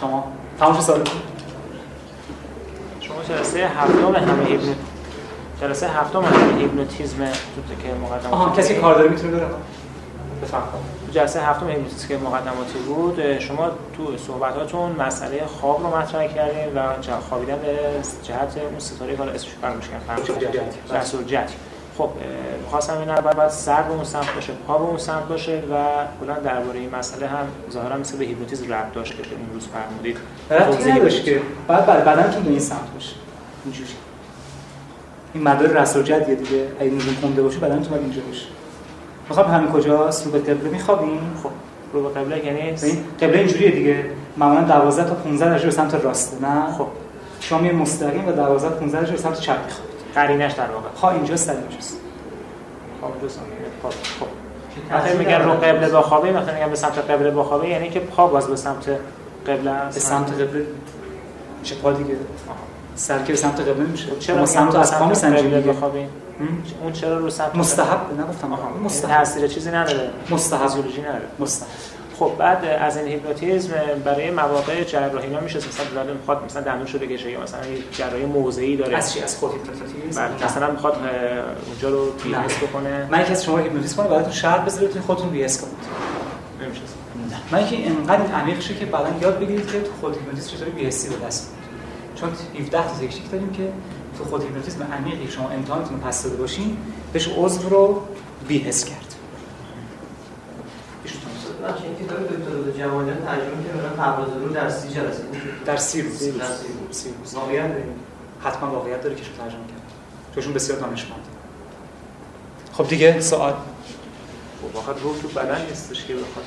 شما؟ تمام سال شما جلسه هفتم همه هیپنوت جلسه هفتم همه هیپنوتیزم تو که مقدمات آها کسی کار داره می‌تونه بره. بفهم جلسه هفتم هیپنوتیزم که مقدماتی بود شما تو صحبتاتون مسئله خواب رو مطرح کردین و خوابیدن به جهت اون ستاره که حالا اسمش فراموش کردم خب می‌خواستم این اول باید سر به اون سمت باشه پا به اون سمت باشه و کلا درباره این مسئله هم ظاهرا مثل به هیپنوتیزم ربط داشت که اون روز فرمودید. ربطی توضیح بدید. که. بعد بعد بدنتون به این سمت باشه. اینجوری. این مدار رسول جدیه دیگه. اگه نزول کنده باشه بدنتون باید اینجا باشه. می‌خوام همین کجاست؟ رو به قبله میخوابیم خب رو به قبله یعنی این قبله اینجوریه دیگه. معمولا 12 تا 15 درجه به سمت راسته نه؟ خب. شما میه مستقیم و 12 تا 15 درجه به سمت چپ میخوابید قرینش در واقع. ها اینجا سر اینجاست. خواب جو سمت پا خب وقتی میگن رو قبله با خوابه وقتی میگن به سمت قبله با خوابه یعنی که پا باز به سمت قبله است. به سمت قبله چه پا دیگه؟ سر که به سمت قبله میشه. چرا سمت از پا بخوابین اون چرا رو سمت مستحب نگفتم. آها. این مستحب. تاثیر چیزی نداره. مستحب. فیزیولوژی نداره. مستحب. خب بعد از این هیپنوتیزم برای مواقع جراحی اینا میشه مثلا داده می‌خواد مثلا دندونش رو بکشه یا مثلا یه جراحی موضعی داره. از چی؟ از خود هیپنوتیزم؟ بله. مثلا می‌خواد اونجا رو بی‌حس بکنه. من یکی از شما هیپنوتیزم کنه براتون شرط بذاره بتونید خودتون بی‌حس کنید. نمیشه من اینکه اینقدر این عمیق شه که بعدا یاد بگیرید که تو خود هیپنوتیزم چطوری بی‌حسی به دست چون 17 تا تکنیک داریم که تو خود هیپنوتیزم عمیقی شما امتحانتون رو پس داده باشین بهش عضو رو بی‌حس کرد. دکتر رضا جوانیان ترجمه که برای پرواز رو در سی جلسه. در سی روز. در سی روز. واقعیت حتما واقعیت داره که شو ترجمه کرد. چون بسیار دانشمند. خب دیگه سوال. خب واقعا روح تو بدن نیستش که بخواد.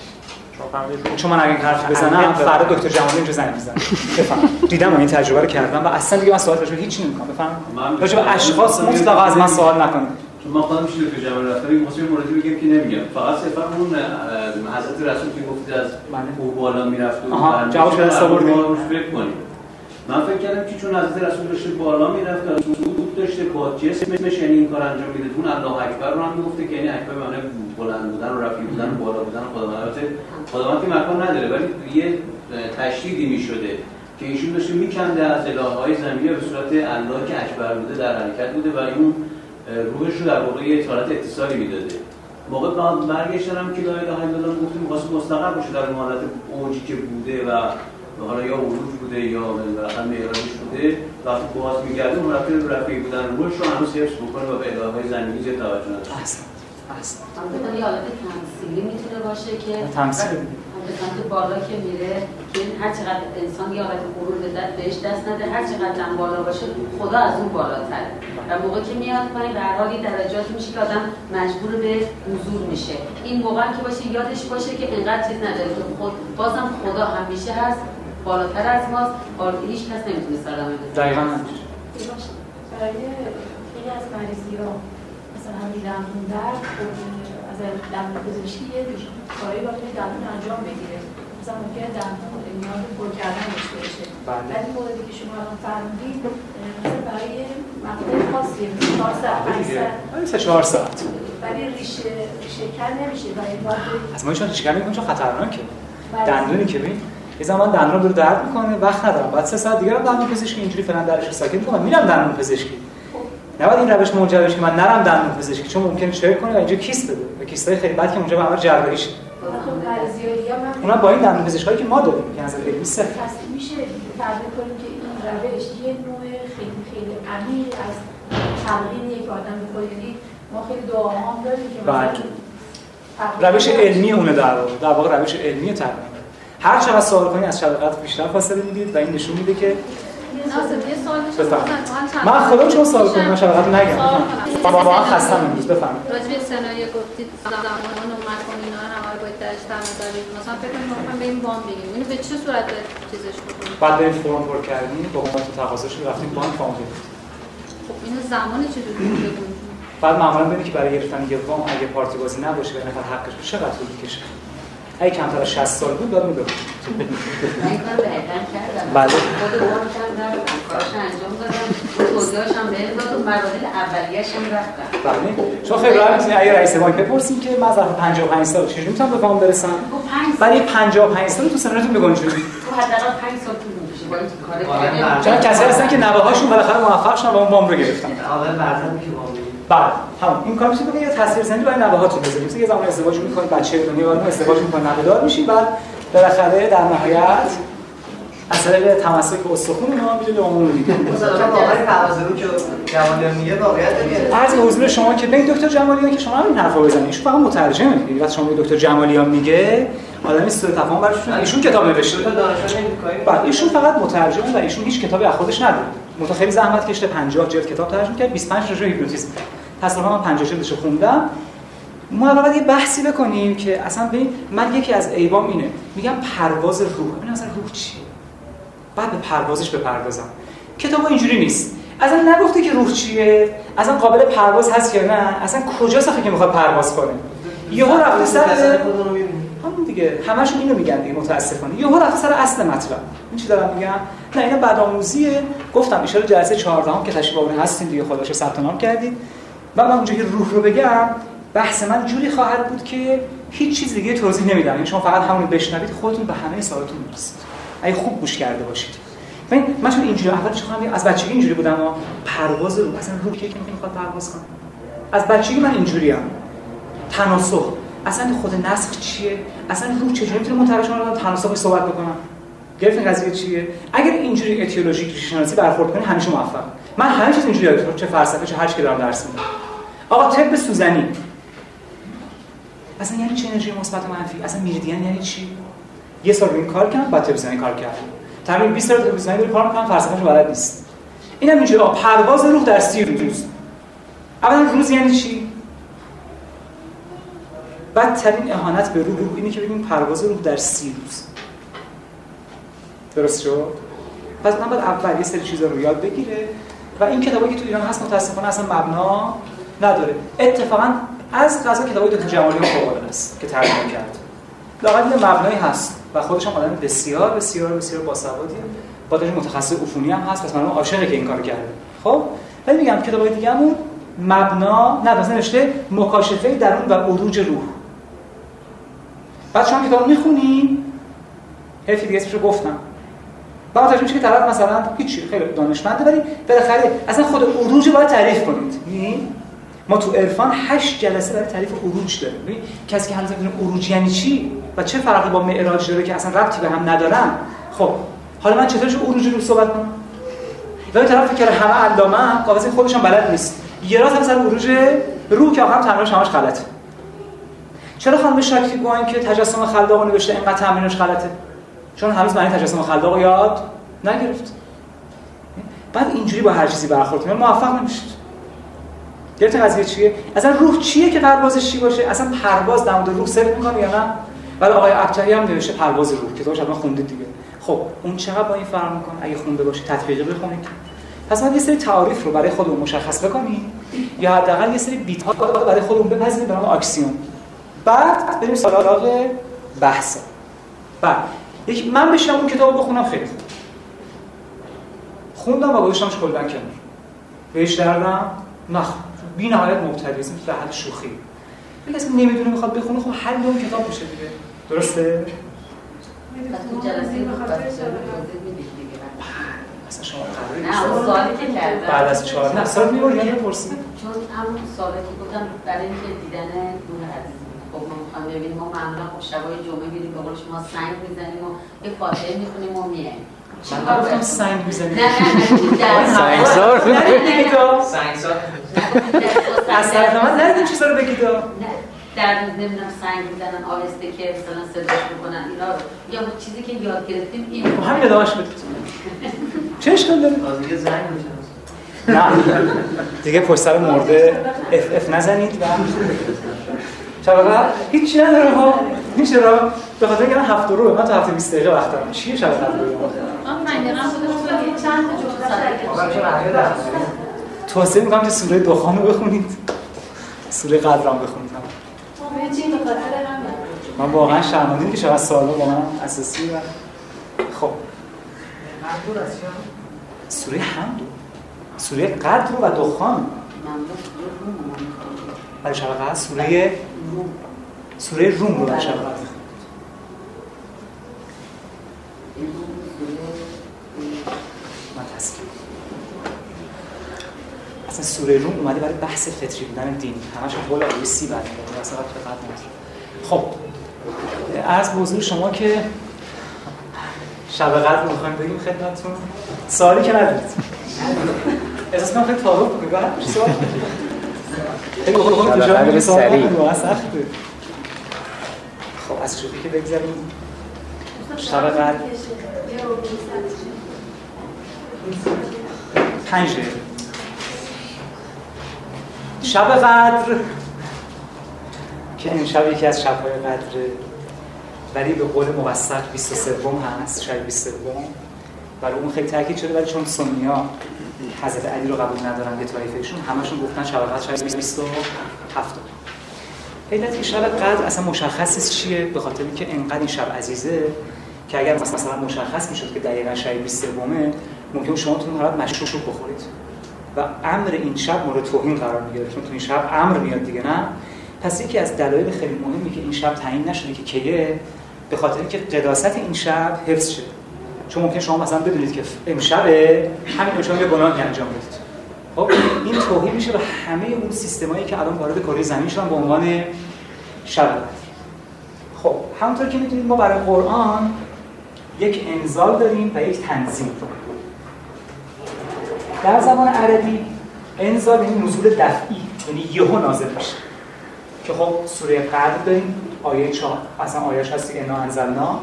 شما چون من اگه این حرف بزنم. فردا دکتر جمالی اینجا زنگ می‌زنه بفهم دیدم این تجربه رو کردم و اصلا دیگه من سوال راجع به هیچ نمی‌کنم بفهم؟ من راجع به اشخاص مطلقا از من سوال نکنید. چون من خودم میشه دکتر جمال رفتاری واسه موردی بگم که نمیگم. فقط صرفا اون حضرت رسول که گفتید از او بالا می‌رفت و آوردی. ما روش فکر کنیم من فکر کردم که چون حضرت رسول داشته بالا می‌رفت و صعود داشته با جسمش یعنی این کار انجام میده اون الله اکبر رو هم می‌گفته که یعنی اکبر معنی بلند بودن و رفیع بودن و بالا بودن خداوند. خداوند که مکان نداره ولی یه تشدیدی می‌شده. که ایشون داشته میکنده از الههای زمینی به صورت الله که اکبر بوده در حرکت بوده و اون روحش رو در واقع یه حالت اتصالی می‌داده. موقع بعد برگشتم که لا اله الا الله گفتیم واسه مستقر باشه در حالت اوجی که بوده و حالا یا عروج بوده یا بالاخره معراجش بوده. وقتی باز میگرده اون رفته رفیع بودن. روحش رو هنوز حفظ بکنه و به الههای زمینی زیاد توجه احسن من یه حالت تمثیلی می‌تونه باشه که تمثیل. به سمت بالا که میره. که هر چقدر انسان یه حالت غرور به دست بهش دست نده هر چقدر هم بالا باشه خدا از اون بالاتره. و موقع که میاد پایین به هر حال یه درجاتی میشه که آدم مجبور به حضور میشه. این موقع که باشه یادش باشه که انقدر چیز نداره. که خود بازم خدا همیشه هست بالاتر از ماست. آره هیچ کس نمی‌تونه سلامه بزنه دقیقاً. برای خیلی از مریضی ها مثلا همین دندون درد از دندون پزشکی یه کاری باید دندون انجام بگیره. مثلا ممکنه دندون نیاز پر کردن داشته باشه. بله. ولی موردی که شما الان فرمودید مثلا برای مقطع مثل چهار ساعت پنج ساعت. آره، سه چهار ساعت. ولی ریشه ریشه کن نمیشه برای باید از ما چون ریشگری می‌کنم چون خطرناکه. بله. دندونی که ببین یه زمان دندون داره درد می‌کنه وقت ندارم. بعد سه ساعت دیگه هم دندون پزشکی اینجوری فعلا درش رو ساکت می‌کنم میرم دندون پزشکی. نباید این روش منجر بشه که من نرم دندون پزشکی چون ممکنه چک کنه و اینجا کیست بده. و کیستای خیلی بد که اونجا به عمل جراحی شه خب مریضی ها دیگه من اونا با این دندون پزشکایی که ما داریم که از علمی صفر پس میشه فرض کنیم که این روش یه نوع خیلی خیلی عمیق از تمرین یک آدم می‌کنه. یعنی ما خیلی دعاها هم داریم که بله. مثلا روش علمی اونه در واقع. در واقع روش علمی تمرین هر چقدر سوال کنی از شبکت بیشتر فاصله می‌دید و این نشون میده که بفهم. چند من خودم شما سوال کنم من شبکت نگم. با واقعا خستم امروز بفهم راجع به سناریو گفتید زمان و مکان اینا رو باید درش تعمل دارید مثلا فکر کنید ما به این وام بگیم اینو به چه صورت چیزش بکنیم؟ بعد بریم فرم پر کردیم با تو تقاضاش رفتیم بانک فام گرفتیم خب اینو زمان چجوری بعد معمولا ببینید که برای گرفتن یه وام اگه پارتی بازی نباشه و نفر حقش چقدر طول می‌کشه؟ اگه کمتر از 60 سال بود داد می‌داد من کار کردم. بله. خود بانکم رفتم کارش انجام دادم. توضیحاش هم بهم داد و مراحل اولیه‌اش هم رفتم. بله. چون خیلی راحت می‌تونید اگه رئیس بانک بپرسین که من ظرف 55 سال چجوری می‌تونم به وام برسم؟ خب پنج برای 55 سال تو سنتون بگنجونید تو حداقل پنج سال طول می‌کشه آره،. چون کسی هستن که نوه‌هاشون بالاخره موفق شدن و اون وام رو گرفتن. آقای برزن که بله همون این کار میشه که یه تصویر زنی برای نوه‌هاتون بذارید یه زمان ازدواج می‌کنید بچه دنیا وارد ازدواج می‌کنید نوه‌دار میشین بعد بالاخره در نهایت از طریق تمسک استخون اونا می‌تونید به عموم دیگه. عرض به حضور شما که ببین دکتر جمالیان که شما همین حرفا بزنید ایشون فقط مترجمه دیگه وقتی شما دکتر جمالیان میگه آدمی سوء تفاهم براشون ایشون کتاب نوشته. بعد ایشون فقط مترجمه و ایشون هیچ کتابی از خودش نداره. خیلی زحمت کشته 50 جلد کتاب ترجمه کرد 25 تا هیپنوتیزم. تصادفا من 50 جلدش رو خوندم. ما اول باید یه بحثی بکنیم که اصلا ببین من یکی از ایبام اینه. میگم پرواز روح. ببین اصلا روح چیه؟ بعد به پروازش بپردازم. کتاب اینجوری نیست. اصلا نگفته که روح چیه؟ اصلا قابل پرواز هست یا نه؟ اصلا کجاست آخه که می‌خواد پرواز کنه؟ یهو رفته سر. همون دیگه. همشون اینو میگن دیگه متاسفانه. یهو رفته سر اصل مطلب. این چی دارم میگم؟ نه اینا بدآموزیه. گفتم ان جلسه 14 هم که تشریف آورده هستین دیگه. خداشو ثبت نام کردید. و من اونجا که روح رو بگم بحث من جوری خواهد بود که هیچ چیز دیگه توضیح نمیدم. یعنی شما فقط همون رو بشنوید خودتون به همه سوالاتون می‌رسید. اگه خوب گوش کرده باشید. ببین من چون اینجوری اولش خواهم از بچگی اینجوری بودم و پرواز روح اصلا روح که می‌خواد پرواز کنه. از بچگی من اینجوریم تناسخ. اصلا خود نسخ چیه؟ اصلا روح چجوری می‌تونه منتقل شما تناسخش صحبت بکنم؟ گرفتین قضیه چیه؟ اگر اینجوری اتیولوژیک ریشه شناسی برخورد کنی همیشه موفق. من همه چیز اینجوری یاد چه فلسفه چه هر چی دارم درس میدم. آقا طب سوزنی؟ اصلا یعنی چه انرژی مثبت و منفی؟ اصلا میریدین یعنی چی؟ یه سال این کار کردم بعد سوزنی کار کردم. تمرین 20 سال سوزنی داره کار می‌کنم فلسفه‌اش بلد نیست. اینم اینجوری پرواز روح در 30 روز. اولا روز یعنی چی؟ بدترین اهانت به روح روح اینه که بگیم پرواز روح در سی روز. درست شد؟ پس من باید اول یه سری چیزا رو یاد بگیره. و این کتابی که تو ایران هست متاسفانه اصلا مبنا نداره. اتفاقا از قضا کتابی دکتر جمالی فوق است که ترجمه کرد لااقل یه مبنایی هست و خودش هم آدم بسیار بسیار بسیار باسوادیه با متخصص عفونی هم هست. پس من عاشقه که این کارو کرده. خب ولی میگم کتابای دیگه‌مون مبنا نه مثلا نوشته مکاشفه درون و عروج روح. بعد شما کتاب می‌خونی حرفی دیگه اسمشو گفتم. بعد متوجه میشه که طرف مثلا هیچ خیلی دانشمنده ولی بالاخره اصلا خود عروج باید تعریف کنید. یعنی ما تو عرفان 8 جلسه برای تعریف عروج داریم. ببین کسی که هنوز نمی‌دونه عروج یعنی چی و چه فرقی با معراج داره که اصلا ربطی به هم ندارن خب حالا من چطورش عروج رو صحبت کنم؟ و طرف فکر همه علامه قاضی خودش هم بلد نیست. یه راست هم سر عروج روح که آخرام تمرینش همش غلطه. چرا خانم شاکی گوین که تجسم خلاق نوشته اینقدر تمرینش غلطه؟ چون هنوز معنی تجسم خلاق یاد نگرفت. بعد اینجوری با هر چیزی برخورد کنه موفق نمیشید. گرفتین قضیه چیه؟ اصلا روح چیه که پروازش چی باشه؟ اصلا پرواز در روح صرف می‌کنه یا نه؟ ولی آقای ابتری هم نوشته پرواز روح کتابش حتما خوندید دیگه. خب اون چقدر با این فرق می‌کنه؟ اگه خونده باشه تطبیقی بخونید پس ما یه سری تعاریف رو برای خودمون مشخص بکنیم یا حداقل یه سری بیت ها برای خودمون بپذیریم به نام اکسیوم بعد بریم سراغ بحث. بعد یک من بشم اون کتابو بخونم خیلی خوندم و گذاشتمش کلا کنار. بهش دردم نه بی نهایت مبتدی اسم به حد شوخی. اگه اصلا نمی‌دونه می‌خواد بخونه خب حل اون کتاب میشه دیگه. درسته؟ اصلا شما قراره که کردم. بعد از چهار نه سال می‌برد یعنی پرسید چون همون سوالی که گفتم برای اینکه دیدن دور عزیز. خب ما می‌خوام ببینیم ما معمولا خب شبای جمعه میریم به قول شما سنگ می‌زنیم و یه فاتحه می‌خونیم و میایم. من گفتم سنگ می‌زنیم. نه نه نه [LAUGHS] سنگسار نرید [LAUGHS] [LAUGHS] اصلا من نرید این چیزا رو بگید. نه. در روز نمی‌دونم سنگ می‌زنن آهسته که مثلا صداش می‌کنن اینا رو. یا چیزی که یاد گرفتیم این خب همین ادامهش بدید [LAUGHS] چه اشکال داره؟ دیگه زنگ میشه نه. دیگه پشت سر مرده. اف اف نزنید. و شب هیچی نداره ها. هیچ را به خاطر اینکه من هفت رو من تا هفته 20 دقیقه وقت دارم چیه شب قدر من پنجره خودم چند تا جمله توصیه می‌کنم که سوره دخان رو بخونید. سوره بخونید به خاطر همین من واقعا شرمنده که چقدر سوالا با من اساسی و خب؟ سوره حمد. سوره قدر و دخان. برای شب قدر سوره سوره روم رو برای شب قدر من تسکیم اصلا سوره روم اومده برای بحث فطری بودن دین. همش قول آیه سی بعد اصلا فقط خب از موضوع شما که شب قدر می‌خوایم بگیم خدمتتون. سوالی که ندارید. احساس کنم خیلی سوال. که جایی سوال کنیم واقعا سخته خب از شوخی که بگذاریم شب قدر. پنج دقیقه. شب قدر. که امشب یکی از شب‌های قدره ولی به قول موثق 23 هست شب 23 برای اون خیلی تاکید شده ولی چون سنیا حضرت علی رو قبول ندارن به طایفهشون همشون گفتن شب قدر شب 27 علت که شب قدر اصلا مشخص چیه به خاطر اینکه انقدر این شب عزیزه که اگر مثلا مشخص می‌شد که دقیقا شب 23 ممکن شما تو اون حالت مشروب بخورید. و امر این شب مورد توهین قرار می‌گیره چون تو این شب امر میاد دیگه نه؟ پس یکی از دلایل خیلی مهمی که این شب تعیین نشده که کیه به خاطر اینکه قداست این شب حفظ شه چون ممکن شما مثلا بدونید که امشب همین امشب یه گناهی انجام بدید. خب این توهین میشه به همه اون سیستمایی که الان وارد کره زمین شدن به عنوان شب. خب همونطور که می‌دونید ما برای قرآن یک انزال داریم و یک تنظیم. در زبان عربی انزال یعنی نزول دفعی یعنی یهو نازل میشه. که خب سوره قدر داریم آیه 4 اصلا آیه‌اش هستی انا انزلنا.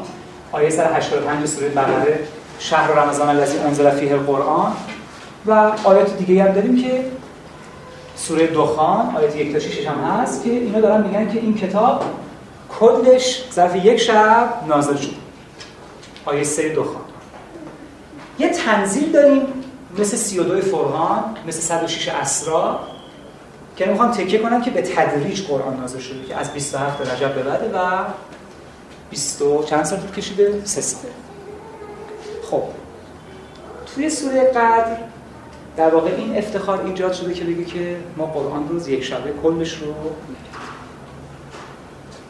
آیه 185 سوره بقره. شهر رمضان الذی انزل فیه القرآن. و آیات دیگه هم داریم که سوره دخان آیات یک تا 6 هم هست که اینا دارن میگن که این کتاب کلش ظرف یک شب نازل شد. آیه 3 دخان. یه تنزیل داریم. مثل 32 فرقان مثل 106 اسرا که می‌خوام تکیه کنم که به تدریج قرآن نازل شده که از 27 رجب به بعد و 20 چند سال طول کشیده؟ سه سال خب توی سوره قدر در واقع این افتخار ایجاد شده که بگه که ما قرآن روز یک شبه کلش رو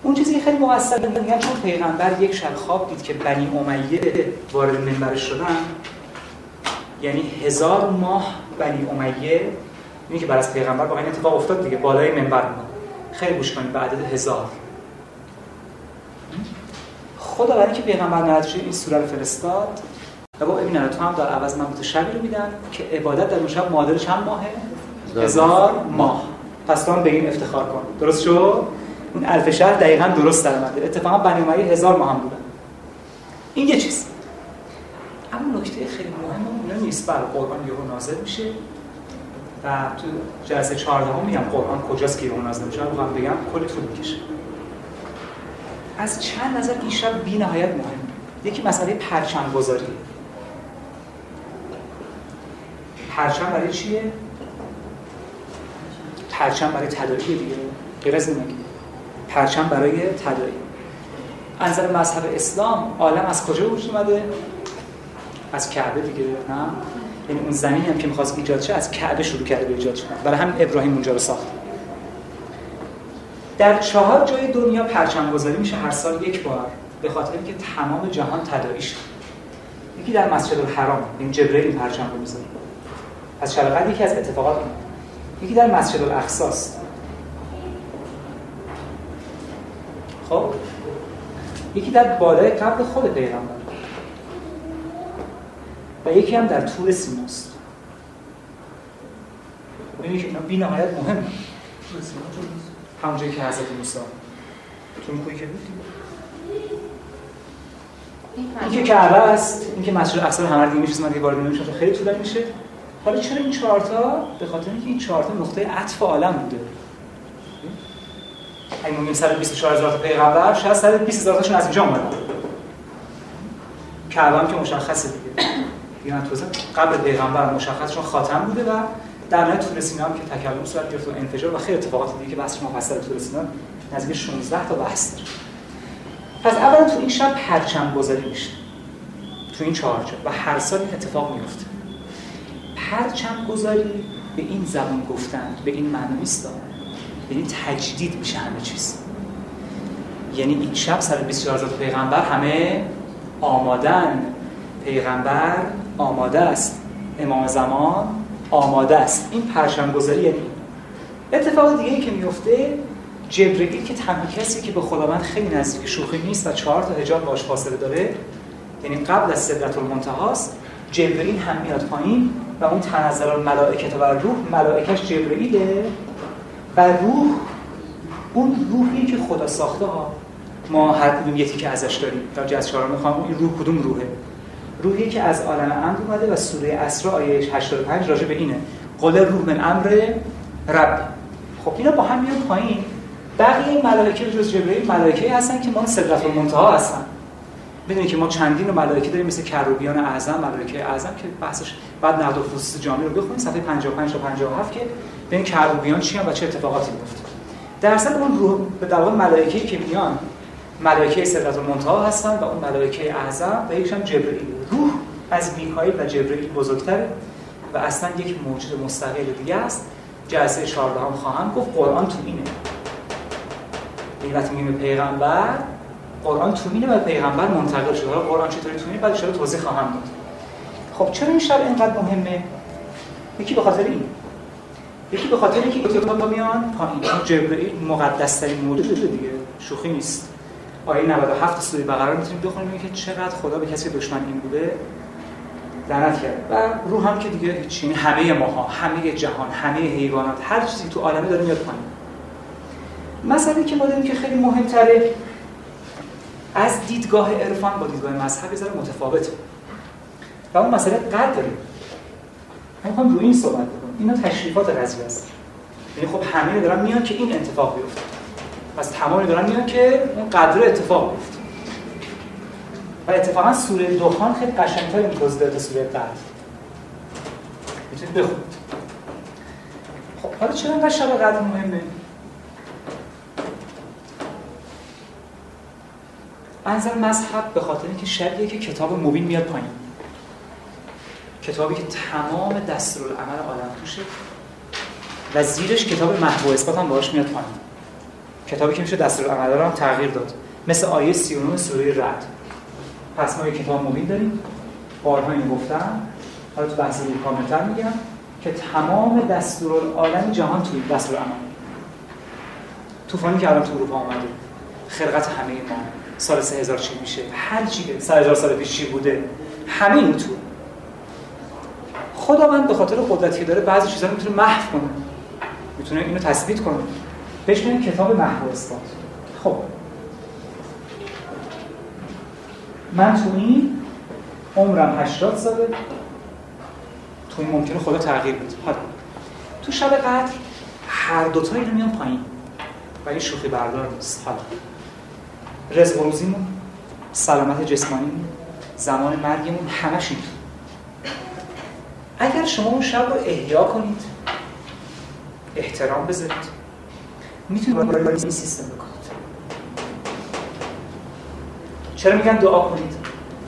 اون چیزی خیلی موثر میگن چون پیغمبر یک شب خواب دید که بنی امیه وارد منبرش شدن یعنی هزار ماه بنی امیه اینی که بر از پیغمبر واقعا اتفاق افتاد دیگه بالای منبر بود. خیلی گوش کنید به عدد هزار. خدا برای که پیغمبر نتیجه این سوره رو فرستاد. و با ببین تو هم در عوض من تو شبی رو میدن که عبادت در اون شب معادل چند ماهه؟ هزار ماه. پس تو هم به این افتخار کن. درست شو اون الف شهر دقیقا درست در اومده اتفاقا بنی امیه هزار ماه هم بودن این یه چیز. اما نکته خیلی مهم اون نیست. بر قرآن یهو نازل میشه. و تو جلسه 14 هم میگم قرآن کجاست که یهو نازل میشه رو بگم کلی طول می‌کشه. از چند نظر این شب بی نهایت مهم. یکی مسئله پرچم گذاری پرچم برای چیه؟ پرچم برای تدایی دیگه. غیر از پرچم برای تدایی نظر مذهب اسلام عالم از کجا وجود اومده؟ از کعبه دیگه نه؟ یعنی اون زمینی هم که می‌خواست ایجاد شه از کعبه شروع کرده به ایجاد شدن. برای همین ابراهیم اونجا رو ساخت. در چهار جای دنیا پرچم گذاری میشه هر سال یک بار به خاطر اینکه تمام جهان تداعی شد. یکی در مسجد الحرام این جبرئیل پرچم رو می‌ذاره. از شب یکی از اتفاقات این یکی در مسجد الاقصی است. خب؟ یکی در بالای قبر خود پیغمبر. و یکی هم در طور سیناست ببینید که اینا بی نهایت مهمه همونجایی که حضرت موسی. تو کوی که بود. این که کعبه است این که مسجد اقصا همه دیگه میشه من دیگه وارد نمیشم خیلی طولانی میشه. حالا چرا این چهار تا؟ به خاطر اینکه این چهار تا نقطه عطف عالم بوده. اگه میگیم سر 24 هزار تا پیغمبر شاید سر 20 هزار تاشون از اینجا اومدن. کعبه هم که مشخصه دیگه. من توضیح قبل پیغمبر مشخص چون خاتم بوده و در نهایت طول سینه هم که تکلم صورت گرفت و انفجار و خیلی اتفاقات دیگه که بحثش مفصل طول سینه نزدیک 16 تا بحث داره. پس اولا تو این شب پرچم گذاری میشه. تو این چهار و هر سال این اتفاق میفته. پرچم گذاری به این زبان گفتن به این معنی نیست. یعنی تجدید میشه همه چیز. یعنی این شب سر 24 هزار پیغمبر همه آمادن. پیغمبر آماده است. امام زمان آماده است. این پرچم گذاری یعنی اتفاق دیگه که میفته جبرئیل که تنها کسی که به خداوند خیلی نزدیک شوخی نیست و چهار تا حجاب باش فاصله داره یعنی قبل از سدرت المنتهی است جبرئیل هم میاد پایین و اون تنزل الملائکه و روح ملائکش جبرئیله و روح اون روحی که خدا ساخته ها ما هر کدوم یکی که ازش داریم. تا جزشارا می‌خوام این روح کدوم روحه؟ روحی که از عالم امر اومده و سوره اسراء آیه 85 راجع به اینه. قول روح من امر رب. خب اینا با هم میان پایین. بقیه ملائکه جز جبرئیل ملائکه هستن که ما صدرت المنتها هستن. می‌دونید که ما چندین ملائکه داریم مثل کروبیان اعظم ملائکه اعظم که بحثش بعد نقد و خصوص جامع رو بخونید صفحه 55 تا 57 که ببین کروبیان چی و چه اتفاقاتی میفته در اصل اون روح به در ملائکه‌ای که میان ملائکه صدرت المنتها هستن و اون ملائکه اعظم و یکیشون جبرئیل روح از میکائیل و جبرئیل بزرگتره و اصلا یک موجود مستقل دیگه است. جلسه 14 هم خواهم گفت قرآن تو اینه. این وقتی میگیم پیغمبر قرآن تو اینه و پیغمبر منتقل شده. حالا قرآن چطوری تو اینه؟ بعد شده توضیح خواهم داد. خب چرا این شب اینقدر مهمه؟ یکی به خاطر این. یکی به خاطر اینکه کتاب میان پایین. جبرئیل مقدس ترین موجود دیگه. شوخی نیست. آیه 97 سوره بقره می‌تونیم بخونیم که چقدر خدا به کسی دشمن این بوده لعنت کرد. و روح هم که دیگه هیچ یعنی همه ماها همه جهان همه حیوانات هر چیزی تو عالمه داره میاد پایین. مسئله که ما داریم که خیلی مهمتره از دیدگاه عرفان با دیدگاه مذهبی ذره متفاوته. و اون مسئله قدر من می‌خوام رو این صحبت بکنم. اینا تشریفات قضیه است. یعنی خب همه دارن میان که این اتفاق بیفته. پس تمامی دارن میان که اون قدر اتفاق بیفته و اتفاقا سوره دخان خیلی قشنگتر این توضیح داده سوره قدر می‌تونید بخونید. خب حالا چرا اینقدر شب قدر مهمه؟ انظر مذهب به خاطر اینکه شبیه که کتاب مبین میاد پایین. کتابی که تمام دستورالعمل عالم توشه و زیرش کتاب محو اثبات هم باهاش میاد پایین. کتابی که میشه دستورالعمل رو هم تغییر داد. مثل آیه 39 سوره رد پس ما یک کتاب مبین داریم. بارها این گفتم. حالا تو بحث رو کاملتر میگم که تمام دستورالعالم جهان توی دستورالعمل. طوفانی که الان تو اروپا اومده. خلقت همه ما. سال 3000 چی میشه؟ هر چی که 3000 سال پیش چی بوده؟ همه این تو. خداوند به خاطر قدرتی داره بعضی چیزا می‌تونه محو کنه. می‌تونه اینو تثبیت کنه. بهش میگن کتاب محو اثبات خب. من تو این عمرم 80 ساله. تو این ممکنه خدا تغییر بده. حالا. تو شب قدر هر دوتا اینو میان پایین. ولی شوخی بردار نیست. حالا. رزق و روزیمون سلامت جسمانی زمان مرگمون همش این اگر شما اون شب رو احیا کنید احترام بذارید. می‌تونید با این سیستم بکنید چرا میگن دعا کنید؟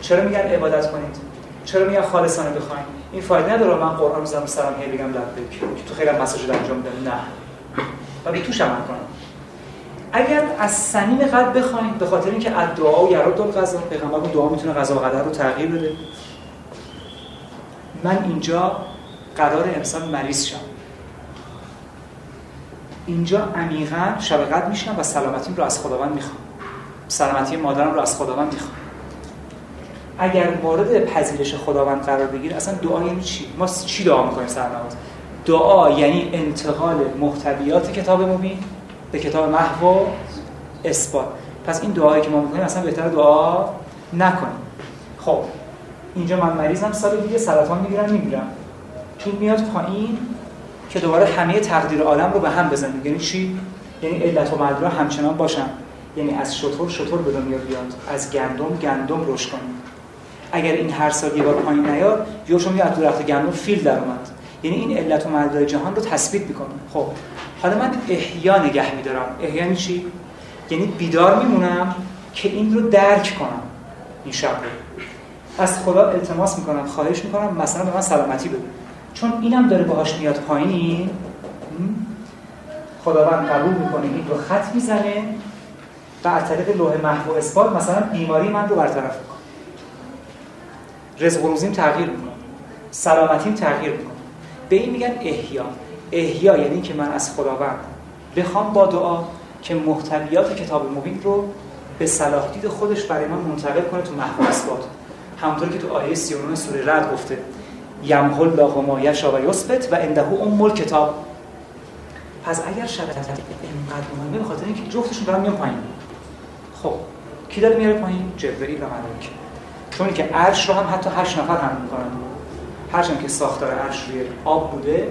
چرا میگن عبادت کنید؟ چرا میگن خالصانه بخواید این فایده نداره من قرآن می‌ذارم سلام هی بگم لبیک که تو خیلی مساجد انجام میدم نه. و به توش عمل کنم. اگر از صمیم قلب بخواید به خاطر اینکه از دعا و یرد القضا پیغمبر دعا می‌تونه قضا و قدر رو تغییر بده. من اینجا قرار امسال مریض شم. اینجا عمیقا شب قدر میشم و سلامتیم رو از خداوند می‌خوام. سلامتی مادرم رو از خداوند می‌خوام. اگر مورد پذیرش خداوند قرار بگیر اصلا دعا یعنی چی؟ ما چی دعا می‌کنیم سر نماز؟ دعا یعنی انتقال محتویات کتاب مبین به کتاب محو اثبات. پس این دعایی که ما می‌کنیم اصلا بهتر دعا نکنیم. خب اینجا من مریضم سال دیگه سرطان می‌گیرم میمیرم. چون میاد پایین که دوباره همه تقدیر عالم رو به هم بزنیم. یعنی چی؟ یعنی علت و مدرا همچنان باشن. یعنی از شطور شطور به دنیا بیاد. از گندم گندم رشد کنیم. اگر این هر سال یه بار پایین نیاد یا شما از درخت گندم فیل در اومد. یعنی این علت و معلول جهان رو تثبیت می‌کنه. خب حالا من احیا نگه میدارم. احیا یعنی چی؟ یعنی بیدار میمونم که این رو درک کنم. این شب. رو از خدا التماس می‌کنم خواهش می‌کنم مثلا به من سلامتی بده. چون اینم داره باهاش میاد پایین خداوند قبول می‌کنه این رو خط می‌زنه. و از طریق لوح محو اثبات مثلا بیماری من رو برطرف می‌کنه. رزق روزیم تغییر می‌کنه. سلامتیم تغییر می‌کنه. به این میگن احیا. احیا یعنی که من از خداوند بخوام با دعا که محتویات کتاب مبین رو به صلاح دید خودش برای من منتقل کنه تو محو اثبات. همونطور که تو آیه 39 سوره رد گفته. یمحو الله ما یشا و یثبت و عنده ام کتاب پس اگر شرط اینقدر مهمه به خاطر اینکه جفتشون دارن میان پایین. خب کی داره میاره پایین؟ جبرئیل و ملائکه. چون که عرش رو هم حتی هشت نفر هم می‌کنن. هرچند که ساختار عرش روی آب بوده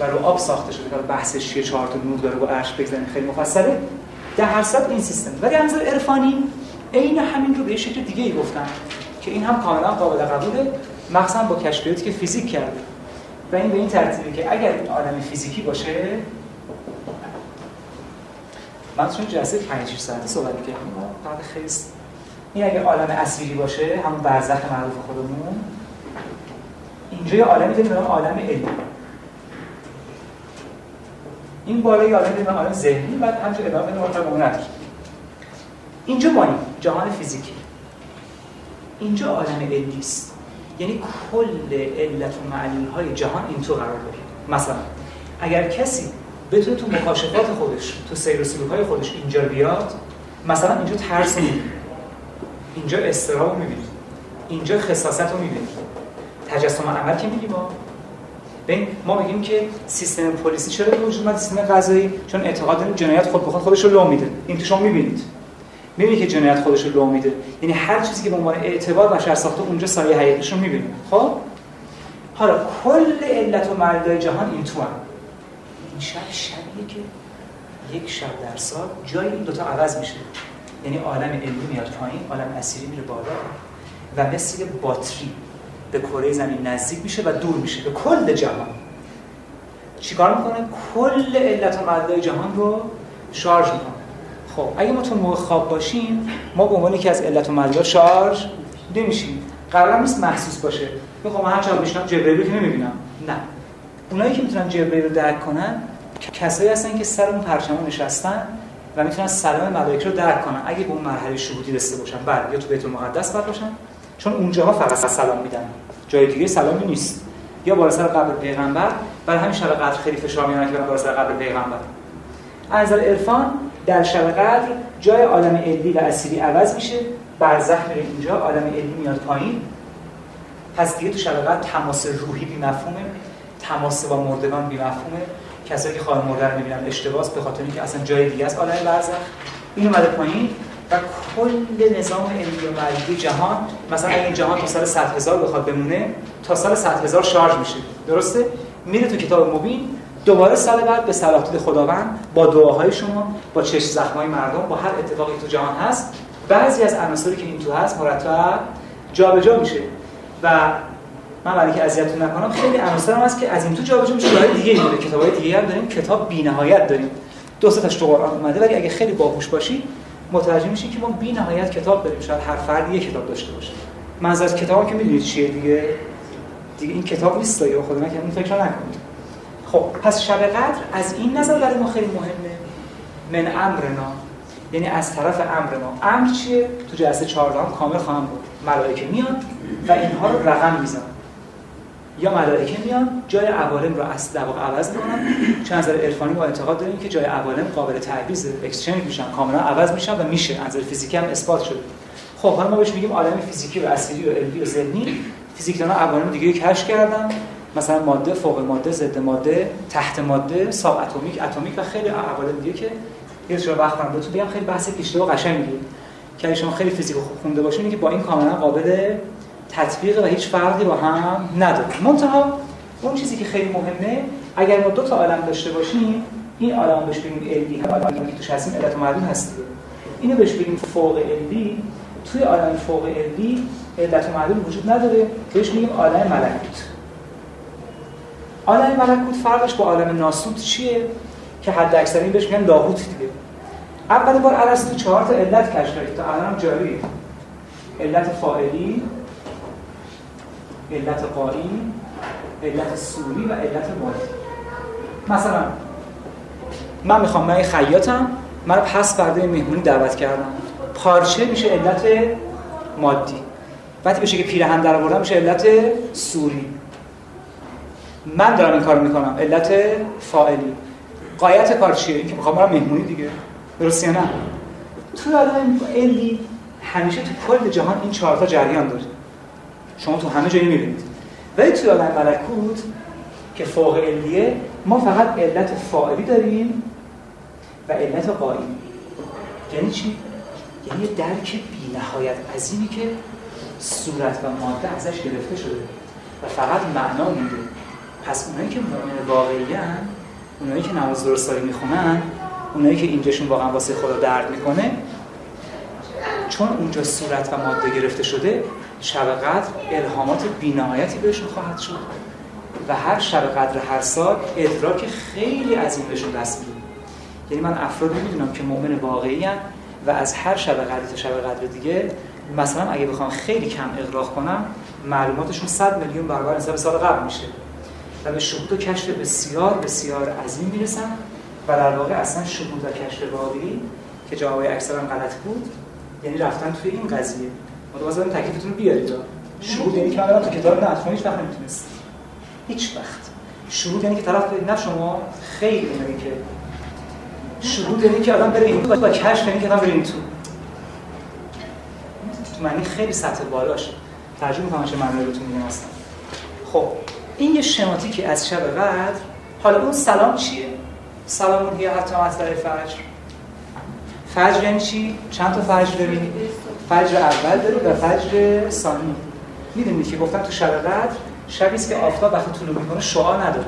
و رو آب ساخته شده که بحثش چیه چهار تا نور داره با عرش بگذاریم خیلی مفصله. در هر این سیستم. ولی از عرفانی عین همین رو به شکل دیگه ای گفتن که این هم کاملا قابل قبوله. مخصوصا با کشفیاتی که فیزیک کرده و این به این ترتیبه که اگر این عالم فیزیکی باشه من چون جلسه 5 6 ساعته صحبت کردم بعد خیلی این اگر عالم اصلی باشه همون برزخ معروف خودمون اینجا یه عالمی داریم به عالم علمی این بالای عالم داریم عالم ذهنی بعد همچه ادامه بدیم نداره اینجا ما جهان فیزیکی. اینجا عالم علمی است یعنی کل علت و معلول های جهان این تو قرار داره مثلا اگر کسی بتونه تو مکاشفات خودش تو سیر و سلوک های خودش اینجا بیاد مثلا اینجا ترس رو اینجا استراب رو می‌بینید اینجا خصاصت رو می‌بینید تجسم عمل که میگیم ما. ببین ما میگیم که سیستم پلیسی چرا به وجود اومد سیستم قضایی چون اعتقاد داریم جنایت خود به خود خودش رو لو میده. این تو شما می‌بینید. می‌بینی که جنایت خودش رو لو میده. یعنی هر چیزی که به عنوان اعتبار بشر ساخته اونجا سایه حقیقیش رو می‌بینیم خب؟ حالا کل علت و مردای جهان این تو هم. این شب شبیه که یک شب در سال جای این دوتا عوض میشه. یعنی عالم علمی میاد پایین عالم اسیری میره بالا و مثل باتری به کره زمین نزدیک میشه و دور میشه به کل جهان. چیکار می‌کنه؟ کل علت و مردای جهان رو شارژ می‌کنه. خب اگه ما تو موقع خواب باشیم ما به عنوان که از علت و مدار شارژ نمیشیم. قرار نیست محسوس باشه. می‌خوام هر چند بشنم جبرئیل که نمی‌بینم. نه. اونایی که می‌تونن جبرئیل رو درک کنن کسایی هستن که سر اون پرچم نشستن و می‌تونن سلام ملائکه رو درک کنن. اگه به اون مرحله شهودی رسیده باشن بله یا تو بیت المقدس باید باشن. چون اونجاها فقط سلام میدن. جای دیگه سلامی نیست. یا بالا سر قبر پیغمبر برای همین شب قدر خیلی فشار میارن که بالا سر قبر پیغمبر. از عرفان در شب قدر جای عالم علمی و اسیری عوض میشه برزخ میره اینجا عالم علمی میاد پایین. پس دیگه تو شب قدر تماس روحی بی مفهومه تماس با مردگان بی مفهومه کسایی که خواهر مرده رو می‌بینن اشتباس به خاطر اینکه اصلا جای دیگه است عالم برزخ این اومده پایین و کل نظام علمی و جهان مثلا این جهان تا سال 100 هزار بخواد بمونه تا سال 100 هزار شارژ میشه. درسته؟ میره تو کتاب مبین دوباره سال بعد به صلاح خداوند با دعاهای شما با چشم زخمای مردم با هر اتفاقی تو جهان هست. بعضی از عناصری که این تو هست مرتب جابجا جا میشه. و من برای که اذیتتون نکنم خیلی عناصر هست که از این تو جابجا میشه. برای دیگه میره کتابای دیگه هم داریم. کتاب بی‌نهایت داریم. دو سه تاش تو قرآن اومده. ولی اگه خیلی باهوش باشی متوجه میشی که ما بی‌نهایت کتاب داریم. شاید هر فرد یک کتاب داشته باشه. منظور از کتاب که می‌دونید چیه دیگه؟ دیگه این کتاب نیست خدا نکنه این فکر نکنید. خب پس شب قدر از این نظر برای ما خیلی مهمه. من امرنا. یعنی از طرف امر ما امر چیه؟ تو جلسه 14 هم کامل خواهم بود. ملائکه میان و اینها رو رقم می‌زنن. یا ملائکه میان جای عوالم رو از در عوض می‌کنن. چون نظر عرفانی ما اعتقاد داریم که جای عوالم قابل تعویض اکسچنج میشن کاملا عوض میشن و میشه. از فیزیکی هم اثبات شده. خب حالا ما بهش میگیم عالم فیزیکی و اصلی و علمی و ذهنی. فیزیکدانا عوالم دیگه کشف کردن. مثلا ماده فوق ماده ضد ماده تحت ماده ساب اتمیک. اتمیک و خیلی عوالم دیگه که یه جور وقت من بهتون بگم خیلی بحث پیچیده و قشنگی که شما خیلی فیزیک خونده باشین که با این کاملا قابل تطبیق و هیچ فرقی با هم نداره. منتها اون چیزی که خیلی مهمه اگر ما دو تا عالم داشته باشیم این عالم بهش بگیم هم عالمی که توش هستیم علت و هست اینو بهش بگیم فوق علمی توی عالم فوق علمی علت و وجود نداره. بهش میگیم عالم ملکوت. عالم ملکوت فرقش با عالم ناسوت چیه؟ که حد اکثری بهش میگن لاهوت دیگه. اولین بار ارسطو چهار تا علت کشف کرد تا الان هم جاریه علت فاعلی علت قایی علت سوری و علت مادی مثلا من می‌خوام من خیاطم. من پس برده مهمونی دعوت کردم. پارچه میشه علت مادی. وقتی بشه که پیرهن در آوردم میشه علت سوری. من دارم این کار می‌کنم. علت فاعلی. قایت کار چیه؟ که می‌خوام برم مهمونی دیگه. درست نه؟ تو آدم علی همیشه تو کل جهان این چهار تا جریان داره. شما تو همه جایی می‌بینید. ولی توی آدم ملکوت که فوق علیه ما فقط علت فاعلی داریم و علت قایی یعنی چی؟ یعنی درک بی نهایت عظیمی که صورت و ماده ازش گرفته شده و فقط معنا میده. پس اونایی که مؤمن واقعی اونایی که نماز درستاری می‌خونن اونایی که اینجاشون واقعا واسه خدا درد می‌کنه چون اونجا صورت و ماده گرفته شده شب قدر الهامات بینهایتی بهشون خواهد شد. و هر شب قدر هر سال ادراک خیلی عظیم بهشون دست میده. یعنی من افراد می‌دونم که مؤمن واقعی و از هر شب قدر تا شب قدر دیگه مثلا اگه بخوام خیلی کم اقراق کنم معلوماتشون 100 میلیون برابر نسبت سال قبل میشه. و به شهود و کشف بسیار بسیار عظیم می‌رسن و در واقع اصلا شهود و کشف واقعی که جوابای اکثرا غلط بود یعنی رفتن توی این قضیه. متوازن تکلیفتون رو بیارید شهود یعنی که من تو کتاب نه هیچ وقت نمی‌تونست. هیچ وقت. شهود یعنی که طرف نه شما خیلی اونایی که. شهود یعنی که آدم بره این تو و کشف یعنی که آدم بره این تو. تو معنی خیلی سطح بالاش. ترجمه می‌کنم چه معنی بهتون میگم اصلا. خب. این یه شماتیکی از شب قدر حالا اون سلام چیه؟ سلام هی حتی مطلع فجر. فجر یعنی چی؟ چند تا فجر داریم فجر اول داریم و فجر ثانی. می‌دونید که گفتن تو شب قدر شبی است که آفتاب وقتی طلوع می‌کنه شعا نداره.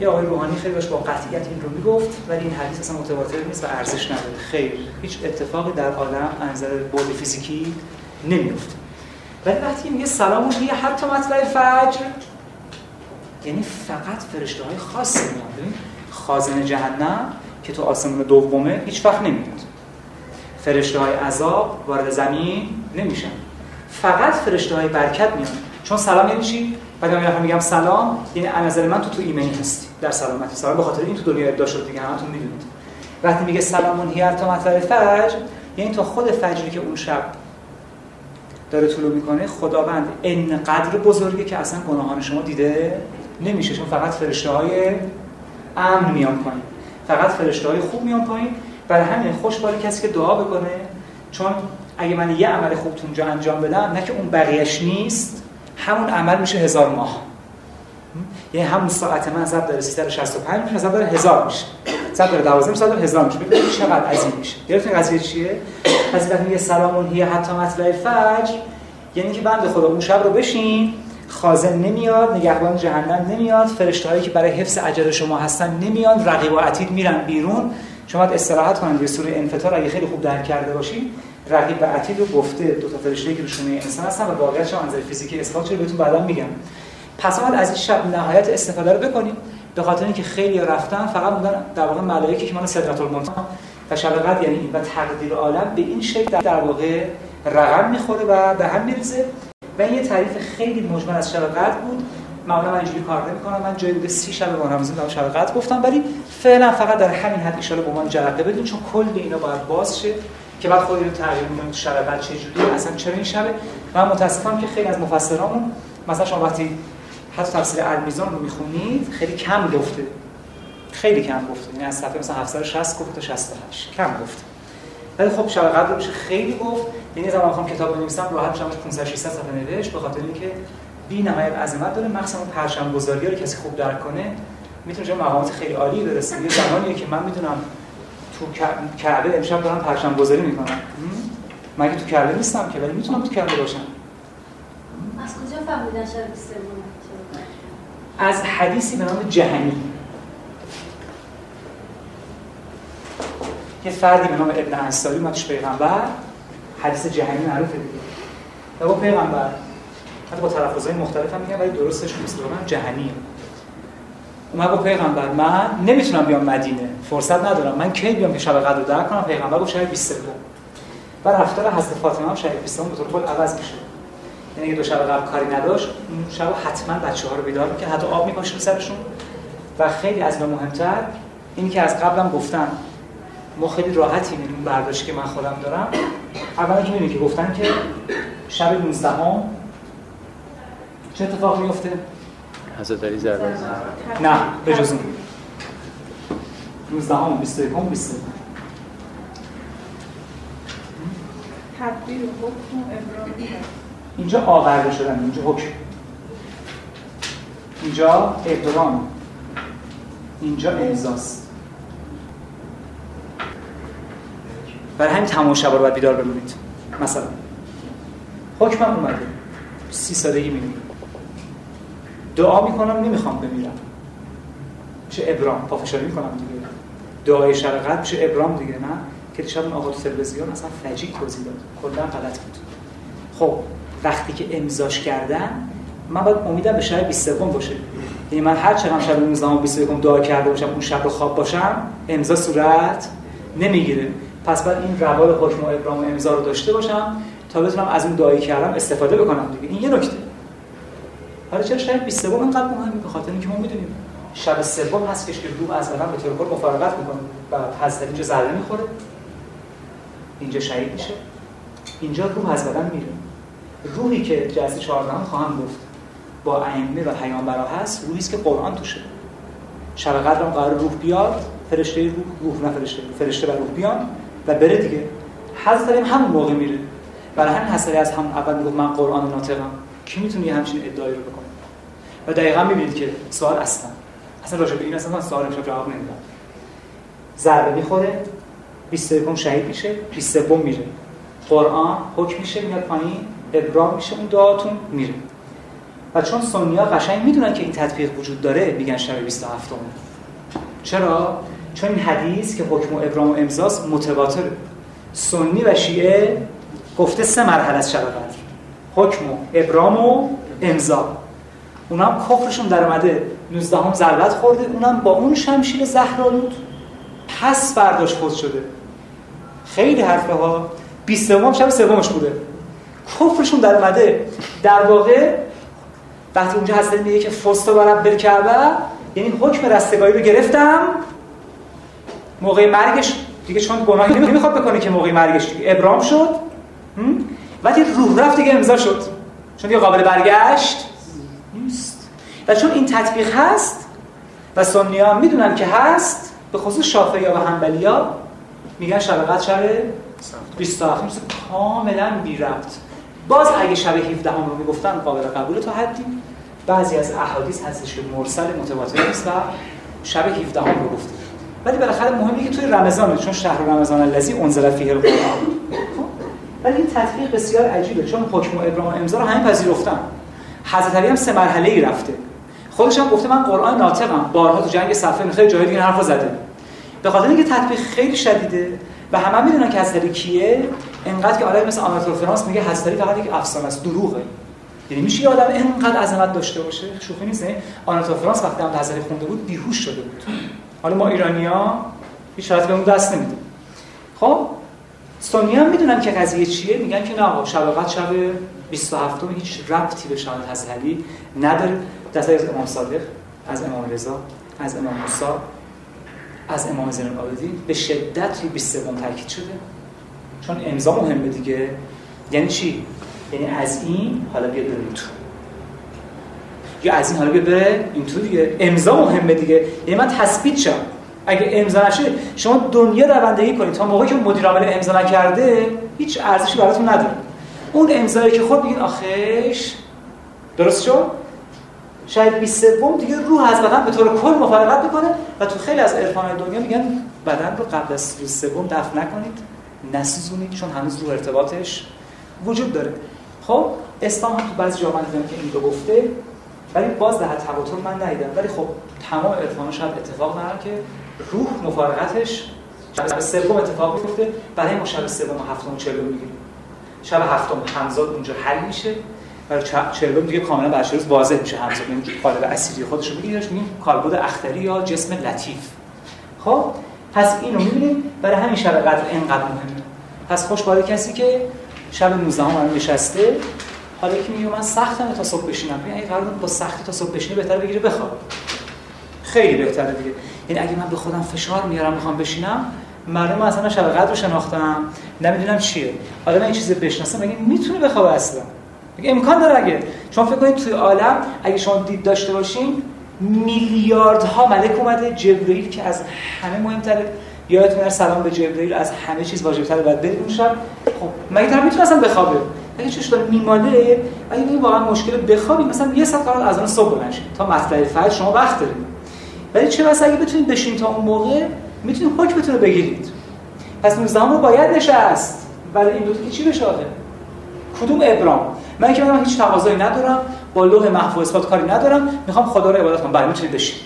یه آقای روحانی خیلی باش با قطعیت این رو می‌گفت ولی این حدیث اصلا متواتر نیست و ارزش نداره. خیر هیچ اتفاقی در عالم از نظر بعد فیزیکی نمیفته ولی وقتی میگه سلام یه حتی مطلع فجر. یعنی فقط فرشته های خاص میاد خازن جهنم که تو آسمون دومه هیچ وقت نمیاد. فرشته های عذاب وارد زمین نمیشن. فقط فرشته های برکت میان. چون سلام یعنی چی؟ بعد من میگم سلام یعنی از نظر من تو تو ایمنی هستی. در سلامتی. سلام به خاطر این تو دنیا ادعا شد دیگه همتون می‌دونید. وقتی میگه سلامون هی تا مطلع فجر یعنی تا خود فجری که اون شب داره طلوع می‌کنه خداوند انقدر بزرگه که اصلا گناهان شما دیده نمیشه. چون فقط فرشته های امن میان پایین. فقط فرشته های خوب میان پایین. برای همین خوشبالی کسی که دعا بکنه. چون اگه من یه عمل خوب اونجا انجام بدم نه که اون بقیهش نیست همون عمل میشه هزار ماه. یعنی همون ساعت من ضرب داره 365 میشه ضرب داره هزار میشه. ضرب داره 12 میشه داره هزار میشه. ببینید چقدر عظیم میشه. گرفتین قضیه چیه؟ پس وقتی میگه سلامون هی حتی مطلع فجر یعنی که بنده خدا اون شب رو بشین خازن نمیاد نگهبان جهنم نمیاد فرشته هایی که برای حفظ اجر شما هستن نمیاد رقیب و عتید میرن بیرون. شما استراحت کنید یه سوره انفطار اگه خیلی خوب درک کرده باشید رقیب و عتید رو گفته. دو تا فرشته که روشونه انسان هستن و واقعیت شما فیزیکی اثبات شده بهتون بعدا میگم. پس باید از این شب نهایت استفاده رو بکنیم. به خاطر اینکه خیلی رفتن فقط موندن در واقع ملائکه که مال سدرت المنتهی و شب قدر یعنی و تقدیر عالم به این شکل در واقع رقم می‌خوره و به هم میریزه. و این یه تعریف خیلی مجمل از شب بود. معمولا من اینجوری کار نمی‌کنم. من جای بوده 30 شب با رمضان در شب گفتم. ولی فعلا فقط در همین حد اشاره به عنوان جرقه بدون چون کل اینا باید باز شه که بعد خود اینو تغییر میدم تو شب قدر چه جوری اصلا چرا این شبه؟ من متاسفم که خیلی از مفسرامون مثلا شما وقتی حتی تفسیر المیزان رو می‌خونید خیلی کم گفته. خیلی کم گفته. یعنی از صفحه مثلا 760 گفته تا 68 کم گفته. ولی خب شب رو میشه خیلی گفت. یعنی زمان بخوام کتاب بنویسم راحت میشم 500 600 صفحه نوشت به خاطر اینکه بی نهایت عظمت داره. مخصوصا پرچم گذاری رو کسی خوب درک کنه می‌تونه چه مقامات خیلی عالی برسه. یه زمانیه که من می‌دونم تو کعبه امشب دارم پرچم گذاری می‌کنم من تو کعبه نیستم که ولی می‌تونم تو کعبه باشم. از کجا فهمیدن شب از حدیثی به نام جهنی. یه فردی به نام ابن انصاری اومد پیغمبر. حدیث جهنی معروفه دیگه. و با پیغمبر حتی با تلفظهای مختلف هم میگن ولی درستش نیست. من جهنی. اومد گفت پیغمبر من نمی‌تونم بیام مدینه. فرصت ندارم. من کی بیام که شب قدر رو درک کنم؟ پیغمبر گفت شب 23 و رفتار حضرت فاطمه هم شب 23 به طور کل عوض میشه. یعنی اگه دو شب قبل کاری نداشت اون شب حتما بچه ها رو بیدار می‌کرد حتی آب میپاشید سرشون. و خیلی از مهمتر اینی که از قبلم گفتم ما خیلی راحتی می‌دونیم اون برداشتی که من خودم دارم. اولا که که گفتن که شب 19 هم چه اتفاقی میفته حضرت علی ضربه نه به جز اون. 19 هم 21 هم 22 تدبیر حکم ابراهیم اینجا آورده شدن اینجا حکم. اینجا ابرام اینجا امضاست برای همین تمام رو باید بیدار بمونید. مثلا حکمم اومده. سی سالگی میمیرم دعا می‌کنم نمی‌خوام بمیرم. میشه ابرام. پافشاری می‌کنم دیگه. دعای قدر میشه ابرام دیگه نه؟ که شب اون آقا تو تلویزیون اصلا فجیع توضیح داد. کلا غلط بود. خب وقتی که امضاش کردن من باید امیدم به شب 23 باشه. یعنی من هر چقدر شب 19 و 21 دعا کرده باشم اون شب رو خواب باشم امضا صورت نمی‌گیره. پس بعد این روال حکم و ابرام و امضا رو داشته باشم تا بتونم از اون دعایی کردم استفاده بکنم دیگه. این یه نکته. حالا چرا شب 23 اینقدر مهمه؟ به خاطر اینکه ما می‌دونیم شب سوم هست که روح از بدن به طور کل مفارقت می‌کنه. و حضرت اینجا ذره می‌خوره. اینجا شهید میشه. اینجا روح از بدن میره. روحی که جلسه 14 خواهم گفت با ائمه و پیامبرا هست روحی است که قرآن توشه. شب قدر قرار روح بیاد فرشته روح روح نه فرشته فرشته و روح بیان و بره دیگه. حضرت علی همون موقع میره. برای همین حضرت از همون اول می‌گفت من قرآن ناطقم. کی می‌تونه همچین ادعایی رو بکنه؟ و دقیقا می‌بینید که سوال اصلا اصلا راجع به این اصلا من سوال امشب جواب نمیدم. ضربه می‌خوره 21 شهید میشه 23 میره. قرآن حکم میشه میاد پایین. ابرام میشه اون دعاتون میره. و چون سنیا قشنگ می‌دونن که این تطبیق وجود داره میگن شب 27 م چرا؟ چون این حدیث که حکم و ابرام و امضاس متواتره. سنی و شیعه گفته سه مرحله از شب قدر. حکم و ابرام و امضا. اونا هم کفرشون در اومده. 19 هم ضربت خورده. اونم با اون شمشیر زهرالود پس برداشت خود شده. خیلی حرفه ها 20 هم شب سومش بوده. کفرشون در اومده در واقع وقتی اونجا حضرت میگه که فستا برم بالکعبه یعنی حکم رستگاری رو گرفتم موقع مرگش دیگه چون گناهی نمی‌خواد بکنه که موقع مرگش دیگه. ابرام شد ولی روح رفت دیگه امضا شد. چون دیگه قابل برگشت نیست. و چون این تطبیق هست و سنی ها می‌دونن که هست به خصوص شافعی ها و حنبلی ها میگن شب قدر شب 27 مثل کاملا بی ربط باز اگه شب 17 هم رو می‌گفتن قابل قبول تا حدی. بعضی از احادیث هستش که مرسل متواتر است و شب 17 هم رو گفته. ولی بالاخره مهمه که توی رمضان چون شهر رمضان الذی انزل فیه القرآن. خب؟ ولی این تطبیق بسیار عجیبه چون حکم و امضا رو همین پذیرفتن. حضرت علی هم سه مرحله ای رفته. خودش هم گفته من قرآن ناطقم. بارها تو جنگ صفین خیلی جای دیگه حرفو زده. به خاطر اینکه تطبیق خیلی شدیده و همه می‌دونن که حضرت کیه انقدر که آدم مثل آناتول فرانس میگه حضرت فقط یک افسانه است دروغه. یعنی میشه آدم اینقدر عظمت داشته باشه؟ شوخی نیست آناتول فرانس وقتی هم حضرت خونده بود بیهوش شده بود. حالا ما ایرانیا هیچ به اون دست نمیدیم خب سنی هم می‌دونن که قضیه چیه میگن که نه آقا شب شب 27 هیچ ربطی به شهادت علی نداره. دست از امام صادق از امام رضا از امام موسی از امام زین العابدین به شدت روی 23 تاکید شده. چون امضا مهمه دیگه. یعنی چی؟ یعنی از این حالا بیا بره تو. یا از این حالا بیا بره این تو دیگه. امضا مهمه دیگه. یعنی من تثبیت شم. اگه امضا نشه شما دنیا روندگی کنید. تا موقعی که مدیر عامل امضا نکرده هیچ ارزشی براتون نداره. اون امضایی که خود بگین آخش درست شد؟ شاید 23 دیگه روح از بدن به طور کل مفارقت می‌کنه و تو خیلی از عرفان دنیا میگن بدن رو قبل از 23 دفن نکنید. نسوزونید چون هنوز رو ارتباطش وجود داره. خب اسلام هم تو بعضی جا دیدم که این رو گفته ولی باز در تواتر من ندیدم. ولی خب تمام عرفان شاید اتفاق ندارن که روح مفارقتش شب سوم اتفاق میفته. برای ما شب سوم و هفتم چهلم می‌گیریم شب هفتم همزاد اونجا حل میشه. برای چهلم دیگه کاملا بر روز واضح میشه همزاد. این قالب اسیدی خودش رو میگیرش میگیم کالبد اختری یا جسم لطیف. خب پس اینو می‌بینیم برای همین شب قدر اینقدر مهمه. پس خوش کسی که شب 19 هم نشسته حالا که میگه من سختم تا صبح بشینم. اگه قرار با سختی تا صبح بشینه بهتره بگیره بخواب. خیلی بهتره دیگه. یعنی اگه من به خودم فشار میارم می‌خوام بشینم معلومه اصلا شب قدر رو شناختم. نمی‌دونم چیه. حالا من این چیز بشناسم مگه می‌تونه بخوابه اصلا؟ امکان داره اگه؟ شما فکر کنید توی عالم اگه شما دید داشته باشین میلیاردها ملک اومده جبرئیل که از همه مهمتره. یادتون سلام به جبرئیل از همه چیز برید اون شب. خب مگه طرف می‌تونه اصلا بخوابه اگه چش داره میماله. اگه این واقعا مشکل بخوابی؟ مثلا یه ساعت قرار از اون صبح بلند تا مطلع فجر شما وقت دارید. ولی چه واسه اگه بتونید بشین تا اون موقع می‌تونید حکمتون رو بگیرید. پس 19 رو باید نشست. برای این دو که چی بشه آخه؟ کدوم ابرام؟ من که من هیچ تقاضایی ندارم. با لوح محفوظ اثبات کاری ندارم می‌خوام خدا رو عبادت کنم. بله می‌تونید بشین.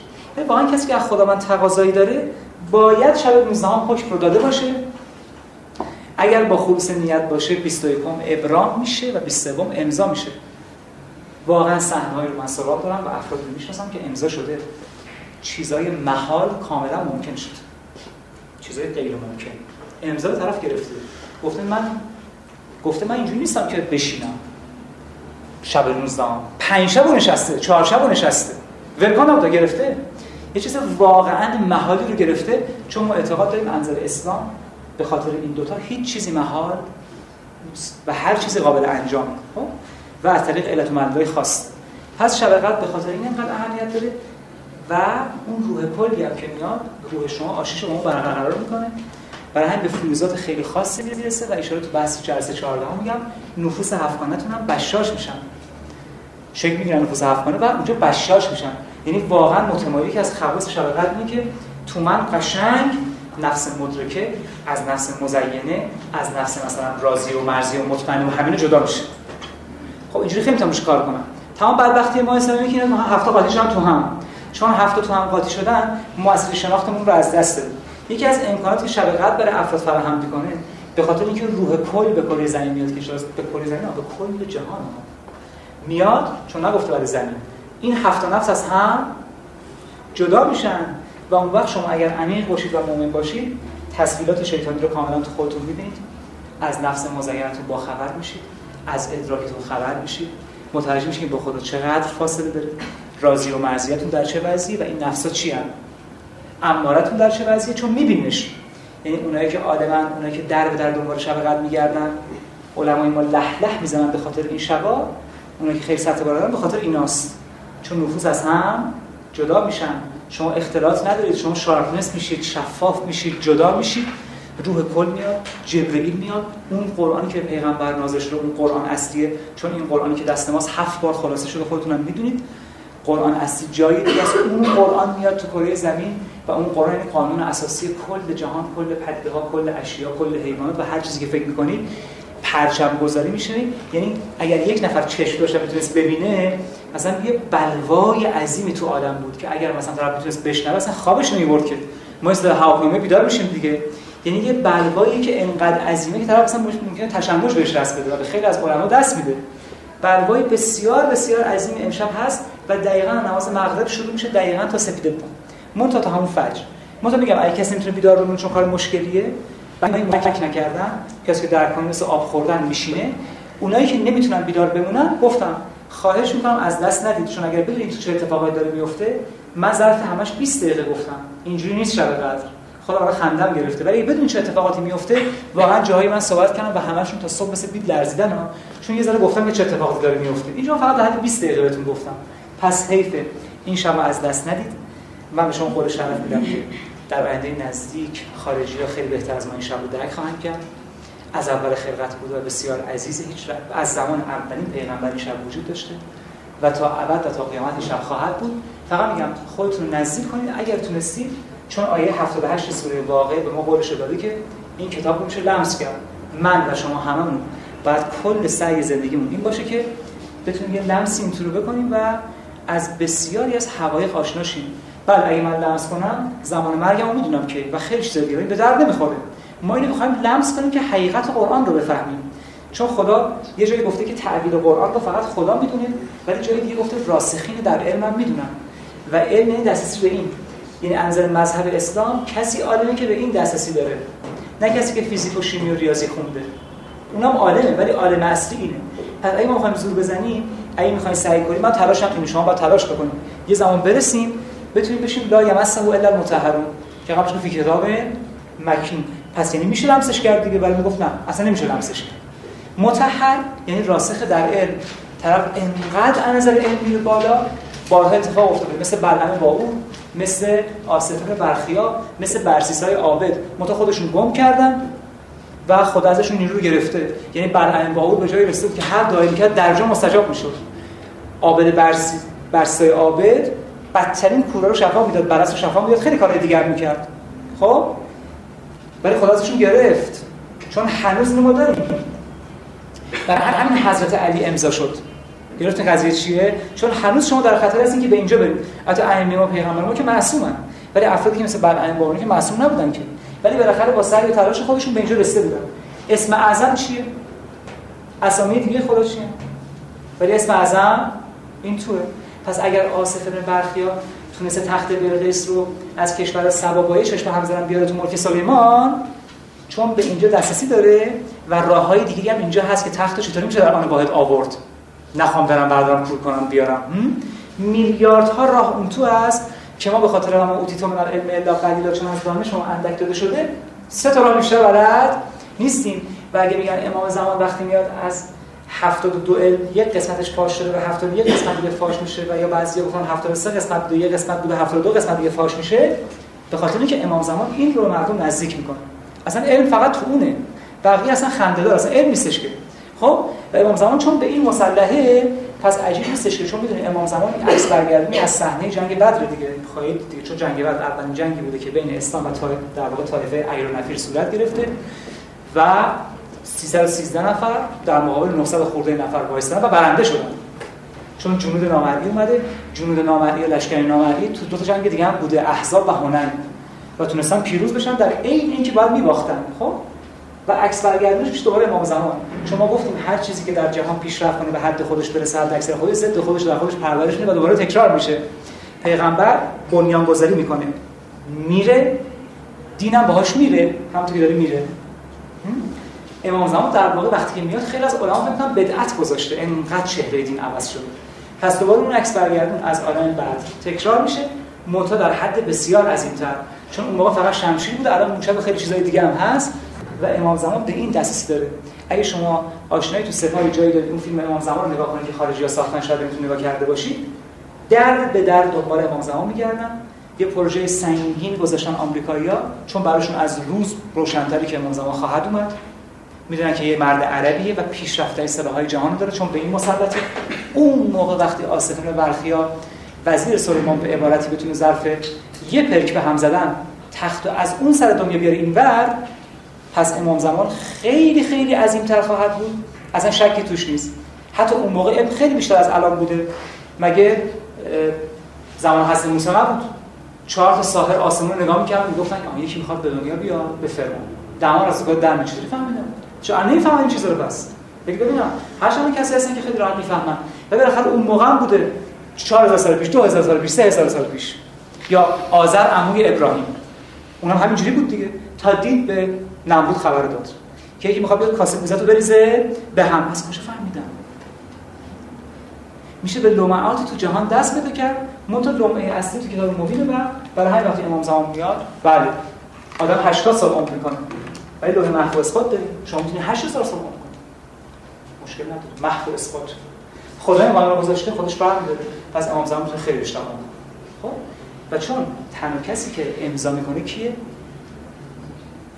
واقعا کسی که از خدا من تقاضایی داره باید شب 19 حکم رو داده باشه. اگر با خلوص نیت باشه 21 ابرام میشه و 23 امضا میشه. واقعا صحنه‌ای رو من سراغ دارم و افراد رو می‌شناسم که امضا شده. چیزای محال کاملا ممکن شد. چیزای غیر ممکن. امضا طرف گرفته. گفته من گفته من اینجوری نیستم که بشینم. شب 19 پنج شب نشسته چهار شب نشسته. ولکان هم گرفته. یه چیز واقعا محالی رو گرفته. چون ما اعتقاد داریم انظر اسلام به خاطر این دوتا هیچ چیزی محال و هر چیزی قابل انجام خب؟ و از طریق علت و خاص. پس شب به خاطر این اینقدر اهمیت داره و اون روح کلی هم که میاد روح شما آشیش شما برقرار می‌کنه. برای همین به فلوزات خیلی خاصی می‌رسه و اشاره تو بحث جلسه 14 میگم. نفوس هفتگانتون هم بشاش میشن. شکل می‌گیرن نفوس هفتگانه و اونجا بشاش میشن. یعنی واقعا متمایلی از خواص شب قدر اینه که تو من قشنگ نفس مدرکه از نفس مزینه از نفس مثلا راضی و مرزی و مطمئن و همینو جدا میشه. خب اینجوری خیلی می‌تونم کار کنم. تمام بدبختی ما اسلامی که هفته قاطی هم تو هم. چون هفته تو هم قاطی شدن ما اصل شناختمون رو از دست دادیم. یکی از امکاناتی که شب قدر برای افراد فراهم می‌کنه به خاطر اینکه روح کل به کره زمین میاد که به کره زمین به کل جهان. میاد چون نگفته برای زمین. این هفت نفس از هم جدا میشن و اون وقت شما اگر عمیق باشید و مؤمن باشید تصویرات شیطانی رو کاملا تو خودتون می‌بینید. از نفس مزینتون با خبر میشید. از ادراکتون خبر میشید. متوجه میشید با خود چقدر فاصله داره. راضی و مرضیتون در چه وضعی و این نفسا چی هم امارتون در چه وضعیه؟ چون میبینیش. یعنی اونایی که آدمن اونایی که در به در دنبال شب قد میگردن علمای ما لح لح می‌زنن به خاطر این شبا. اونایی که خیلی سطح بالا به خاطر ایناست. چون نفوس از هم جدا میشن. شما اختلاط ندارید. شما شارپنس میشید شفاف میشید جدا میشید. روح کل میاد جبرئیل میاد. اون قرآنی که پیغمبر نازل شده اون قرآن اصلیه. چون این قرآنی که دست ماست هفت بار خلاصه شده خودتونم می‌دونید. قرآن اصلی جایی دیگه است. اون قرآن میاد تو کره زمین و اون قرآن این قانون اساسی کل جهان کل پدیده ها کل اشیا کل حیوانات و هر چیزی که فکر می‌کنید پرچم گذاری میشه. یعنی اگر یک نفر چشم داشته می‌تونست ببینه مثلا یه بلوای عظیمی تو آدم بود که اگر مثلا طرف می‌تونست بشنوه مثلا خوابش نمی‌برد که. ما هواپیما بیدار میشیم دیگه. یعنی یه بلوایی که انقدر عظیمه که طرف مثلا ممکنه تشنج بهش دست بده و به خیلی از علما دست میده. بلوای بسیار بسیار عظیم امشب هست و دقیقا نماز مغرب شروع میشه دقیقا تا سپیده من تا همون فجر. من میگم اگه کسی می‌تونه بیدار بمونه چون کار مشکلیه من این فکر نکردم کسی که در مثل آب خوردن میشینه اونایی که نمی‌تونن بیدار بمونن گفتم خواهش می‌کنم از دست ندید. چون اگر بدونید چه اتفاقایی داره میفته من ظرف همش 20 دقیقه گفتم. اینجوری نیست شب قدر. خدا برای خندم گرفته. ولی بدون چه اتفاقاتی میفته واقعا جاهایی من صحبت کردم و همشون تا صبح مثل بید لرزیدن ها. چون یه ذره گفتم که چه اتفاقاتی داره میفته اینجا فقط حد 20 دقیقه بهتون گفتم. پس حیفه. این شب از دست ندید. من به شما قول شرف میدم. در آینده نزدیک خارجی ها خیلی بهتر از ما این شب رو درک خواهند کرد. از اول خلقت بود و بسیار عزیز هیچ از زمان اولین پیغمبر این شب وجود داشته و تا ابد و تا قیامت شب خواهد بود. فقط میگم خودتون نزدیک کنید. اگر تونستید چون آیه 78 سوره واقع به ما قولش داده که این کتاب رو میشه لمس کرد. من و شما هممون باید کل سعی زندگیمون این باشه که بتونیم یه لمسی اینطور بکنیم و از بسیاری از حقایق آشنا شیم. بله اگه من لمس کنم زمان مرگمو می‌دونم که و خیلی چیزا دیگه به درد نمی‌خوره. ما اینو می‌خوایم لمس کنیم که حقیقت قرآن رو بفهمیم. چون خدا یه جایی گفته که تعبیر قرآن رو فقط خدا می‌دونه ولی جایی دیگه گفته راسخین در علم هم می‌دونن. و علم یعنی دسترسی به این. یعنی انظر مذهب اسلام کسی عالمه که به این دسترسی داره. نه کسی که فیزیک و شیمی و ریاضی خونده. اونم عالمه ولی عالم اصلی اینه. پس اگه ما می‌خوایم زور بزنیم اگه می‌خوایم سعی کنیم ما تلاش هم شما باید تلاش بکنیم. یه زمان برسیم بتونیم بشیم لا یمسه الا المطهرون که قبلش فی کتاب مکین. پس یعنی میشه لمسش کرد دیگه ولی می‌گفت نه اصلا نمیشه لمسش کرد. متحر یعنی راسخ در علم. طرف انقدر از نظر علم میره بالا بارها اتفاق افتاده. مثل بلعم با اون مثل آصفه برخیا مثل برسیسای عابد. متا خودشون گم کردن و خدا ازشون نیرو گرفته. یعنی بلعم با اون به جایی رسید که هر دعایی می‌کرد درجا مستجاب می‌شد. عابد برسی برسای عابد بدترین کورا رو شفا می‌داد برس رو شفا می‌داد خیلی کارهای دیگر می‌کرد. خب؟ ولی خدا ازشون گرفت. چون هنوز ما داریم. برای همین حضرت علی امضا شد. گرفتین قضیه چیه؟ چون هنوز شما در خطر هستین که به اینجا برید. حتی ائمه ما پیغمبر ما که معصومن. ولی افرادی که مثل بلعم بارونی که معصوم نبودن که. ولی بالاخره با سعی و تلاش خودشون به اینجا رسیده بودن. اسم اعظم چیه؟ اسامی دیگه خدا ولی اسم اعظم این توه. پس اگر آصف بن برخیا تونسته تخت بلقیس رو از کشور سبا با چشم هم بیاره تو ملک سلیمان چون به اینجا دسترسی داره و راههای دیگه هم اینجا هست که تخت چطوری میشه در آن واحد آورد. نخوام برم بردارم کور کنم بیارم. میلیاردها راه اون تو هست که ما به خاطر هم اوتیتو من علم الا قلیلا چون از دانش شما اندک داده شده سه تا راه بیشتر بلد نیستیم. و اگه میگن امام زمان وقتی میاد از 72 علم یک قسمتش فاش شده و 71 قسمت دیگه فاش میشه و یا بعضی گفتن 73 قسمت یک قسمت بوده 72 قسمت دیگه فاش میشه. به خاطر اینکه امام زمان این رو مردم نزدیک می‌کنه. اصلا علم فقط تو اونه. بقیه اصلا خنده دار اصلا علم نیستش که. خب؟ و امام زمان چون به این مسلحه پس عجیب نیستش که چون می‌دونید امام زمان این عکس برگردونی از صحنه جنگ بدر دیگه. خواهید دیگه چون جنگ بدر اولین جنگی بوده که بین اسلام و در واقع طایفه ایر و نفیر صورت گرفته. و 313 نفر در مقابل 900 خورده نفر وایستادن و برنده شدن. چون جنود نامردی اومده جنود نامردی و لشکر نامردی تو دو تا جنگ دیگه هم بوده احزاب و هنن و تونستن پیروز بشن در عین اینکه باید میباختن خب؟ و عکس برگردونش میشه دوباره امام زمان. چون ما گفتیم هر چیزی که در جهان پیشرفت کنه به حد خودش برسه حد اکثر خودش ضد خودش در خودش پرورش میده و دوباره تکرار میشه. پیغمبر بنیانگذاری می‌کنه. میره دینم باهاش میره همونطور که داره میره. امام زمان در واقع وقتی که میاد خیلی از علما فکر کنم بدعت گذاشته انقدر چهره دین عوض شده. پس دوباره اون عکس برگردون از عالم بعد. تکرار میشه. منتها در حد بسیار عظیمتر. چون اون موقع فقط شمشیر بود الان موشک خیلی چیزای دیگه هم هست و امام زمان به این دسترسی داره. اگه شما آشنایی تو سپاه جایی دارید اون فیلم امام زمان رو نگاه کنید که خارجی ها ساختن شاید نمی‌تونید نگاه کرده باشید. در به در دنبال امام زمان میگردن. یه پروژه سنگین گذاشتن آمریکایی‌ها چون براشون از روز روشنتری که امام زمان خواهد اومد. می‌دونن که یه مرد عربیه و پیشرفته سلاح‌های جهان داره چون به این مسلطه. اون موقع وقتی آصفین برخیا وزیر سلیمان به عبارتی بتونه ظرف یه پرک به هم زدن تخت از اون سر دنیا بیاره اینور پس امام زمان خیلی خیلی عظیمتر خواهد بود. اصلا شکی توش نیست. حتی اون موقع علم خیلی بیشتر از الان بوده. مگه زمان حسن موسی نبود؟ چهار تا ساحر آسمون نگاه می‌کردن می‌گفتن یکی می‌خواد به دنیا بیاد به فرعون. دمار از گفت در چجوری فهمیدن؟ چون نمی‌فهمن این چیزا رو بس. بگید ببینم هر شما کسی هستن که خیلی راحت می‌فهمن. و بالاخره اون موقع هم بوده 4000 سال پیش 2000 سال پیش 3000 سال پیش. یا آذر عموی ابراهیم. اونم همینجوری بود دیگه. تا دید به نمرود خبر داد. که یکی می‌خواد بیاد کاسه موزه رو بریزه به هم. از کجا فهمیدم میشه به لمعات تو جهان دست بده کرد منتها لمعه اصلی تو کتاب مبین بعد. برای همین وقتی امام زمان میاد بله. آدم 80 سال عمر می‌کنه. ولی لوح محو اثبات داریم. شما می‌تونید 8000 سال عمر کنید مشکل نداره. محو اثبات. خدای ما رو گذاشته خودش برمی‌داره پس امام زمان می‌تونه خیلی بیشتر خب؟ و چون تنها کسی که امضا می‌کنه کیه؟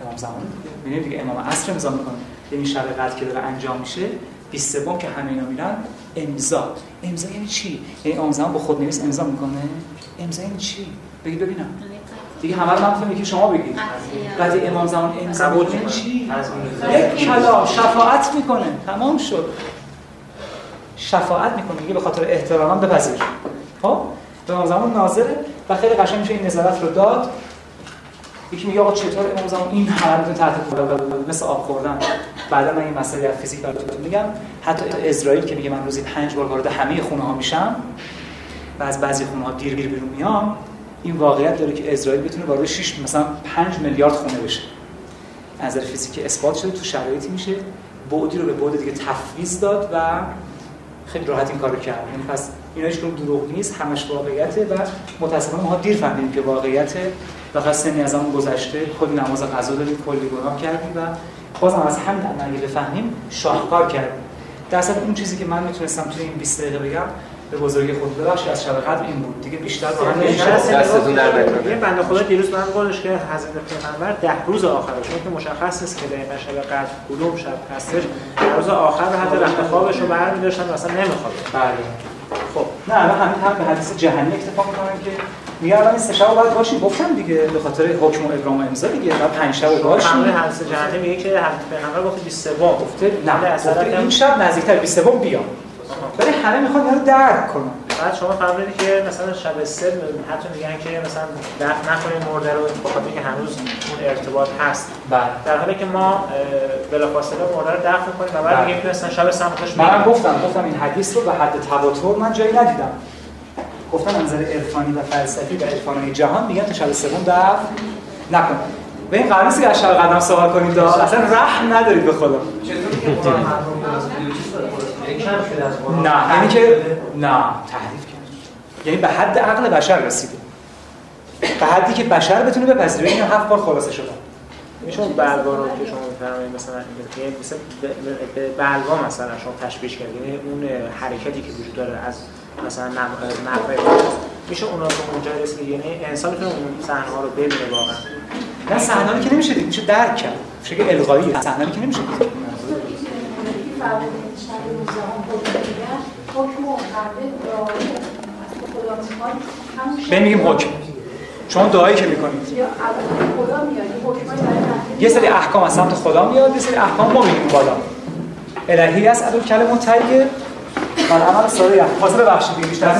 امام زمان. دیگه دیگه امام عصر امضا می‌کنه. یعنی شب قدر که داره انجام میشه 20 سوم که همه اینا میرن امضا. امضا یعنی چی؟ یعنی امام زمان با خود نویس امضا می‌کنه؟ امضا یعنی چی؟ بگید ببینم. دیگه همه رو من که شما بگید. بعد امام زمان امضا چی؟ یک کلام شفاعت می‌کنه. تمام شد. شفاعت می‌کنه. میگه به خاطر احترامم بپذیر. خب؟ امام زمان ناظره و خیلی قشنگ میشه این نظارت رو داد. یکی میگه آقا چطور امام زمان این همه تحت مثل آب خوردن؟ بعدا من این مسئله فیزیک براتون میگم. حتی اسرائیل که میگه من روزی پنج بار وارد همه خونه ها میشم و از بعضی خونه ها دیر دیر بیرون میام این واقعیت داره که اسرائیل بتونه وارد 6 مثلا 5 میلیارد خونه بشه. از نظر فیزیکی اثبات شده تو شرایطی میشه. بعدی رو به بعد دیگه تفویض داد و خیلی راحت این کارو کرد. یعنی پس اینا هیچ دروغ نیست همش واقعیته و متاسفانه ما دیر فهمیدیم که واقعیته و سنی از اون گذشته کلی نماز قضا داریم کلی گناه کردیم و بازم از همین اگه بفهمیم شاهکار کردیم. در اون چیزی که من می‌تونستم توی این 20 دقیقه بگم به بزرگی خود ببخشید از شب قدر این بود. دیگه بیشتر با هم نمیشه دستتون در یه بنده خدا دیروز من گفتش که حضرت پیغمبر ده روز آخر چون که مشخص نیست که دقیقا شب قدر کدوم شب هستش در روز آخر حتی رخت خوابش رو برمی‌داشتن مثلا نمی‌خواد بله. خب. نه الان همین هم به حدیث جهنی اکتفا می‌کنن که میگه الان این سه شب باید باشیم. گفتم دیگه به خاطر حکم و ابرام و امضا دیگه بعد پنج شب باشیم. همین حدیث جهنی میگه که حضرت پیغمبر گفت 23 گفته نه گفته این شب نزدیکتر 23 بیام. ولی همه می‌خوان اینو درک کنن. بعد شما فهمیدید که مثلا شب سه حتی میگن که مثلا دفن نکنید مرده رو به خاطر که هنوز اون ارتباط هست. بله. در حالی که ما بلافاصله مرده رو دفن کنیم و بعد بله. میگیم که مثلا شب سه خوش من گفتم گفتم این حدیث رو به حد تواتر من جایی ندیدم. گفتم از نظر عرفانی و فلسفی و عرفانی جهان میگن تا شب سوم دفن نکنید به این قرار نیست که از شب قدم سوال کنید اصلا رحم ندارید به خدا. نه یعنی که نه تحریف کرد. یعنی به حد عقل بشر رسیده. به حدی که بشر بتونه بپذیره. این هفت بار خلاصه شده. میشه اون بلوا رو که شما میفرمایید مثلا مثلا به بلوا مثلا شما کردید یعنی اون حرکتی که وجود داره از مثلا نحوه میشه اونا رو اونجا رسید. یعنی انسان می‌تونه اون صحنه ها رو ببینه واقعا. نه صحنه که نمیشه دید. میشه درک کرد. میشه که الغایی صحنه که نمیشه دید. به میگیم حکم. چون دعایی که می‌کنید. یه سری احکام از سمت خدا میاد یه سری احکام ما میگیم بالا. الهی است عدل کلمه طیب من عمل ساده حاضر ببخشید بیشتر.